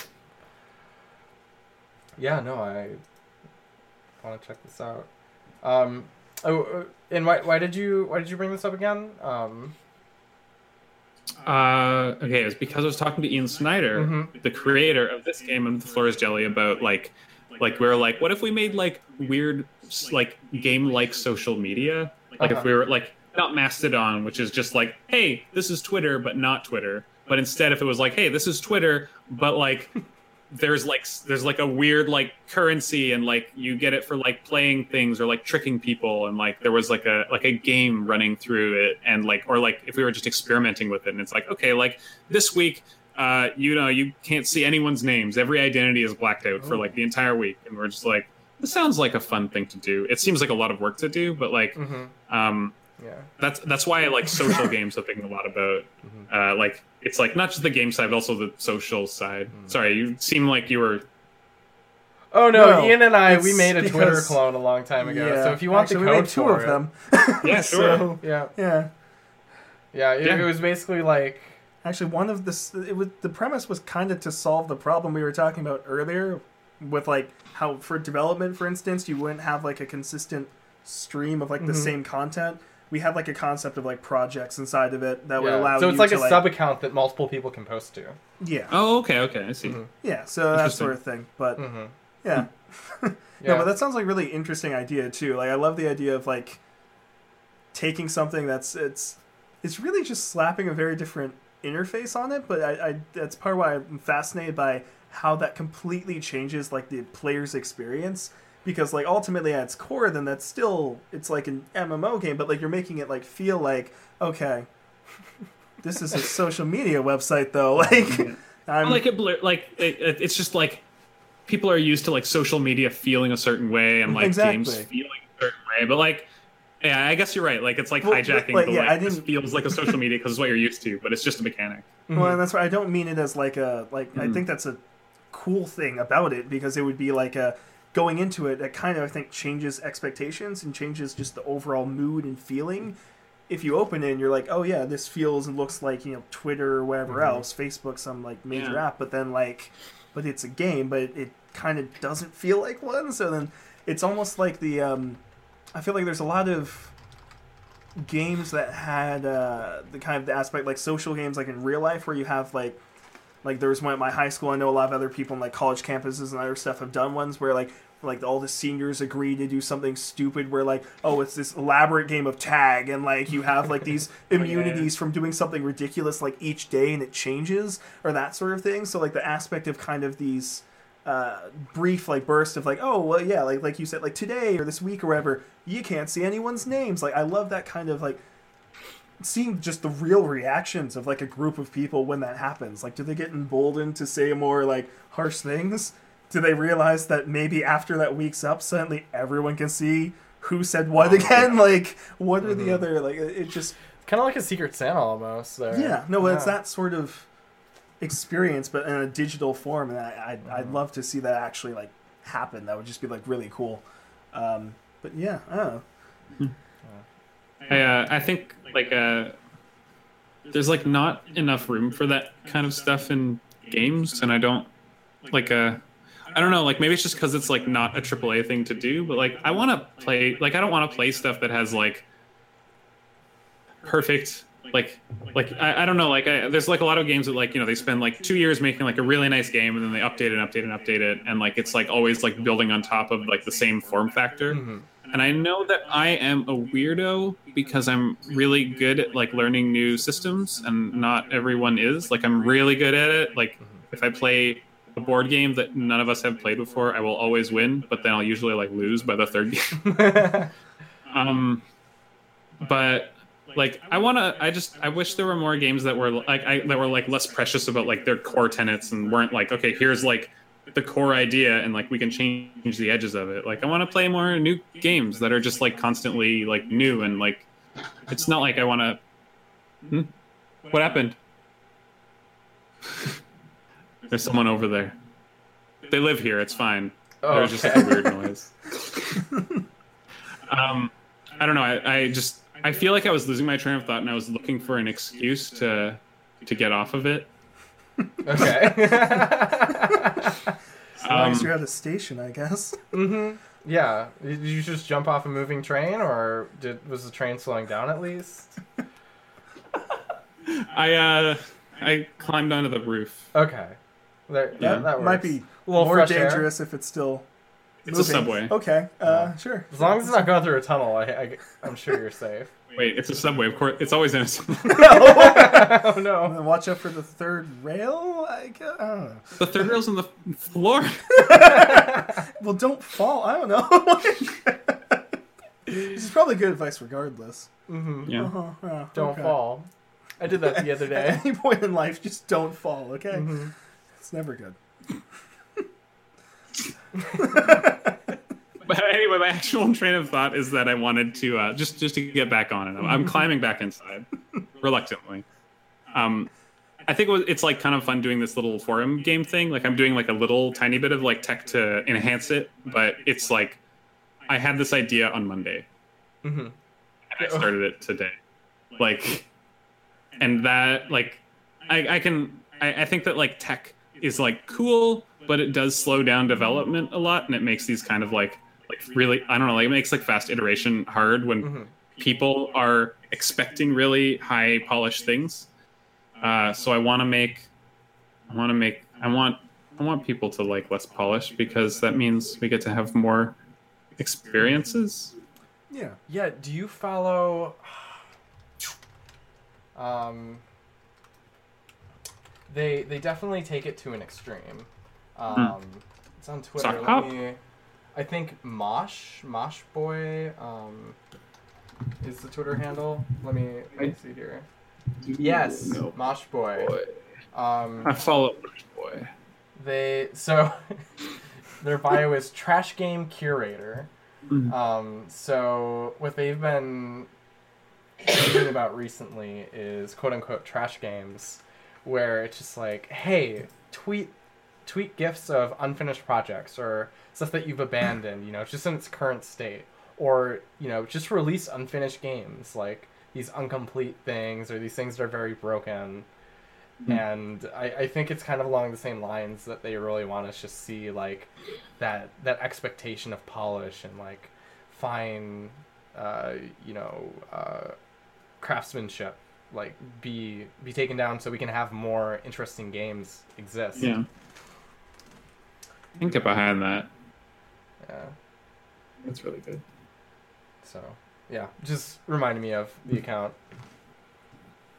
yeah, no, I want to check this out. Um, oh, uh, and why why did you why did you bring this up again? Um, Uh, okay, it was because I was talking to Ian Snyder, Mhm. the creator of this game and the Floor Is Jelly, about like, like we were like, what if we made like weird, like game-like social media? Like Uh-huh. if we were like not Mastodon, which is just like, hey, this is Twitter, but not Twitter. But instead, if it was like, hey, this is Twitter, but like (laughs) there's like there's like a weird like currency and like you get it for like playing things or like tricking people and like there was like a like a game running through it and like or like if we were just experimenting with it and it's like okay like this week uh you know you can't see anyone's names. Every identity is blacked out for like the entire week and we're just like this sounds like a fun thing to do. It seems like a lot of work to do but like mhm, um yeah. that's that's why I like social (laughs) games. I'm thinking a lot about uh, like it's like not just the game side, but also the social side. Sorry, you seem like you were. Oh no, No, Ian and I we made a Twitter clone a long time ago. Yeah. So if you want Actually, the we made two for of it- them. (laughs) Yeah, sure. So, yeah, yeah. yeah, it, Yeah. it was basically like Actually, one of the it was the premise was kind of to solve the problem we were talking about earlier, with like how for development, for instance, you wouldn't have like a consistent stream of like the Mhm. same content. We have like a concept of like projects inside of it that would allow so you it's like to, a sub account that multiple people can post to. yeah Oh, okay, okay, I see. Mhm. yeah so that Interesting. sort of thing but Mm-hmm. yeah (laughs) Yeah. No, but that sounds like a really interesting idea too. Like I love the idea of like taking something that's it's it's really just slapping a very different interface on it. But I, I that's part of why I'm fascinated by how that completely changes like the player's experience. Because like ultimately at its core, then that's still it's like an MMO game, but like you're making it like feel like okay, (laughs) this is a social media website though. (laughs) Like I'm like it blur like it, it- it's just like people are used to like social media feeling a certain way and like games feeling a certain way but like yeah i guess you're right like it's like Well, hijacking like, but yeah, like I this didn't- feels like a social media because it's what you're used to but it's just a mechanic Well, and that's why I don't mean it as like a like. I Mhm. think that's a cool thing about it because it would be like a going into it. That kind of I think changes expectations and changes just the overall mood and feeling. If you open it and you're like, oh yeah, this feels and looks like you know Twitter or whatever Mhm. else, Facebook, some like major Yeah. app, but then like, but it's a game, but it kind of doesn't feel like one. So then it's almost like the um, I feel like there's a lot of games that had uh, the kind of the aspect like social games like in real life where you have like like there was one at my high school i know a lot of other people in like college campuses and other stuff have done ones where like like all the seniors agree to do something stupid where like oh it's this elaborate game of tag and like you have like these (laughs) immunities from doing something ridiculous like each day and it changes or that sort of thing. So like the aspect of kind of these uh, brief like burst of like oh well yeah like like you said like today or this week or whatever you can't see anyone's names. Like i love that kind of like seeing just the real reactions of like a group of people when that happens like do they get emboldened to say more like harsh things do they realize that maybe after that week's up suddenly everyone can see who said what again (laughs) like what are the Mhm. other like it just kind of like a Secret Santa almost. There. yeah, no, it's that sort of experience, but in a digital form, and I, I'd, I'd love to see that actually like happen. That would just be like really cool. Um, but yeah, I don't know. I, uh, I think like uh, there's like not enough room for that kind of stuff in games, and I don't like uh, I don't know like maybe it's just because it's like not a AAA thing to do, but like I want to play like I don't want to play stuff that has like perfect like like I, I don't know like I, there's like a lot of games that like you know they spend like two years making like a really nice game and then they update and update and update it and like it's like always like building on top of like the same form factor Mhm. And I know that I am a weirdo because I'm really good at like learning new systems, and not everyone is. Like I'm really good at it. Like if I play a board game that none of us have played before, I will always win, but then I'll usually like lose by the third game. (laughs) um, but like I want to. I just I wish there were more games that were like I, that were like less precious about like their core tenets and weren't like okay here's like the core idea and like we can change the edges of it. Like I want to play more new games that are just like constantly like new and like it's not like I want to. Hmm? What happened? (laughs) There's someone over there. They live here. It's fine. Oh, There's just okay. a weird noise. um, I don't know. I, I just I feel like I was losing my train of thought and I was looking for an excuse to to get off of it. Okay. (laughs) so long as Um, you're at a station, I guess. hmm Yeah. Did you just jump off a moving train, or did was the train slowing down at least? I uh I climbed onto the roof. Okay. There, Yeah. that, that Might be a little more fresh air. dangerous if it's still. It's a moving. subway. Okay, uh, sure. As long as it's not going through a tunnel, I, I, I'm sure you're safe. Wait, it's a subway. Of course, it's always in a (laughs) subway. (laughs) oh no. (laughs) Watch out for the third rail. I, guess. I don't know. the third rail's on the floor. Well, don't fall. I don't know. this is probably good advice, regardless. hmm Yeah. Uh-huh, yeah, Don't okay. fall. I did that the other day. At any point in life, just don't fall. Okay, Mhm. it's never good. But anyway, my actual (laughs) train of thought is that I wanted to uh, just just to get back on it. I'm, I'm climbing back inside, (laughs) reluctantly. Um, I think it was, it's like kind of fun doing this little forum game thing. Like I'm doing like a little tiny bit of like tech to enhance it, but it's like I had this idea on Monday Mhm. and I started it today. Like, and that like I, I can I, I think that like tech is like cool, but it does slow down development a lot, and it makes these kind of like like really I don't know like it makes like fast iteration hard when Mhm. people are expecting really high polished things. Uh, so I want to make, I want to make, I want, I want people to like less polished because that means we get to have more experiences. Yeah. Yeah. Do you follow? Um. They they definitely take it to an extreme. Um, It's on Twitter. Sock Let me- I think Mosh Mosh Boy um, is the Twitter handle. Let me, let me see here. Yes, No. Mosh Boy. Um, I follow Mosh boy. they so (laughs) their bio is trash game curator. Mhm. Um, so what they've been thinking about recently is quote unquote trash games, where it's just like, hey, tweet tweet gifs of unfinished projects or stuff that you've abandoned, you know, just in its current state, or you know, just release unfinished games like these incomplete things or these things that are very broken and I, I think it's kind of along the same lines that they really want us to see like that that expectation of polish and like fine uh, you know uh, craftsmanship like be be taken down so we can have more interesting games exist Yeah. I can get behind that. Yeah That's really good. so yeah just reminded me of the account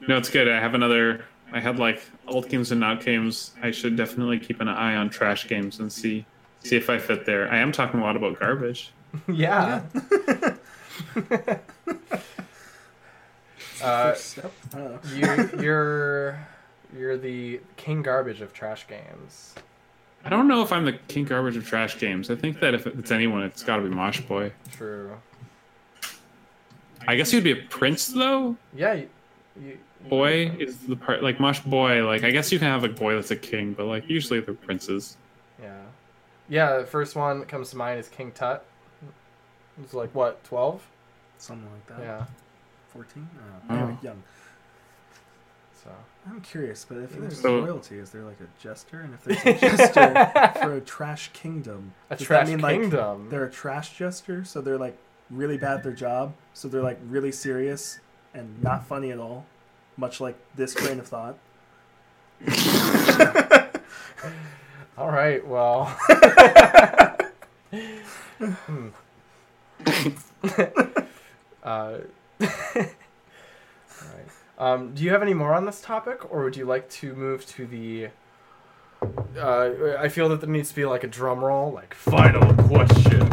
No, it's good. I have another. I had like old games and not games. I should definitely keep an eye on trash games and see see if I fit there. I am talking a lot about garbage. (laughs) yeah (laughs) uh, First step. I don't know. you you're you're the king garbage of trash games I don't know if I'm the king garbage of trash games. I think that if it's anyone, it's got to be Mosh Boy. true I guess he'd be a prince though. Yeah, you, you, Boy is the part like Mosh Boy. Like I guess you can have a boy that's a king, but like usually they're princes. Yeah, yeah. The first one that comes to mind is King Tut. It's like what, twelve? Something like that. Yeah. 14? Oh. Anyway, young. So. I'm curious, but if there's So- royalty, is there like a jester? And if there's a jester (laughs) for a trash kingdom, A does trash that mean like kingdom. they're a trash jester, so they're like really bad at their job, so they're like really serious and not funny at all, much like this train of thought. (laughs) All right. Well. (laughs) Hmm. uh, all right. Um, do you have any more on this topic, or would you like to move to the? Uh, I feel that there needs to be like a drum roll, like final question.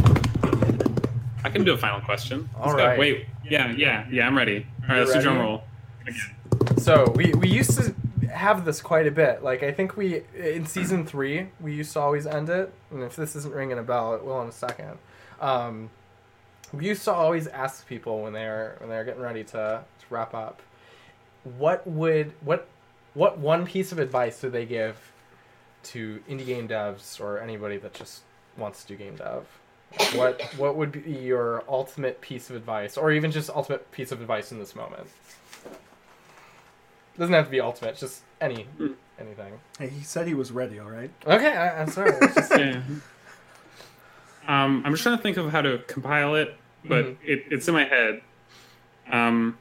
I can do a final question. All go. Wait. Yeah. Yeah. Yeah. I'm ready. All right. Let's do drum roll. So we we used to have this quite a bit. Like I think we in season three we used to always end it, and if this isn't ringing a bell, it will in a second. Um, we used to always ask people when they're when they're getting ready to, to wrap up, what would what what one piece of advice do they give to indie game devs or anybody that just wants to do game dev? What what would be your ultimate piece of advice, or even just ultimate piece of advice in this moment? Doesn't have to be ultimate, just any Hmm. anything. Hey, he said he was ready, all right? Okay, I, I'm sorry. It's just, (laughs) yeah. Um, I'm just trying to think of how to compile it, but Mhm. it, it's in my head. Um,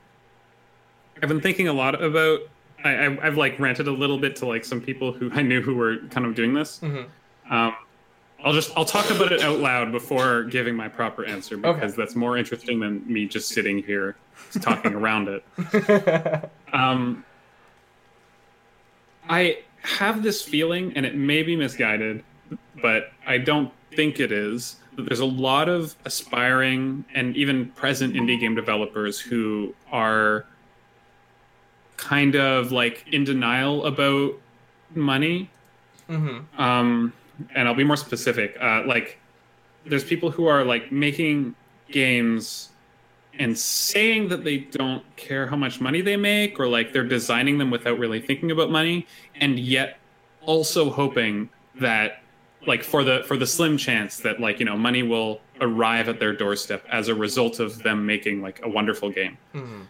I've been thinking a lot about. I, I, I've like ranted a little bit to like some people who I knew who were kind of doing this. Mhm. Um, I'll just I'll talk about it out loud before giving my proper answer because that's more interesting than me just sitting here talking (laughs) around it. (laughs) Um, I have this feeling, and it may be misguided, but I don't think it is. that There's a lot of aspiring and even present indie game developers who are kind of like in denial about money. hmm Um, and I'll be more specific. Uh, like, there's people who are like making games and saying that they don't care how much money they make, or like they're designing them without really thinking about money, and yet also hoping that like for the for the slim chance that like you know money will arrive at their doorstep as a result of them making like a wonderful game. hmm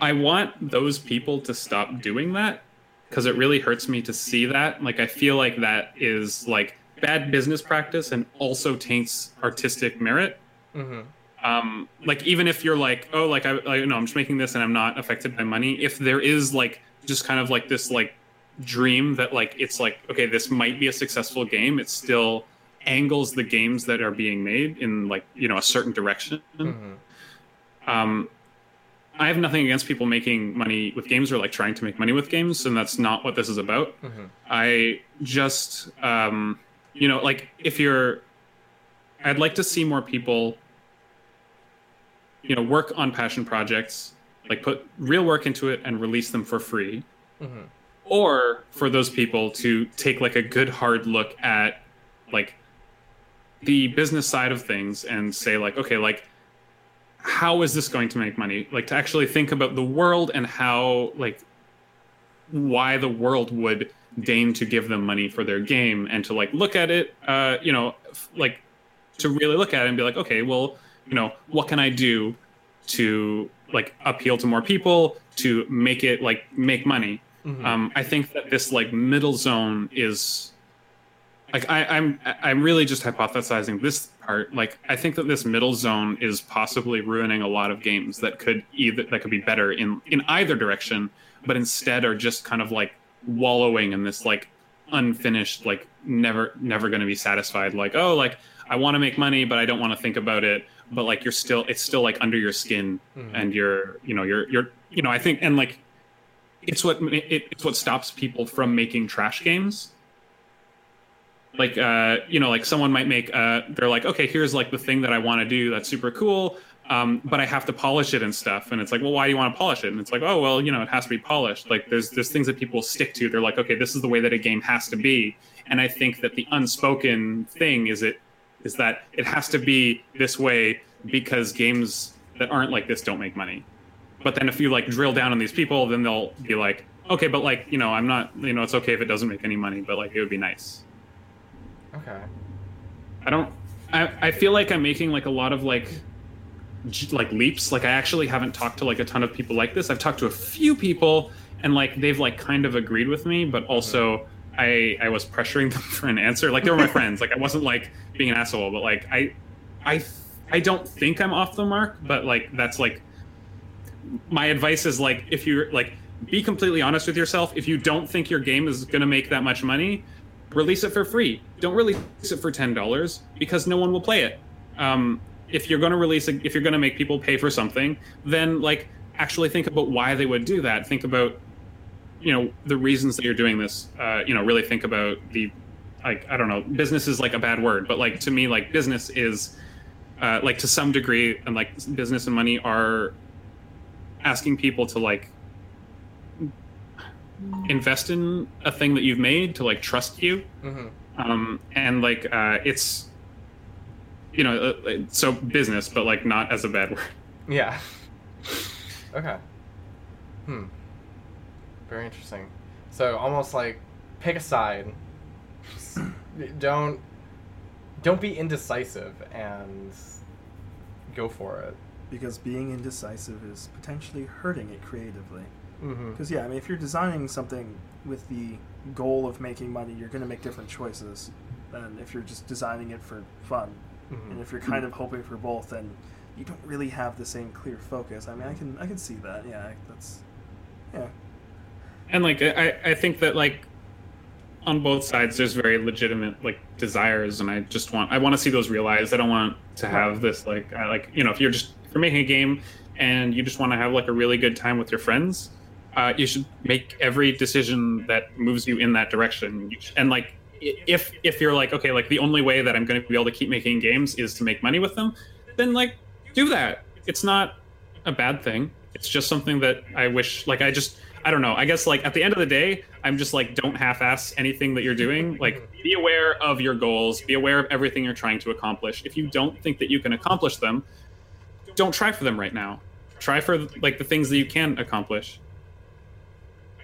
I want those people to stop doing that because it really hurts me to see that. Like I feel like that is like bad business practice and also taints artistic merit. hmm um, like even if you're like, oh, like I, like, no, I'm just making this and I'm not affected by money. If there is like just kind of like this like dream that like it's like okay, this might be a successful game, it still angles the games that are being made in like you know a certain direction. Mm-hmm. Um, I have nothing against people making money with games or like trying to make money with games, and that's not what this is about. Mm-hmm. I just, um, you know, like if you're, I'd like to see more people you know work on passion projects like put real work into it and release them for free mm-hmm. or for those people to take like a good hard look at like the business side of things and say like okay like how is this going to make money like to actually think about the world and how like why the world would deign to give them money for their game and to like look at it uh you know like to really look at it and be like okay well you know, what can I do to like appeal to more people to make it like make money? Mm-hmm. Um, I think that this like middle zone is like I, I'm I'm really just hypothesizing this part. Like I think that this middle zone is possibly ruining a lot of games that could either that could be better in in either direction, but instead are just kind of like wallowing in this like unfinished like never never going to be satisfied like oh like i want to make money but i don't want to think about it but like you're still it's still like under your skin mm-hmm. and you're you know you're you're you know i think and like it's what it, it's what stops people from making trash games like uh you know like someone might make uh they're like okay here's like the thing that i want to do that's super cool um, but I have to polish it and stuff. And it's like, well, why do you want to polish it? And it's like, oh, well, you know, it has to be polished. Like, there's there's things that people stick to. They're like, okay, this is the way that a game has to be. And I think that the unspoken thing is it is that it has to be this way because games that aren't like this don't make money. But then if you like drill down on these people, then they'll be like, okay, but like you know, I'm not, you know, it's okay if it doesn't make any money, but like it would be nice. Okay. I don't. I I feel like I'm making like a lot of like like leaps. Like I actually haven't talked to like a ton of people like this. I've talked to a few people and like they've like kind of agreed with me, but also. I I was pressuring (laughs) them for an answer. Like they were my (laughs) friends. Like I wasn't like being an asshole, but like I I I don't think I'm off the mark, but like that's like my advice is like if you're like be completely honest with yourself. If you don't think your game is going to make that much money, release it for free. Don't release it for ten dollars because no one will play it. Um, if you're going to release it, if you're going to make people pay for something, then like actually think about why they would do that. Think about you know the reasons that you're doing this uh, you know really think about the like i don't know business is like a bad word but like to me like business is uh, like to some degree and like business and money are asking people to like invest in a thing that you've made to like trust you mm-hmm. um, and like uh, it's you know uh, so business but like not as a bad (laughs) word yeah okay hmm very interesting. So almost like pick a side. (clears throat) don't don't be indecisive and go for it. Because being indecisive is potentially hurting it creatively. Because mm-hmm. yeah, I mean, if you're designing something with the goal of making money, you're going to make different choices than if you're just designing it for fun. Mm-hmm. And if you're kind of hoping for both, then you don't really have the same clear focus. I mean, I can I can see that. Yeah, that's yeah and like I, I think that like on both sides there's very legitimate like desires and i just want i want to see those realized i don't want to have this like I, like you know if you're just if you're making a game and you just want to have like a really good time with your friends uh, you should make every decision that moves you in that direction and like if if you're like okay like the only way that i'm going to be able to keep making games is to make money with them then like do that it's not a bad thing it's just something that i wish like i just I don't know. I guess like at the end of the day, I'm just like don't half-ass anything that you're doing. Like be aware of your goals, be aware of everything you're trying to accomplish. If you don't think that you can accomplish them, don't try for them right now. Try for like the things that you can accomplish.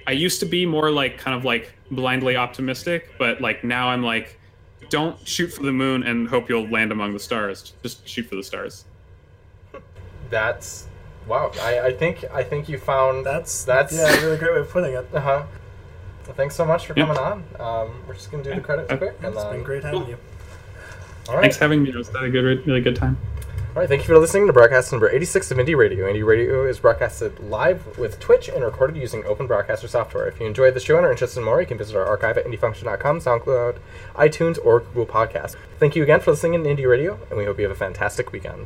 I used to be more like kind of like blindly optimistic, but like now I'm like don't shoot for the moon and hope you'll land among the stars. Just shoot for the stars. That's Wow, I, I think I think you found that's that's yeah, a really great way of putting it. Uh huh. Well, thanks so much for coming on. Um, we're just gonna do the credits quick. And, it's been great having you. All right. Thanks for having me. It was a good, really good time. All right, thank you for listening to broadcast number 86 of Indie Radio. Indie Radio is broadcasted live with Twitch and recorded using open broadcaster software. If you enjoyed the show and are interested in more, you can visit our archive at indiefunction.com, SoundCloud, iTunes, or Google Podcasts. Thank you again for listening to Indie Radio, and we hope you have a fantastic weekend.